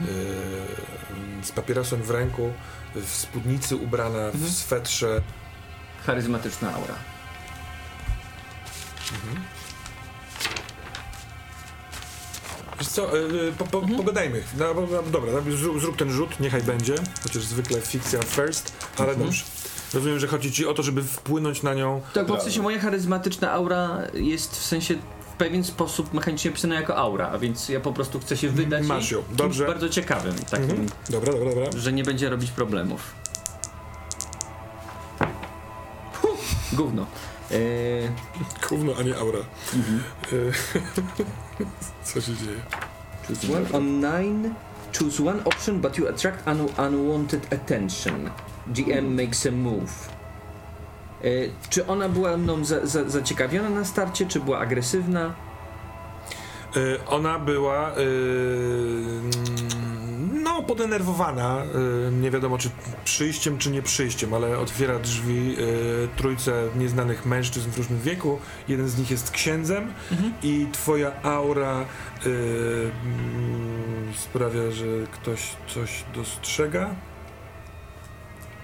[SPEAKER 1] Yy, z papierosem w ręku, w spódnicy ubrana, w swetrze.
[SPEAKER 4] Charyzmatyczna aura.
[SPEAKER 1] Wiesz co, yy, po, po, pogadajmy. No, dobra, no, zrób, zrób ten rzut, niechaj będzie, chociaż zwykle fikcja first, ale dobrze. Rozumiem, że chodzi ci o to, żeby wpłynąć na nią.
[SPEAKER 4] Tak, bo w sensie moja charyzmatyczna aura jest w sensie pewien sposób mechanicznie pisana jako aura, a więc ja po prostu chcę się wydać
[SPEAKER 1] Masz ją,
[SPEAKER 4] kimś
[SPEAKER 1] dobrze.
[SPEAKER 4] bardzo ciekawym, takim,
[SPEAKER 1] Mhm. Dobra, dobra, dobra.
[SPEAKER 4] że nie będzie robić problemów. Puh, gówno. Eee,
[SPEAKER 1] Gówno, a nie aura. Yy, Co się dzieje?
[SPEAKER 4] choose one on nine. Choose one option, but you attract un unwanted attention. GM makes a move. E, czy ona była mną za, za, zaciekawiona na starcie, czy była agresywna?
[SPEAKER 1] Y, Ona była y, mm, no podenerwowana, nie wiadomo czy przyjściem czy nie przyjściem, ale otwiera drzwi trójce nieznanych mężczyzn w różnym wieku. Jeden z nich jest księdzem i twoja aura mm, sprawia, że ktoś coś dostrzega,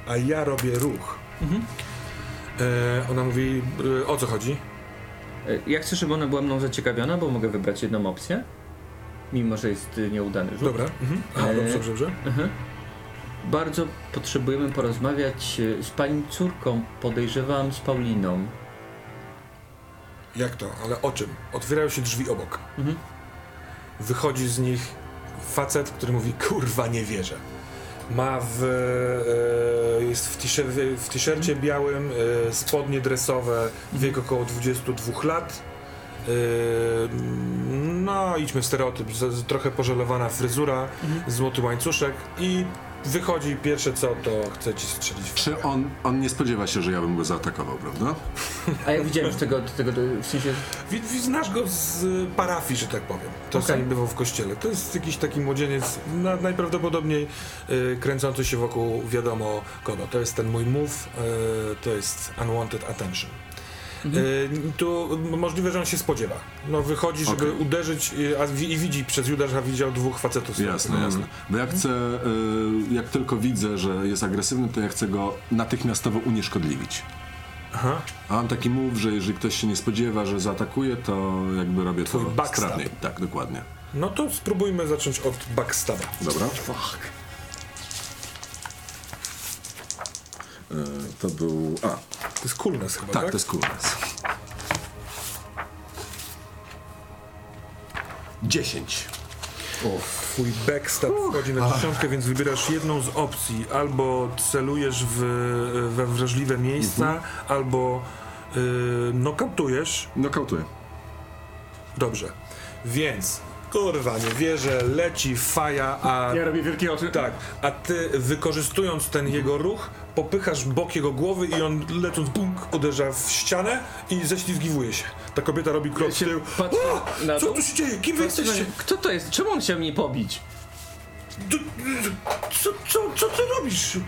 [SPEAKER 1] a ja robię ruch. Y, ona mówi, y, o co chodzi?
[SPEAKER 4] E, Ja chcę, żeby ona była mną zaciekawiona, bo mogę wybrać jedną opcję. Mimo, że jest nieudany rzut.
[SPEAKER 1] Dobra. Mhm. A,
[SPEAKER 4] E,
[SPEAKER 1] dobrze, dobrze.
[SPEAKER 4] Mhm. Bardzo potrzebujemy porozmawiać z pani córką, podejrzewam z Pauliną.
[SPEAKER 1] Jak to? Ale o czym? Otwierają się drzwi obok.
[SPEAKER 4] Mhm.
[SPEAKER 1] Wychodzi z nich facet, który mówi, kurwa, nie wierzę. Ma w... E, jest w, t-shircie białym, e, spodnie dresowe, wiek około 22 lat. E, no, idźmy w stereotyp. Trochę pożelowana fryzura, złoty łańcuszek i wychodzi pierwsze co, to chce ci strzelić w
[SPEAKER 2] Czy on, on nie spodziewa się, że ja bym go zaatakował, prawda?
[SPEAKER 4] A ja widziałem już tego, tego, w sensie...
[SPEAKER 1] Wi- wi- Znasz go z y, parafii, że tak powiem. To okay. bywał w kościele. To jest jakiś taki młodzieniec, na, najprawdopodobniej y, kręcący się wokół wiadomo kogo. To jest ten mój move, y, to jest unwanted attention. Y, tu m- możliwe, że on się spodziewa. No wychodzi, żeby
[SPEAKER 2] Okej.
[SPEAKER 1] uderzyć y, a, i widzi przez Judasz, a widział dwóch facetów.
[SPEAKER 2] Jasne, jasne. Bo ja chcę, y, jak tylko widzę, że jest agresywny, to ja chcę go natychmiastowo unieszkodliwić.
[SPEAKER 1] Aha.
[SPEAKER 2] A mam taki move, że jeżeli ktoś się nie spodziewa, że zaatakuje, to jakby robię
[SPEAKER 1] Twój
[SPEAKER 2] to
[SPEAKER 1] backstab.
[SPEAKER 2] sprawniej. Tak, dokładnie.
[SPEAKER 1] No to spróbujmy zacząć od backstaba.
[SPEAKER 2] Dobra. E, to był... A,
[SPEAKER 1] To jest coolness chyba,
[SPEAKER 2] tak,
[SPEAKER 1] tak?
[SPEAKER 2] to jest coolness. 10.
[SPEAKER 1] Twój backstab wchodzi na dziesiątkę, więc wybierasz jedną z opcji. Albo celujesz w, we wrażliwe miejsca,
[SPEAKER 2] Mhm.
[SPEAKER 1] albo y, nokautujesz.
[SPEAKER 2] Nokautuję.
[SPEAKER 1] Dobrze. Więc, kurwa, nie wierzę, leci faja, a...
[SPEAKER 4] robię wielkie oczy.
[SPEAKER 1] Tak, a ty wykorzystując ten jego ruch, popychasz bok jego głowy i on lecąc bunk uderza w ścianę i ześlizgiwuje się. Ta kobieta robi krok w tył. O, co tu się dzieje? Kim wy jesteście?
[SPEAKER 4] Kto to jest? Czemu on chciał mnie pobić?
[SPEAKER 1] Co, co, co ty robisz?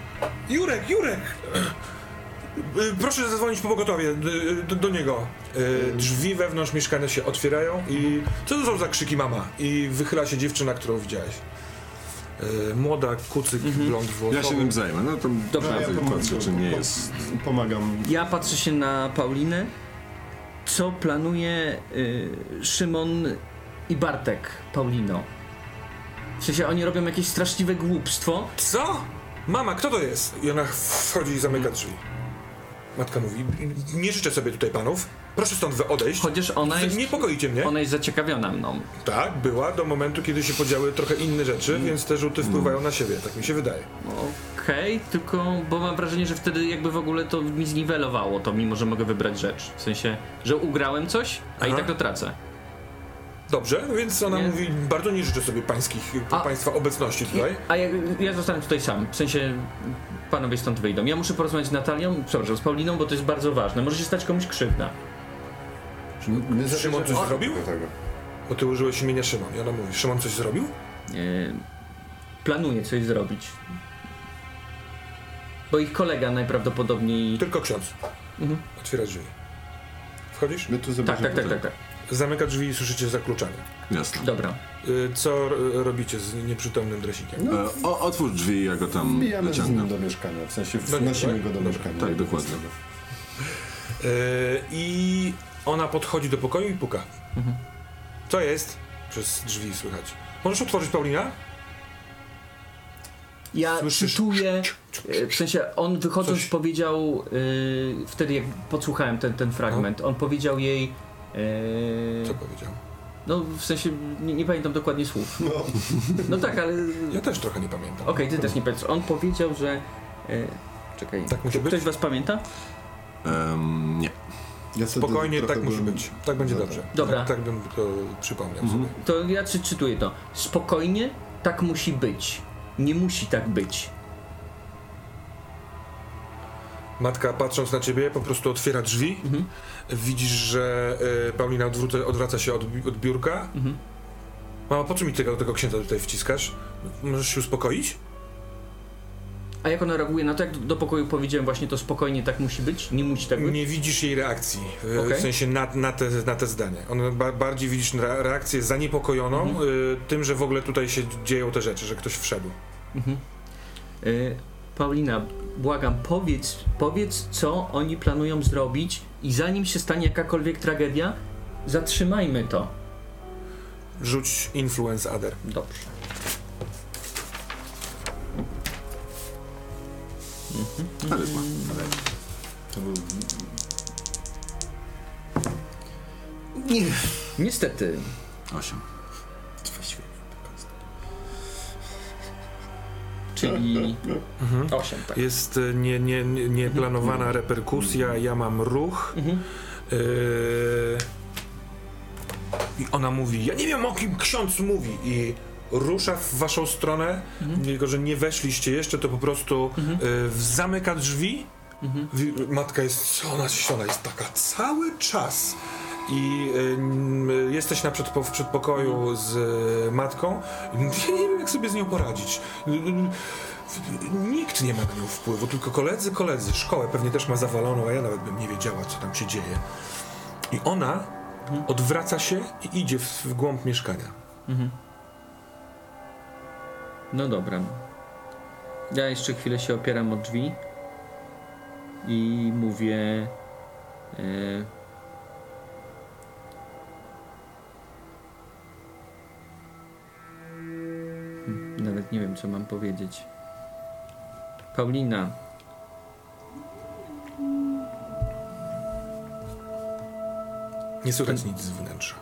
[SPEAKER 1] Jurek, Jurek! Proszę zadzwonić po pogotowie do, do niego. Y, Drzwi wewnątrz mieszkania się otwierają i co to są za krzyki mama? I wychyla się dziewczyna, którą widziałeś. Y, Młoda, kucyk, blond włosowy.
[SPEAKER 2] Ja się nim zajmę. No to
[SPEAKER 4] Dobra,
[SPEAKER 2] ja patrzę, czy nie jest...
[SPEAKER 3] Pomagam.
[SPEAKER 4] Ja patrzę się na Paulinę. Co planuje y, Szymon i Bartek Paulino? W sensie oni robią jakieś straszliwe głupstwo.
[SPEAKER 1] Co? Mama, kto to jest? I ona wchodzi i zamyka drzwi. Matka mówi, nie życzę sobie tutaj panów. Proszę stąd odejść.
[SPEAKER 4] Chociaż ona jest,
[SPEAKER 1] Niepokoicie mnie.
[SPEAKER 4] ona jest zaciekawiona mną.
[SPEAKER 1] Tak, była do momentu, kiedy się podziały trochę inne rzeczy, więc te rzuty wpływają na siebie, tak mi się wydaje.
[SPEAKER 4] okej, tylko bo mam wrażenie, że wtedy jakby w ogóle to mi zniwelowało to, mimo że mogę wybrać rzecz. W sensie, że ugrałem coś, a i
[SPEAKER 1] Aha.
[SPEAKER 4] tak to tracę.
[SPEAKER 1] Dobrze, więc ona
[SPEAKER 4] Nie?
[SPEAKER 1] mówi, bardzo nie życzę sobie pańskich,
[SPEAKER 4] A-
[SPEAKER 1] państwa obecności tutaj.
[SPEAKER 4] A ja, ja zostanę tutaj sam, w sensie panowie stąd wyjdą. Ja muszę porozmawiać z Natalią, przepraszam, z Pauliną, bo to jest bardzo ważne. Może się stać komuś krzywda.
[SPEAKER 7] My
[SPEAKER 1] Szymon coś zrobił?
[SPEAKER 7] tego.
[SPEAKER 1] Bo ty użyłeś imienia Szymon. I ona mówi, Szymon coś zrobił?
[SPEAKER 4] E, planuję coś zrobić. Bo ich kolega najprawdopodobniej...
[SPEAKER 1] Tylko ksiądz.
[SPEAKER 4] Mhm.
[SPEAKER 1] Otwiera drzwi. Wchodzisz?
[SPEAKER 7] My tu
[SPEAKER 4] Tak,
[SPEAKER 7] zobaczymy.
[SPEAKER 4] tak, tak, tak, tak.
[SPEAKER 1] Zamyka drzwi i słyszycie zakluczanie.
[SPEAKER 2] Jasne.
[SPEAKER 4] Dobra.
[SPEAKER 1] Y, Co r- robicie z nieprzytomnym dresikiem?
[SPEAKER 7] No,
[SPEAKER 2] E, o, otwórz drzwi, ja go tam
[SPEAKER 7] Wbijamy z nim
[SPEAKER 2] wyciągnę.
[SPEAKER 7] do mieszkania, w sensie
[SPEAKER 1] No
[SPEAKER 7] wnosimy
[SPEAKER 1] tak?
[SPEAKER 7] go do mieszkania.
[SPEAKER 2] Tak, dokładnie.
[SPEAKER 1] Y, I ona podchodzi do pokoju i puka.
[SPEAKER 4] Mhm.
[SPEAKER 1] Co jest? Przez drzwi słychać. Możesz otworzyć Paulina?
[SPEAKER 4] Ja
[SPEAKER 1] Słyszysz?
[SPEAKER 4] cytuję, e, w sensie on wychodząc
[SPEAKER 1] Coś-
[SPEAKER 4] powiedział, e, wtedy jak podsłuchałem ten, ten fragment, on powiedział jej, e,
[SPEAKER 1] Co powiedział?
[SPEAKER 4] no w sensie nie, nie pamiętam dokładnie słów.
[SPEAKER 7] No,
[SPEAKER 4] No tak, ale
[SPEAKER 1] Ja też trochę nie pamiętam.
[SPEAKER 4] okej, ty też nie pamiętasz. On powiedział, że, e, czekaj,
[SPEAKER 1] Tak musi być?
[SPEAKER 4] ktoś was pamięta?
[SPEAKER 2] Em, nie.
[SPEAKER 7] Ja
[SPEAKER 1] Spokojnie, tak musi być. Tak będzie dobrze.
[SPEAKER 4] Dobra.
[SPEAKER 1] Tak, tak bym to przypomniał
[SPEAKER 2] Mhm.
[SPEAKER 1] sobie.
[SPEAKER 4] To ja czy, czytuję to. Spokojnie, tak musi być. Nie musi tak być.
[SPEAKER 1] Matka patrząc na ciebie po prostu otwiera drzwi.
[SPEAKER 4] Mhm.
[SPEAKER 1] Widzisz, że y, Paulina odwróca, odwraca się od, od biurka.
[SPEAKER 4] Mhm.
[SPEAKER 1] Mama, po co mi tego, tego księdza tutaj wciskasz? Możesz się uspokoić?
[SPEAKER 4] A jak ona reaguje na to, jak do, pokoju powiedziałem właśnie to spokojnie, tak musi być? Nie musi tak być?
[SPEAKER 1] Nie widzisz jej reakcji, y,
[SPEAKER 4] Okej.
[SPEAKER 1] w sensie na, na, te, na te zdanie. Ona ba, bardziej widzisz re- reakcję zaniepokojoną
[SPEAKER 4] Mhm.
[SPEAKER 1] y, tym, że w ogóle tutaj się dzieją te rzeczy, że ktoś wszedł.
[SPEAKER 4] Y, Paulina, błagam, powiedz, powiedz, co oni planują zrobić i zanim się stanie jakakolwiek tragedia, zatrzymajmy to.
[SPEAKER 1] Rzuć influence other.
[SPEAKER 4] Dobrze.
[SPEAKER 2] Charyzma.
[SPEAKER 7] To był
[SPEAKER 4] Nie. Niestety.
[SPEAKER 2] Osiem.
[SPEAKER 4] Czyli
[SPEAKER 1] Mhm.
[SPEAKER 4] 8, tak.
[SPEAKER 1] Jest y, nie, nie, nie, nieplanowana reperkusja, ja mam ruch.
[SPEAKER 4] Mhm.
[SPEAKER 1] Yy... I ona mówi, ja nie wiem o kim ksiądz mówi i rusza w waszą stronę,
[SPEAKER 4] Mhm.
[SPEAKER 1] tylko że nie weszliście jeszcze, to po prostu
[SPEAKER 4] Mhm.
[SPEAKER 1] yy, zamyka drzwi.
[SPEAKER 4] Mhm.
[SPEAKER 1] Matka jest, ona, ona jest taka cały czas. I yy, jesteś na przedpo, w przedpokoju z yy, matką. Ja nie wiem, jak sobie z nią poradzić. Yy, Nikt nie ma na nią wpływu, tylko koledzy, koledzy. Szkołę pewnie też ma zawaloną, a ja nawet bym nie wiedziała, co tam się dzieje. I ona odwraca się i idzie w, w głąb mieszkania.
[SPEAKER 4] Mhm. No dobra. Ja jeszcze chwilę się opieram o drzwi i mówię. E... Nawet nie wiem, co mam powiedzieć. Paulina.
[SPEAKER 1] Nie słychać nic z wnętrza.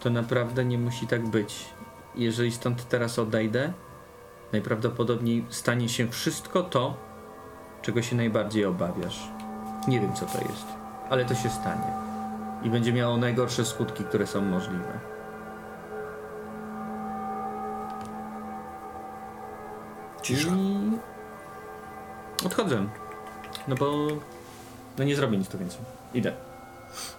[SPEAKER 4] To naprawdę nie musi tak być. Jeżeli stąd teraz odejdę, najprawdopodobniej stanie się wszystko to, czego się najbardziej obawiasz. Nie wiem, co to jest, ale to się stanie. I będzie miało najgorsze skutki, które są możliwe.
[SPEAKER 1] Cisza.
[SPEAKER 4] I odchodzę. No bo no nie zrobię nic tu więcej. Idę.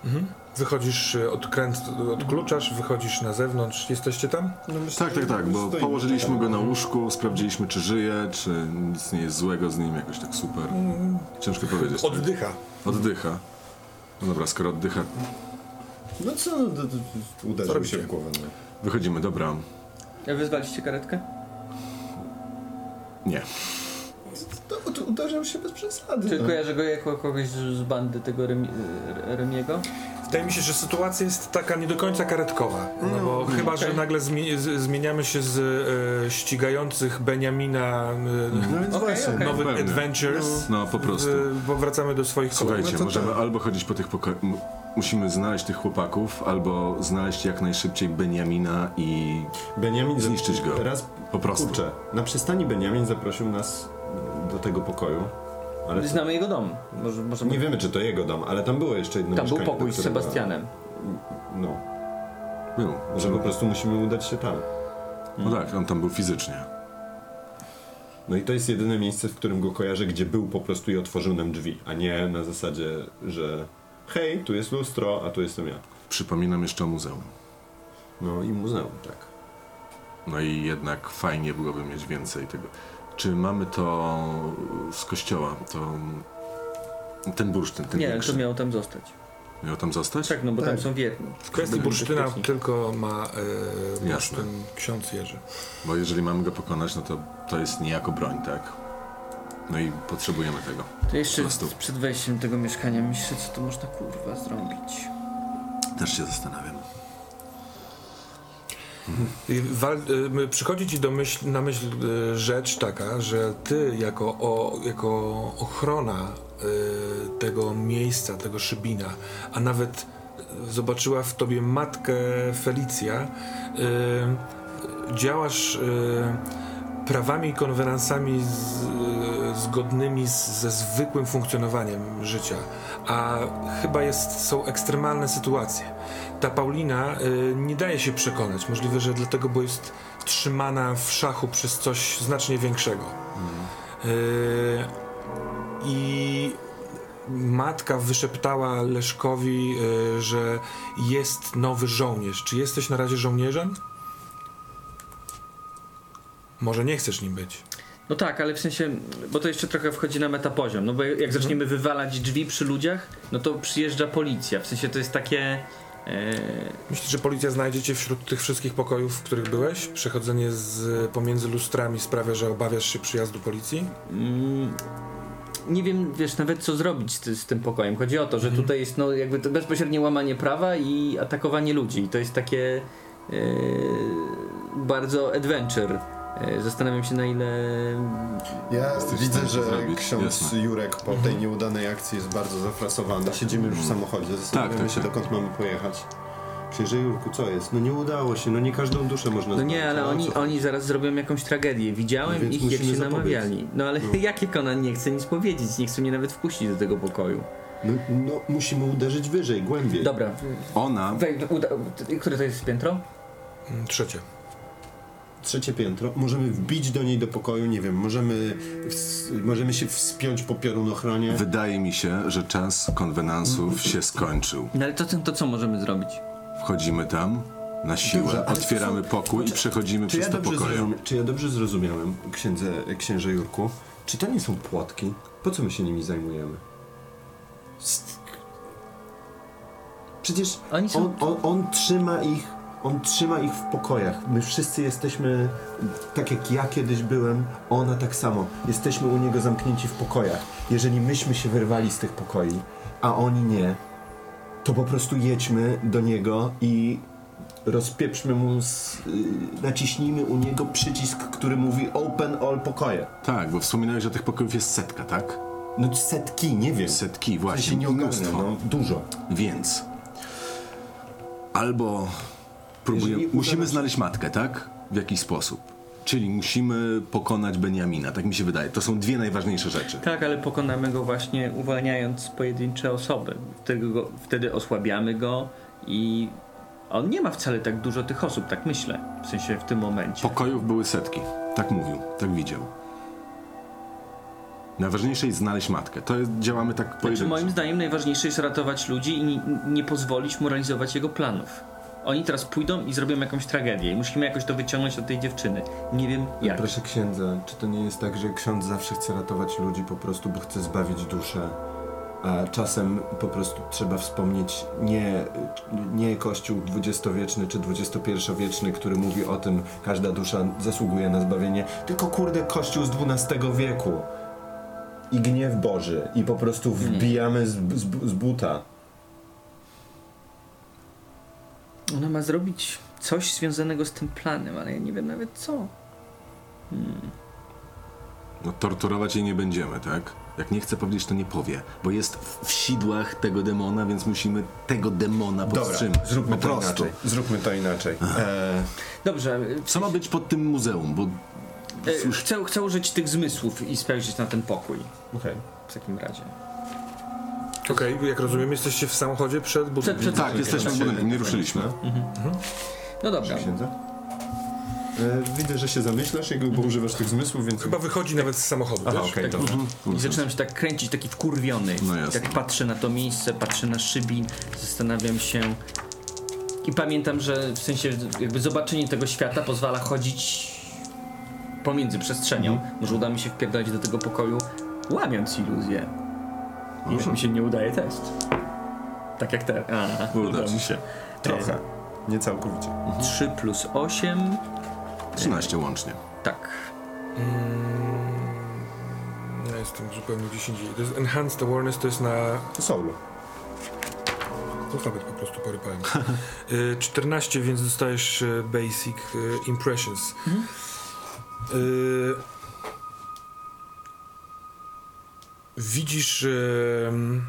[SPEAKER 1] Mhm. Wychodzisz, y, odkręt, odkluczasz, wychodzisz na zewnątrz. Jesteście tam?
[SPEAKER 7] No myślę,
[SPEAKER 2] Tak, tak, tak, bo
[SPEAKER 7] stoimy
[SPEAKER 2] położyliśmy go na
[SPEAKER 7] tam.
[SPEAKER 2] łóżku, sprawdziliśmy czy żyje, czy nic nie jest złego z nim, jakoś tak super. Ciężko powiedzieć.
[SPEAKER 1] Oddycha.
[SPEAKER 2] Oddycha. No dobra, skoro oddycha,
[SPEAKER 7] No co, no, uderzył się w głowę. No.
[SPEAKER 2] wychodzimy, dobra.
[SPEAKER 4] A wyzwaliście karetkę?
[SPEAKER 2] Nie.
[SPEAKER 7] To, to uderzył się bez przesady.
[SPEAKER 4] Czy
[SPEAKER 7] no.
[SPEAKER 4] kojarzę go jako kogoś z bandy tego Remi, Remiego?
[SPEAKER 1] Wydaje mi się, że sytuacja jest taka nie do końca karetkowa. No, bo chyba, że nagle zmie- zmieniamy się z e, ścigających Beniamina e,
[SPEAKER 3] No więc właśnie.
[SPEAKER 1] nowych
[SPEAKER 2] pewnie.
[SPEAKER 1] adventures.
[SPEAKER 2] No po prostu.
[SPEAKER 1] w- powracamy do swoich
[SPEAKER 2] Słuchajcie,
[SPEAKER 3] No
[SPEAKER 2] możemy
[SPEAKER 3] tak.
[SPEAKER 2] albo chodzić po tych pokojach. Musimy znaleźć tych chłopaków, albo znaleźć jak najszybciej Beniamina i
[SPEAKER 8] Beniamin
[SPEAKER 2] Zniszczyć go.
[SPEAKER 8] Raz,
[SPEAKER 2] po prostu.
[SPEAKER 8] kurczę, na przystani Beniamin zaprosił nas do tego pokoju. Ale
[SPEAKER 4] Znamy jego dom. Może, możemy...
[SPEAKER 8] nie wiemy, czy to jego dom, ale tam było jeszcze jedno
[SPEAKER 4] Tam był
[SPEAKER 8] mieszkanie,
[SPEAKER 4] pokój z
[SPEAKER 8] którego-
[SPEAKER 4] Sebastianem.
[SPEAKER 8] No,
[SPEAKER 2] Był.
[SPEAKER 8] że po prostu musimy udać się tam.
[SPEAKER 2] No tak, on tam był fizycznie.
[SPEAKER 8] No i to jest jedyne miejsce, w którym go kojarzę, gdzie był po prostu i otworzył nam drzwi, a nie na zasadzie, że hej, tu jest lustro, a tu jestem ja.
[SPEAKER 2] Przypominam jeszcze o muzeum.
[SPEAKER 8] No i muzeum, tak.
[SPEAKER 2] No i jednak fajnie byłoby mieć więcej tego. Czy mamy to z kościoła? To ten bursztyn, ten
[SPEAKER 4] Nie,
[SPEAKER 2] większy.
[SPEAKER 4] to miał tam zostać.
[SPEAKER 2] Miał tam zostać?
[SPEAKER 4] Tak, no bo
[SPEAKER 3] Tak.
[SPEAKER 4] tam są wierni.
[SPEAKER 1] W kwestii bursztyna
[SPEAKER 4] bezpieczni.
[SPEAKER 1] tylko ma e,
[SPEAKER 2] Jasne.
[SPEAKER 1] bursztyn ksiądz Jerzy.
[SPEAKER 2] Bo jeżeli mamy go pokonać, no to to jest niejako broń, tak? No i potrzebujemy tego.
[SPEAKER 4] To jeszcze przed wejściem do tego mieszkania myślę, co to można kurwa zrobić.
[SPEAKER 2] Też się zastanawiam.
[SPEAKER 1] Y, przychodzi ci do myśl, na myśl y, rzecz taka, że ty jako, o, jako ochrona y, tego miejsca, tego szybina, a nawet zobaczyła w tobie matkę Felicja, y, działasz prawami i konwenansami z, y, zgodnymi z, ze zwykłym funkcjonowaniem życia, a chyba jest, są ekstremalne sytuacje. Ta Paulina y, nie daje się przekonać. Możliwe, że dlatego, bo jest trzymana w szachu przez coś znacznie większego. Y, I matka wyszeptała Leszkowi, y, że jest nowy żołnierz. Czy jesteś na razie żołnierzem? Może nie chcesz nim być.
[SPEAKER 4] No tak, ale w sensie, bo to jeszcze trochę wchodzi na metapoziom, no bo jak zaczniemy wywalać drzwi przy ludziach, no to przyjeżdża policja, w sensie to jest takie... E,
[SPEAKER 1] Myślisz, że policja znajdzie cię wśród tych wszystkich pokojów, w których byłeś? Przechodzenie z, pomiędzy lustrami sprawia, że obawiasz się przyjazdu policji?
[SPEAKER 4] mm, nie wiem, wiesz, nawet co zrobić z, z tym pokojem. Chodzi o to, że tutaj jest no jakby to bezpośrednie łamanie prawa i atakowanie ludzi. I to jest takie e, bardzo adventure. E, zastanawiam się na ile...
[SPEAKER 3] Ja widzę, że
[SPEAKER 2] zrobić,
[SPEAKER 3] ksiądz
[SPEAKER 2] jasne.
[SPEAKER 3] Jurek po tej nieudanej akcji jest bardzo zafrasowany. Siedzimy już w samochodzie, zastanawiamy
[SPEAKER 2] Tak, tak,
[SPEAKER 3] się,
[SPEAKER 2] tak.
[SPEAKER 3] dokąd mamy pojechać. Księże Jurku, co jest? No nie udało się, no nie każdą duszę można
[SPEAKER 4] No nie,
[SPEAKER 3] zbawić,
[SPEAKER 4] ale
[SPEAKER 3] o
[SPEAKER 4] oni, oni zaraz zrobią jakąś tragedię. Widziałem
[SPEAKER 3] No więc
[SPEAKER 4] ich, jak się
[SPEAKER 3] zapobiec.
[SPEAKER 4] namawiali. No ale jakie Conan nie chce nic powiedzieć, nie chce mnie nawet wpuścić do tego pokoju.
[SPEAKER 3] No, no musimy uderzyć wyżej, głębiej.
[SPEAKER 4] Dobra,
[SPEAKER 2] Ona,
[SPEAKER 4] wej, uda, które to jest piętro?
[SPEAKER 1] Mm, Trzecie.
[SPEAKER 3] Trzecie piętro. Możemy wbić do niej do pokoju, nie wiem, możemy, możemy się wspiąć po piorunochronie.
[SPEAKER 2] wydaje mi się, że czas konwenansów się skończył.
[SPEAKER 4] No ale to, to, to co możemy zrobić?
[SPEAKER 2] Wchodzimy tam na siłę,
[SPEAKER 3] Dobrze,
[SPEAKER 2] otwieramy
[SPEAKER 3] są-
[SPEAKER 2] pokój i przechodzimy
[SPEAKER 3] Czy ja,
[SPEAKER 2] przez to pokoje.
[SPEAKER 3] czy ja dobrze zrozumiałem, księdze, księże Jurku? Czy to nie są płotki? Po co my się nimi zajmujemy? Przecież
[SPEAKER 4] Oni są-
[SPEAKER 3] on, on, on trzyma ich, on trzyma ich w pokojach. My wszyscy jesteśmy, tak jak ja kiedyś byłem, ona tak samo. Jesteśmy u niego zamknięci w pokojach. Jeżeli myśmy się wyrwali z tych pokoi, a oni nie, to po prostu jedźmy do niego i rozpieprzmy mu, z, y, naciśnijmy u niego przycisk, który mówi open all pokoje.
[SPEAKER 2] Tak, bo wspominałeś, że tych pokojów jest setka, tak?
[SPEAKER 3] No setki, nie wiem.
[SPEAKER 2] Setki,
[SPEAKER 3] Ja się
[SPEAKER 2] właśnie,
[SPEAKER 3] nie ogarnę,
[SPEAKER 2] mnóstwo.
[SPEAKER 3] no, dużo.
[SPEAKER 2] Więc albo próbujemy, musimy znaleźć matkę, tak? W jakiś sposób. Czyli musimy pokonać Beniamina, tak mi się wydaje. To są dwie najważniejsze rzeczy.
[SPEAKER 4] Tak, ale pokonamy go właśnie uwalniając pojedyncze osoby. Wtedy, go, wtedy osłabiamy go i on nie ma wcale tak dużo tych osób, tak myślę. W sensie w tym momencie.
[SPEAKER 2] Pokojów były setki. Tak mówił, tak widział. Najważniejsze jest znaleźć matkę. To jest, działamy tak
[SPEAKER 4] Znaczy,
[SPEAKER 2] pojedynczo.
[SPEAKER 4] moim zdaniem najważniejsze jest ratować ludzi i nie, nie pozwolić mu realizować jego planów. Oni teraz pójdą i zrobią jakąś tragedię musimy jakoś to wyciągnąć od tej dziewczyny. Nie wiem jak.
[SPEAKER 3] Proszę księdza, czy to nie jest tak, że ksiądz zawsze chce ratować ludzi po prostu, bo chce zbawić duszę? A czasem po prostu trzeba wspomnieć nie, nie kościół dwudziestowieczny czy XXI-wieczny, który mówi o tym, każda dusza zasługuje na zbawienie, tylko kurde kościół z XII wieku. I gniew Boży. I po prostu wbijamy z, z, z buta.
[SPEAKER 4] Ona ma zrobić coś związanego z tym planem, ale ja nie wiem nawet co.
[SPEAKER 2] No torturować jej nie będziemy, tak? Jak nie chce powiedzieć, to nie powie, bo jest w- sidłach tego demona, więc musimy tego demona
[SPEAKER 3] Dobra,
[SPEAKER 2] powstrzymać.
[SPEAKER 3] zróbmy
[SPEAKER 2] po
[SPEAKER 3] to
[SPEAKER 2] prostu.
[SPEAKER 3] inaczej. Zróbmy to inaczej. E,
[SPEAKER 4] Dobrze,
[SPEAKER 2] Co ma być pod tym muzeum? Bo
[SPEAKER 4] e, chcę, chcę użyć tych zmysłów i spojrzeć na ten pokój.
[SPEAKER 3] Okej.
[SPEAKER 4] W takim razie.
[SPEAKER 1] Okej, jak rozumiem, jesteście w samochodzie przed budynkiem.
[SPEAKER 4] przed-
[SPEAKER 2] tak, jesteśmy w budynku, nie ruszyliśmy.
[SPEAKER 4] No dobra.
[SPEAKER 3] Księdza? E, widzę, że się zamyślasz, jakby bo używasz tych zmysłów, więc...
[SPEAKER 1] Chyba wychodzi nawet z samochodu,
[SPEAKER 3] Aha,
[SPEAKER 1] wiesz?
[SPEAKER 3] okej,
[SPEAKER 4] Tak.
[SPEAKER 3] dobra.
[SPEAKER 4] I zaczynam się tak kręcić, taki wkurwiony.
[SPEAKER 2] No jasne.
[SPEAKER 4] Jak patrzę na to miejsce, patrzę na szybin, zastanawiam się. I pamiętam, że w sensie jakby zobaczenie tego świata pozwala chodzić pomiędzy przestrzenią. Może uda mi się wpierdolić do tego pokoju, łamiąc iluzję. Jeśli mi się nie udaje test. Tak jak ten. A,
[SPEAKER 2] Uda ci się.
[SPEAKER 3] Trochę. Nie całkowicie.
[SPEAKER 4] 3 plus 8.
[SPEAKER 2] 13 łącznie.
[SPEAKER 4] Tak.
[SPEAKER 1] Ja jestem zupełnie gdzieś indziej. To jest Enhanced Awareness, to jest na...
[SPEAKER 3] To solo.
[SPEAKER 1] Alfabet po prostu porypałem. Y, 14, więc dostajesz y, Basic y, Impressions. Y, widzisz... y, mm,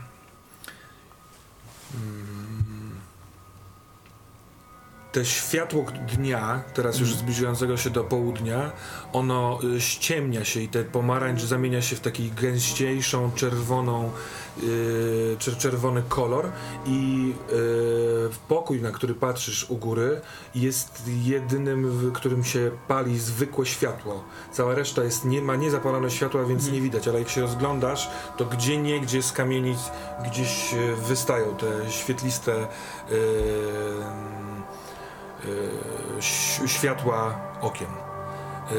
[SPEAKER 1] te światło dnia, teraz już zbliżającego się do południa, ono y, ściemnia się i ten pomarańcz zamienia się w taki gęściejszą, czerwoną, y, czer- czerwony kolor i y, pokój, na który patrzysz u góry jest jedynym, w którym się pali zwykłe światło. Cała reszta jest, nie ma niezapalone światła, więc nie widać, ale jak się rozglądasz, to gdzie nie, gdzie z kamienic gdzieś y, wystają te świetliste y, y, ś- światła okien. Y,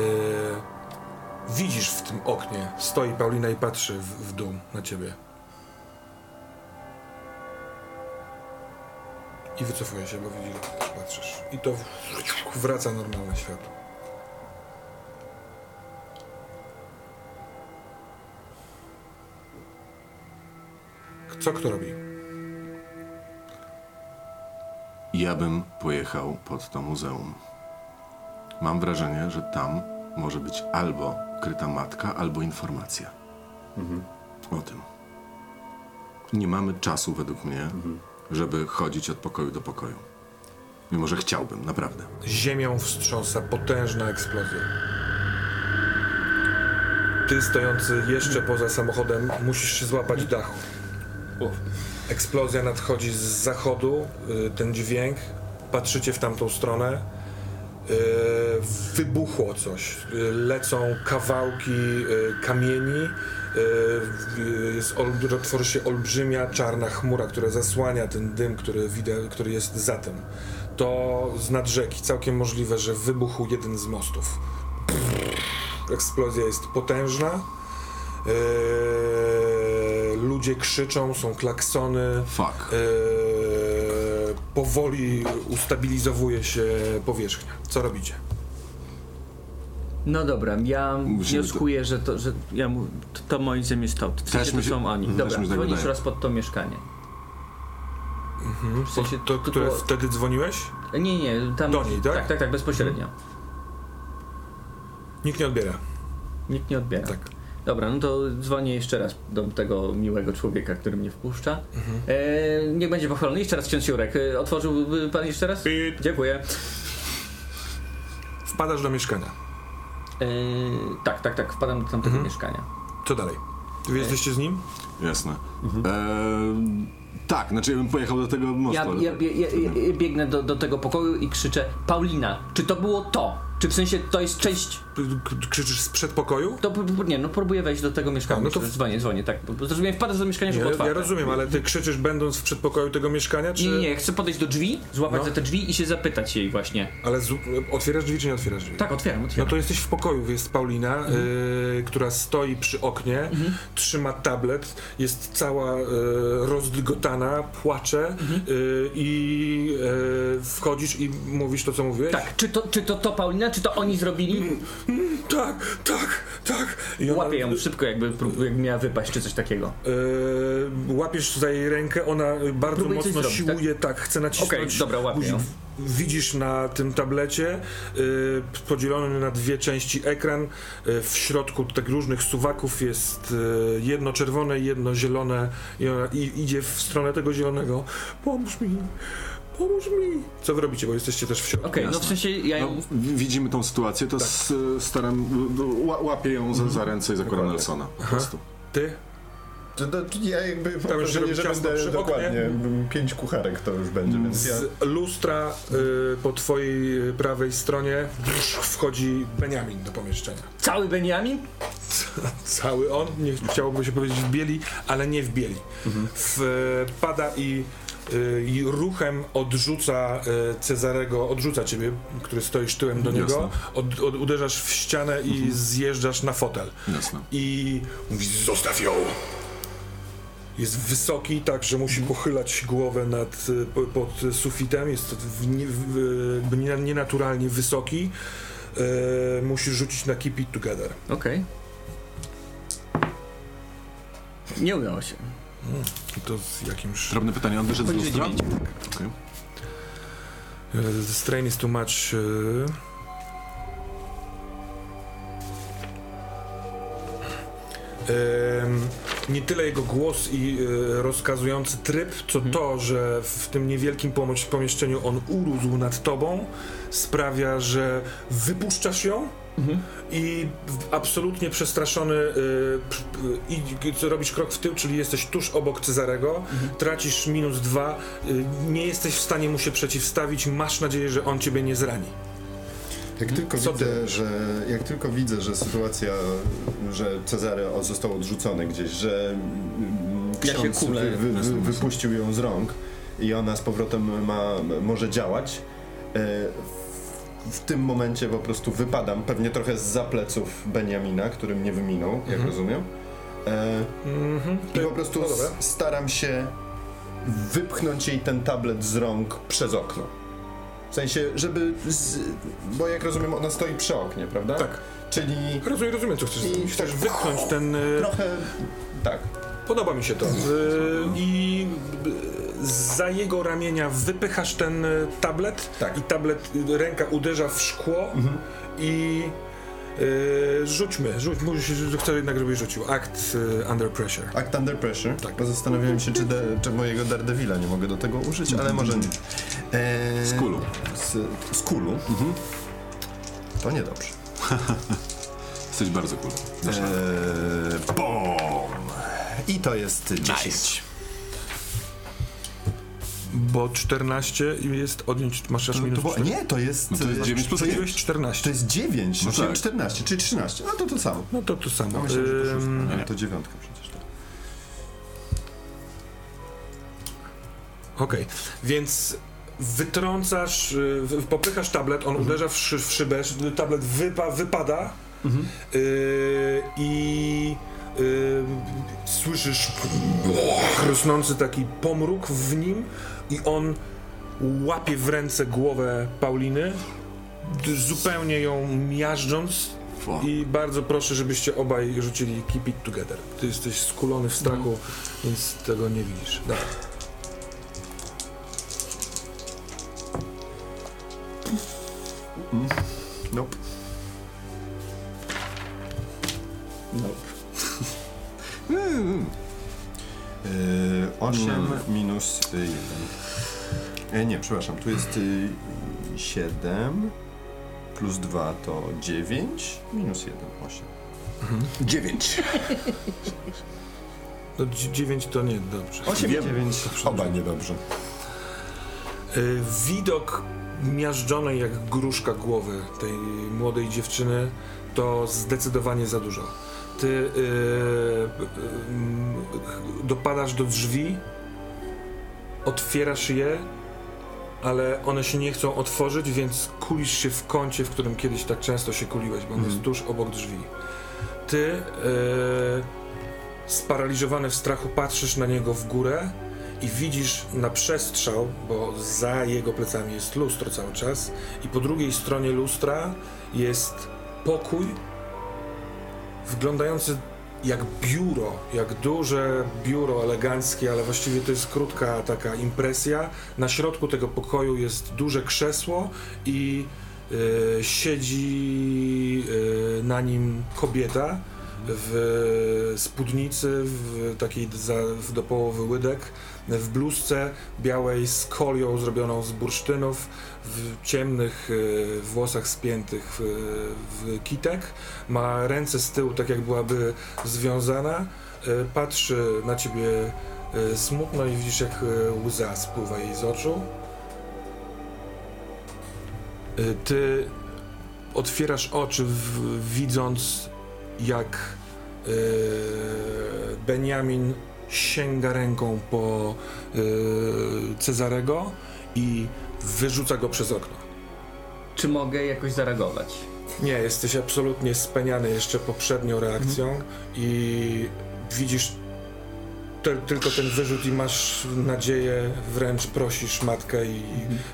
[SPEAKER 1] widzisz w tym oknie, stoi Paulina i patrzy w, w dół na ciebie. I wycofuje się, bo widzi, że patrzysz. I to wraca normalne światło. Co kto robi?
[SPEAKER 2] Ja bym pojechał pod to muzeum. Mam wrażenie, że tam może być albo ukryta matka, albo informacja. O tym. Nie mamy czasu, według mnie, żeby chodzić od pokoju do pokoju. Mimo, że chciałbym, naprawdę.
[SPEAKER 1] Ziemią wstrząsa potężna eksplozja. Ty stojący jeszcze poza samochodem musisz się złapać dachu. Eksplozja nadchodzi z zachodu, y, ten dźwięk, patrzycie w tamtą stronę. Y, Wybuchło coś. y, Lecą kawałki y, kamieni. Jest, tworzy się olbrzymia czarna chmura, która zasłania ten dym, który, widać, który jest za tym. To z nad rzeki. Całkiem możliwe, że wybuchł jeden z mostów. Eksplozja jest potężna. Ludzie krzyczą, są klaksony.
[SPEAKER 2] Fuck.
[SPEAKER 1] Powoli ustabilizowuje się powierzchnia. Co robicie?
[SPEAKER 4] No dobra, ja
[SPEAKER 2] Musimy
[SPEAKER 4] wnioskuję, że to, że ja mu, to, to moim zdaniem jest to. W sensie to
[SPEAKER 2] mi się-
[SPEAKER 4] są oni.
[SPEAKER 2] też
[SPEAKER 4] Dobra,
[SPEAKER 2] tak
[SPEAKER 4] dzwonisz raz pod to mieszkanie. W sensie
[SPEAKER 1] To,
[SPEAKER 4] to
[SPEAKER 1] które
[SPEAKER 4] było-
[SPEAKER 1] wtedy dzwoniłeś?
[SPEAKER 4] Nie, nie, tam...
[SPEAKER 1] Do niej, tak?
[SPEAKER 4] Tak, tak, tak, bezpośrednio.
[SPEAKER 1] Nikt nie odbiera.
[SPEAKER 4] Nikt nie odbiera.
[SPEAKER 1] Tak.
[SPEAKER 4] Dobra, no to dzwonię jeszcze raz do tego miłego człowieka, który mnie wpuszcza.
[SPEAKER 1] Mhm.
[SPEAKER 4] E, niech będzie pochwalony. Jeszcze raz ksiądz Jurek. E, otworzyłby pan jeszcze raz?
[SPEAKER 1] Pip.
[SPEAKER 4] Dziękuję.
[SPEAKER 1] Wpadasz do mieszkania.
[SPEAKER 4] E, tak, tak, tak, wpadam do tamtego
[SPEAKER 1] Mhm.
[SPEAKER 4] mieszkania.
[SPEAKER 1] Co dalej? Wy jesteście z nim?
[SPEAKER 2] Jasne. Eee, tak, znaczy ja bym pojechał do tego mostu.
[SPEAKER 4] Ja,
[SPEAKER 2] ale
[SPEAKER 4] ja,
[SPEAKER 2] tak.
[SPEAKER 4] ja, ja, ja biegnę do, do tego pokoju i krzyczę Paulina, czy to było to? Czy w sensie to jest część...
[SPEAKER 1] Krzyczysz z przedpokoju?
[SPEAKER 4] To, nie, no próbuję wejść do tego mieszkania.
[SPEAKER 1] A, no to
[SPEAKER 4] no dzwonię, dzwonię, tak. Zrozumiałem, wpadasz do mieszkania, żeby otwarte.
[SPEAKER 1] ja rozumiem, ale ty krzyczysz będąc w przedpokoju tego mieszkania, czy...
[SPEAKER 4] Nie, nie, chcę podejść do drzwi, złapać
[SPEAKER 1] No.
[SPEAKER 4] za te drzwi i się zapytać jej właśnie.
[SPEAKER 1] Ale z... otwierasz drzwi, czy nie otwierasz drzwi?
[SPEAKER 4] Tak, otwieram,
[SPEAKER 1] No
[SPEAKER 4] otwieram.
[SPEAKER 1] to jesteś w pokoju, jest Paulina, y, która stoi przy oknie, trzyma tablet, jest cała y, rozdygotana, płacze y, i y, wchodzisz i mówisz to, co mówiłeś?
[SPEAKER 4] Tak, czy to, czy to to Paulina, czy to oni zrobili?
[SPEAKER 1] Tak, tak, tak. I ona,
[SPEAKER 4] Łapię ją szybko, jakby, jakby miała wypaść, czy coś takiego.
[SPEAKER 1] y, łapiesz za jej rękę, ona bardzo
[SPEAKER 4] Próbuję coś
[SPEAKER 1] mocno
[SPEAKER 4] zrobić,
[SPEAKER 1] siłuje, tak, chce nacisnąć
[SPEAKER 4] Okej, dobra, łapię ją.
[SPEAKER 1] widzisz na tym tablecie y, podzielony na dwie części ekran. Y, w środku tak różnych suwaków jest y, jedno czerwone, jedno zielone i, ona, i idzie w stronę tego zielonego. Pomóż mi, pomóż mi. Co wy robicie, bo jesteście też w środku.
[SPEAKER 4] Okej, no w sensie ja ją...
[SPEAKER 2] No, w- widzimy tą sytuację, to s- staram, ła- łapię ją za, za ręce i zakładam. Nelsona po prostu.
[SPEAKER 1] Ty?
[SPEAKER 3] To, to, ja jakby mam
[SPEAKER 1] Tam już
[SPEAKER 3] wrażenie,
[SPEAKER 1] robi
[SPEAKER 3] że
[SPEAKER 1] ciasno
[SPEAKER 3] będę
[SPEAKER 1] przy
[SPEAKER 3] dokładnie
[SPEAKER 1] oknie.
[SPEAKER 3] pięć kucharek to już będzie, więc ja...
[SPEAKER 1] Z lustra y, po twojej prawej stronie wchodzi Beniamin do pomieszczenia.
[SPEAKER 4] Cały Benjamin?
[SPEAKER 1] Cały on, nie chciałoby się powiedzieć w bieli, ale nie w bieli. W, pada i, i ruchem odrzuca y, Cezarego, odrzuca ciebie, który stoisz tyłem do
[SPEAKER 2] Jasne.
[SPEAKER 1] niego, od, od, uderzasz w ścianę i zjeżdżasz na fotel.
[SPEAKER 2] Jasne.
[SPEAKER 1] I mówi, zostaw ją! Jest wysoki, tak, że musi pochylać głowę nad, y, po- pod sufitem, jest w, nie, w, nienaturalnie wysoki. E, musisz rzucić na Keep It Together.
[SPEAKER 4] Okej. Nie udało się.
[SPEAKER 1] I to z jakimś...
[SPEAKER 2] Drobne pytanie, on wyszedł z
[SPEAKER 4] Poniżej
[SPEAKER 2] lustra?
[SPEAKER 4] dziewięciu.
[SPEAKER 2] Okej.
[SPEAKER 1] The strain is too much. Em, nie tyle jego głos i e, rozkazujący tryb, co to, że w tym niewielkim pomo- pomieszczeniu on urósł nad tobą, sprawia, że wypuszczasz ją i w- absolutnie przestraszony i co robisz krok w tył, czyli jesteś tuż obok Cezarego, tracisz minus dwa, e, nie jesteś w stanie mu się przeciwstawić, masz nadzieję, że on ciebie nie zrani.
[SPEAKER 3] Jak tylko,
[SPEAKER 1] Co ty
[SPEAKER 3] widzę, że, jak tylko widzę, że sytuacja, że Cezary został odrzucony gdzieś, że mm,
[SPEAKER 4] Ja się
[SPEAKER 3] ksiądz
[SPEAKER 4] kulę.
[SPEAKER 3] wy, wy, wy, wypuścił ją z rąk i ona z powrotem ma, może działać, e, w, tym momencie po prostu wypadam, pewnie trochę z pleców Beniamina, który mnie wyminął, jak rozumiem. E,
[SPEAKER 1] Mhm.
[SPEAKER 3] I po prostu
[SPEAKER 1] no
[SPEAKER 3] staram się wypchnąć jej ten tablet z rąk przez okno. W sensie, żeby. Z, bo jak rozumiem, ona stoi przy oknie, prawda?
[SPEAKER 1] Tak.
[SPEAKER 3] Czyli
[SPEAKER 1] Rozumiem, rozumiem co chcesz
[SPEAKER 3] I
[SPEAKER 1] zrobić. Chcesz
[SPEAKER 3] tak-
[SPEAKER 1] wypchnąć ten... e,
[SPEAKER 3] trochę. Tak.
[SPEAKER 1] Podoba mi się to. Y, I za jego ramienia wypychasz ten y, tablet
[SPEAKER 3] Tak.
[SPEAKER 1] i tablet, y, ręka uderza w szkło i y, rzućmy, rzuć, musisz, chcę jednak, żebyś rzucił. Akt y, Under Pressure.
[SPEAKER 3] Act Under Pressure.
[SPEAKER 1] Tak.
[SPEAKER 3] Bo zastanawiałem się, czy, de, czy mojego Daredevila nie mogę do tego użyć, ale może nie. Eee,
[SPEAKER 2] Z kulu.
[SPEAKER 3] Z, z kulu. To niedobrze.
[SPEAKER 2] Jesteś bardzo cool.
[SPEAKER 3] Eee, bom! I to jest 10.
[SPEAKER 1] Bo 14 jest odjąć, masz aż
[SPEAKER 3] To,
[SPEAKER 1] minus
[SPEAKER 3] to było,
[SPEAKER 1] 4.
[SPEAKER 3] nie, to jest.
[SPEAKER 2] No to jest
[SPEAKER 3] e,
[SPEAKER 2] 9 plus
[SPEAKER 3] to jest-
[SPEAKER 1] 9, 14.
[SPEAKER 3] To jest 9,
[SPEAKER 2] No
[SPEAKER 3] czyli
[SPEAKER 2] tak.
[SPEAKER 3] 14, czyli 13. No to to samo.
[SPEAKER 1] No to to samo.
[SPEAKER 3] No myślałem, że to szóstka, ale to dziewiątka przecież. Tak.
[SPEAKER 1] Okej, więc wytrącasz, y, popychasz tablet, on uderza w, szy, w szybę, sz- tablet wypa, wypada y, i y, słyszysz rosnący taki pomruk w nim i on łapie w ręce głowę Pauliny, zupełnie ją miażdżąc i bardzo proszę, żebyście obaj rzucili Keep It Together. Ty jesteś skulony w strachu, więc tego nie widzisz. Dawaj.
[SPEAKER 3] Nope. Yy, 8 minus 1. E, nie, przepraszam, tu jest y, 7 plus 2 to 9, minus 1, 8.
[SPEAKER 2] 9.
[SPEAKER 1] No 9 to nie, dobrze.
[SPEAKER 3] 8 i 9, oba niedobrze.
[SPEAKER 1] Y, Widok miażdżonej jak gruszka głowy tej młodej dziewczyny to zdecydowanie za dużo. Ty y, y, y, dopadasz do drzwi, otwierasz je, ale one się nie chcą otworzyć, więc kulisz się w kącie, w którym kiedyś tak często się kuliłeś, bo on jest tuż obok drzwi. Ty y, sparaliżowany w strachu patrzysz na niego w górę i widzisz na przestrzał, bo za jego plecami jest lustro cały czas i po drugiej stronie lustra jest pokój wyglądający jak biuro, jak duże biuro eleganckie, ale właściwie to jest krótka taka impresja. Na środku tego pokoju jest duże krzesło i e, siedzi e, na nim kobieta w spódnicy, w takiej za, w do połowy łydek, w bluzce białej z kolią zrobioną z bursztynów, w ciemnych e, włosach spiętych w, kitek. Ma ręce z tyłu, tak jak byłaby związana. E, patrzy na ciebie e, smutno i widzisz, jak łza spływa jej z oczu. Ty otwierasz oczy, w, widząc, jak e, Benjamin sięga ręką po e, Cezarego i wyrzuca go przez okno.
[SPEAKER 4] Czy mogę jakoś zareagować?
[SPEAKER 1] Nie, jesteś absolutnie speniany jeszcze poprzednią reakcją i widzisz te, tylko ten wyrzut i masz nadzieję, wręcz prosisz matkę i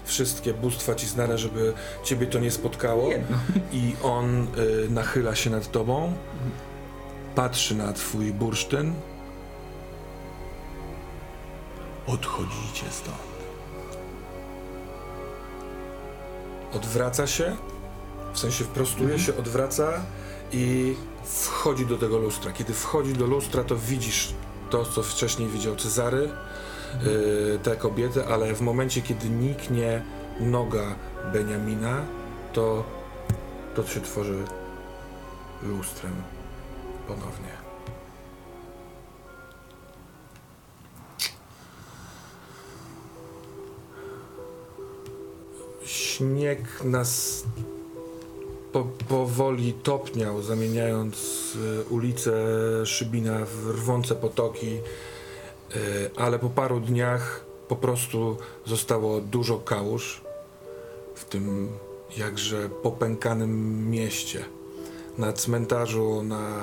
[SPEAKER 1] wszystkie bóstwa ci znane, żeby ciebie to nie spotkało.
[SPEAKER 4] Jedno.
[SPEAKER 1] I on y, nachyla się nad tobą, patrzy na twój bursztyn. Odchodzicie stąd. Odwraca się, w sensie prostuje się, odwraca i wchodzi do tego lustra. Kiedy wchodzi do lustra, to widzisz to, co wcześniej widział Cezary, y, tę kobietę, ale w momencie, kiedy niknie noga Beniamina, to to się tworzy lustrem ponownie. Śnieg nas po, powoli topniał, zamieniając y, ulicę Szybina w rwące potoki, y, ale po paru dniach po prostu zostało dużo kałuż w tym jakże popękanym mieście. Na cmentarzu, na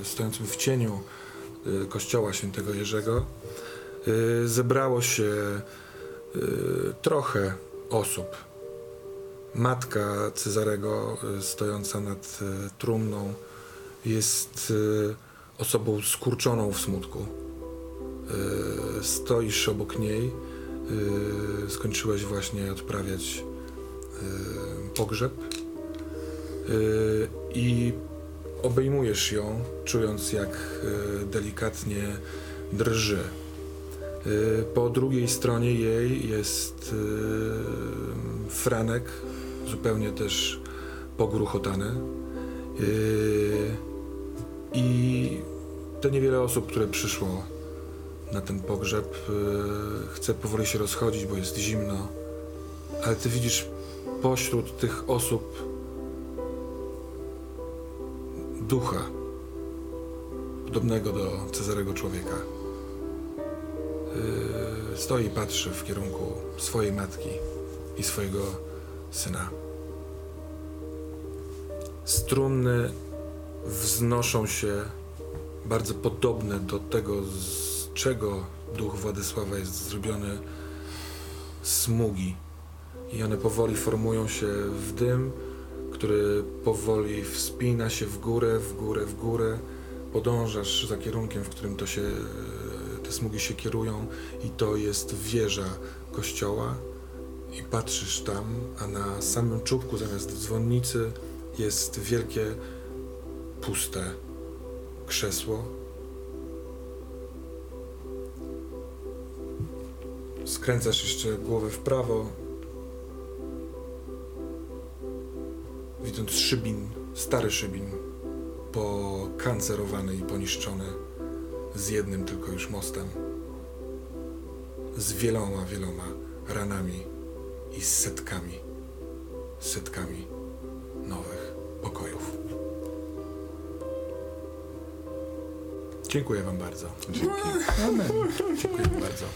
[SPEAKER 1] y, stojącym w cieniu kościoła świętego Jerzego zebrało się trochę osób matka Cezarego y, stojąca nad y, trumną jest y, osobą skurczoną w smutku. Stoisz obok niej, skończyłeś właśnie odprawiać pogrzeb i obejmujesz ją, czując jak delikatnie drży. Po drugiej stronie jej jest Franek, zupełnie też pogruchotany. Y, I te niewiele osób, które przyszło na ten pogrzeb, y, chce powoli się rozchodzić, bo jest zimno. Ale ty widzisz pośród tych osób ducha, podobnego do Cezarego człowieka. Yy, stoi i patrzy w kierunku swojej matki i swojego syna. Strumny wznoszą się bardzo podobne do tego, z czego duch Władysława jest zrobiony smugi. I one powoli formują się w dym, który powoli wspina się w górę, w górę, w górę. Podążasz za kierunkiem, w którym to się, te smugi się kierują i to jest wieża kościoła i patrzysz tam, a na samym czubku zamiast dzwonnicy jest wielkie, puste krzesło. Skręcasz jeszcze głowę w prawo, widząc szybin, stary szybin, pokancerowany i poniszczony, z jednym tylko już mostem, z wieloma, wieloma ranami i z setkami, setkami nowych pokojów. Dziękuję Wam bardzo.
[SPEAKER 2] Dzięki.
[SPEAKER 1] Dziękuję bardzo.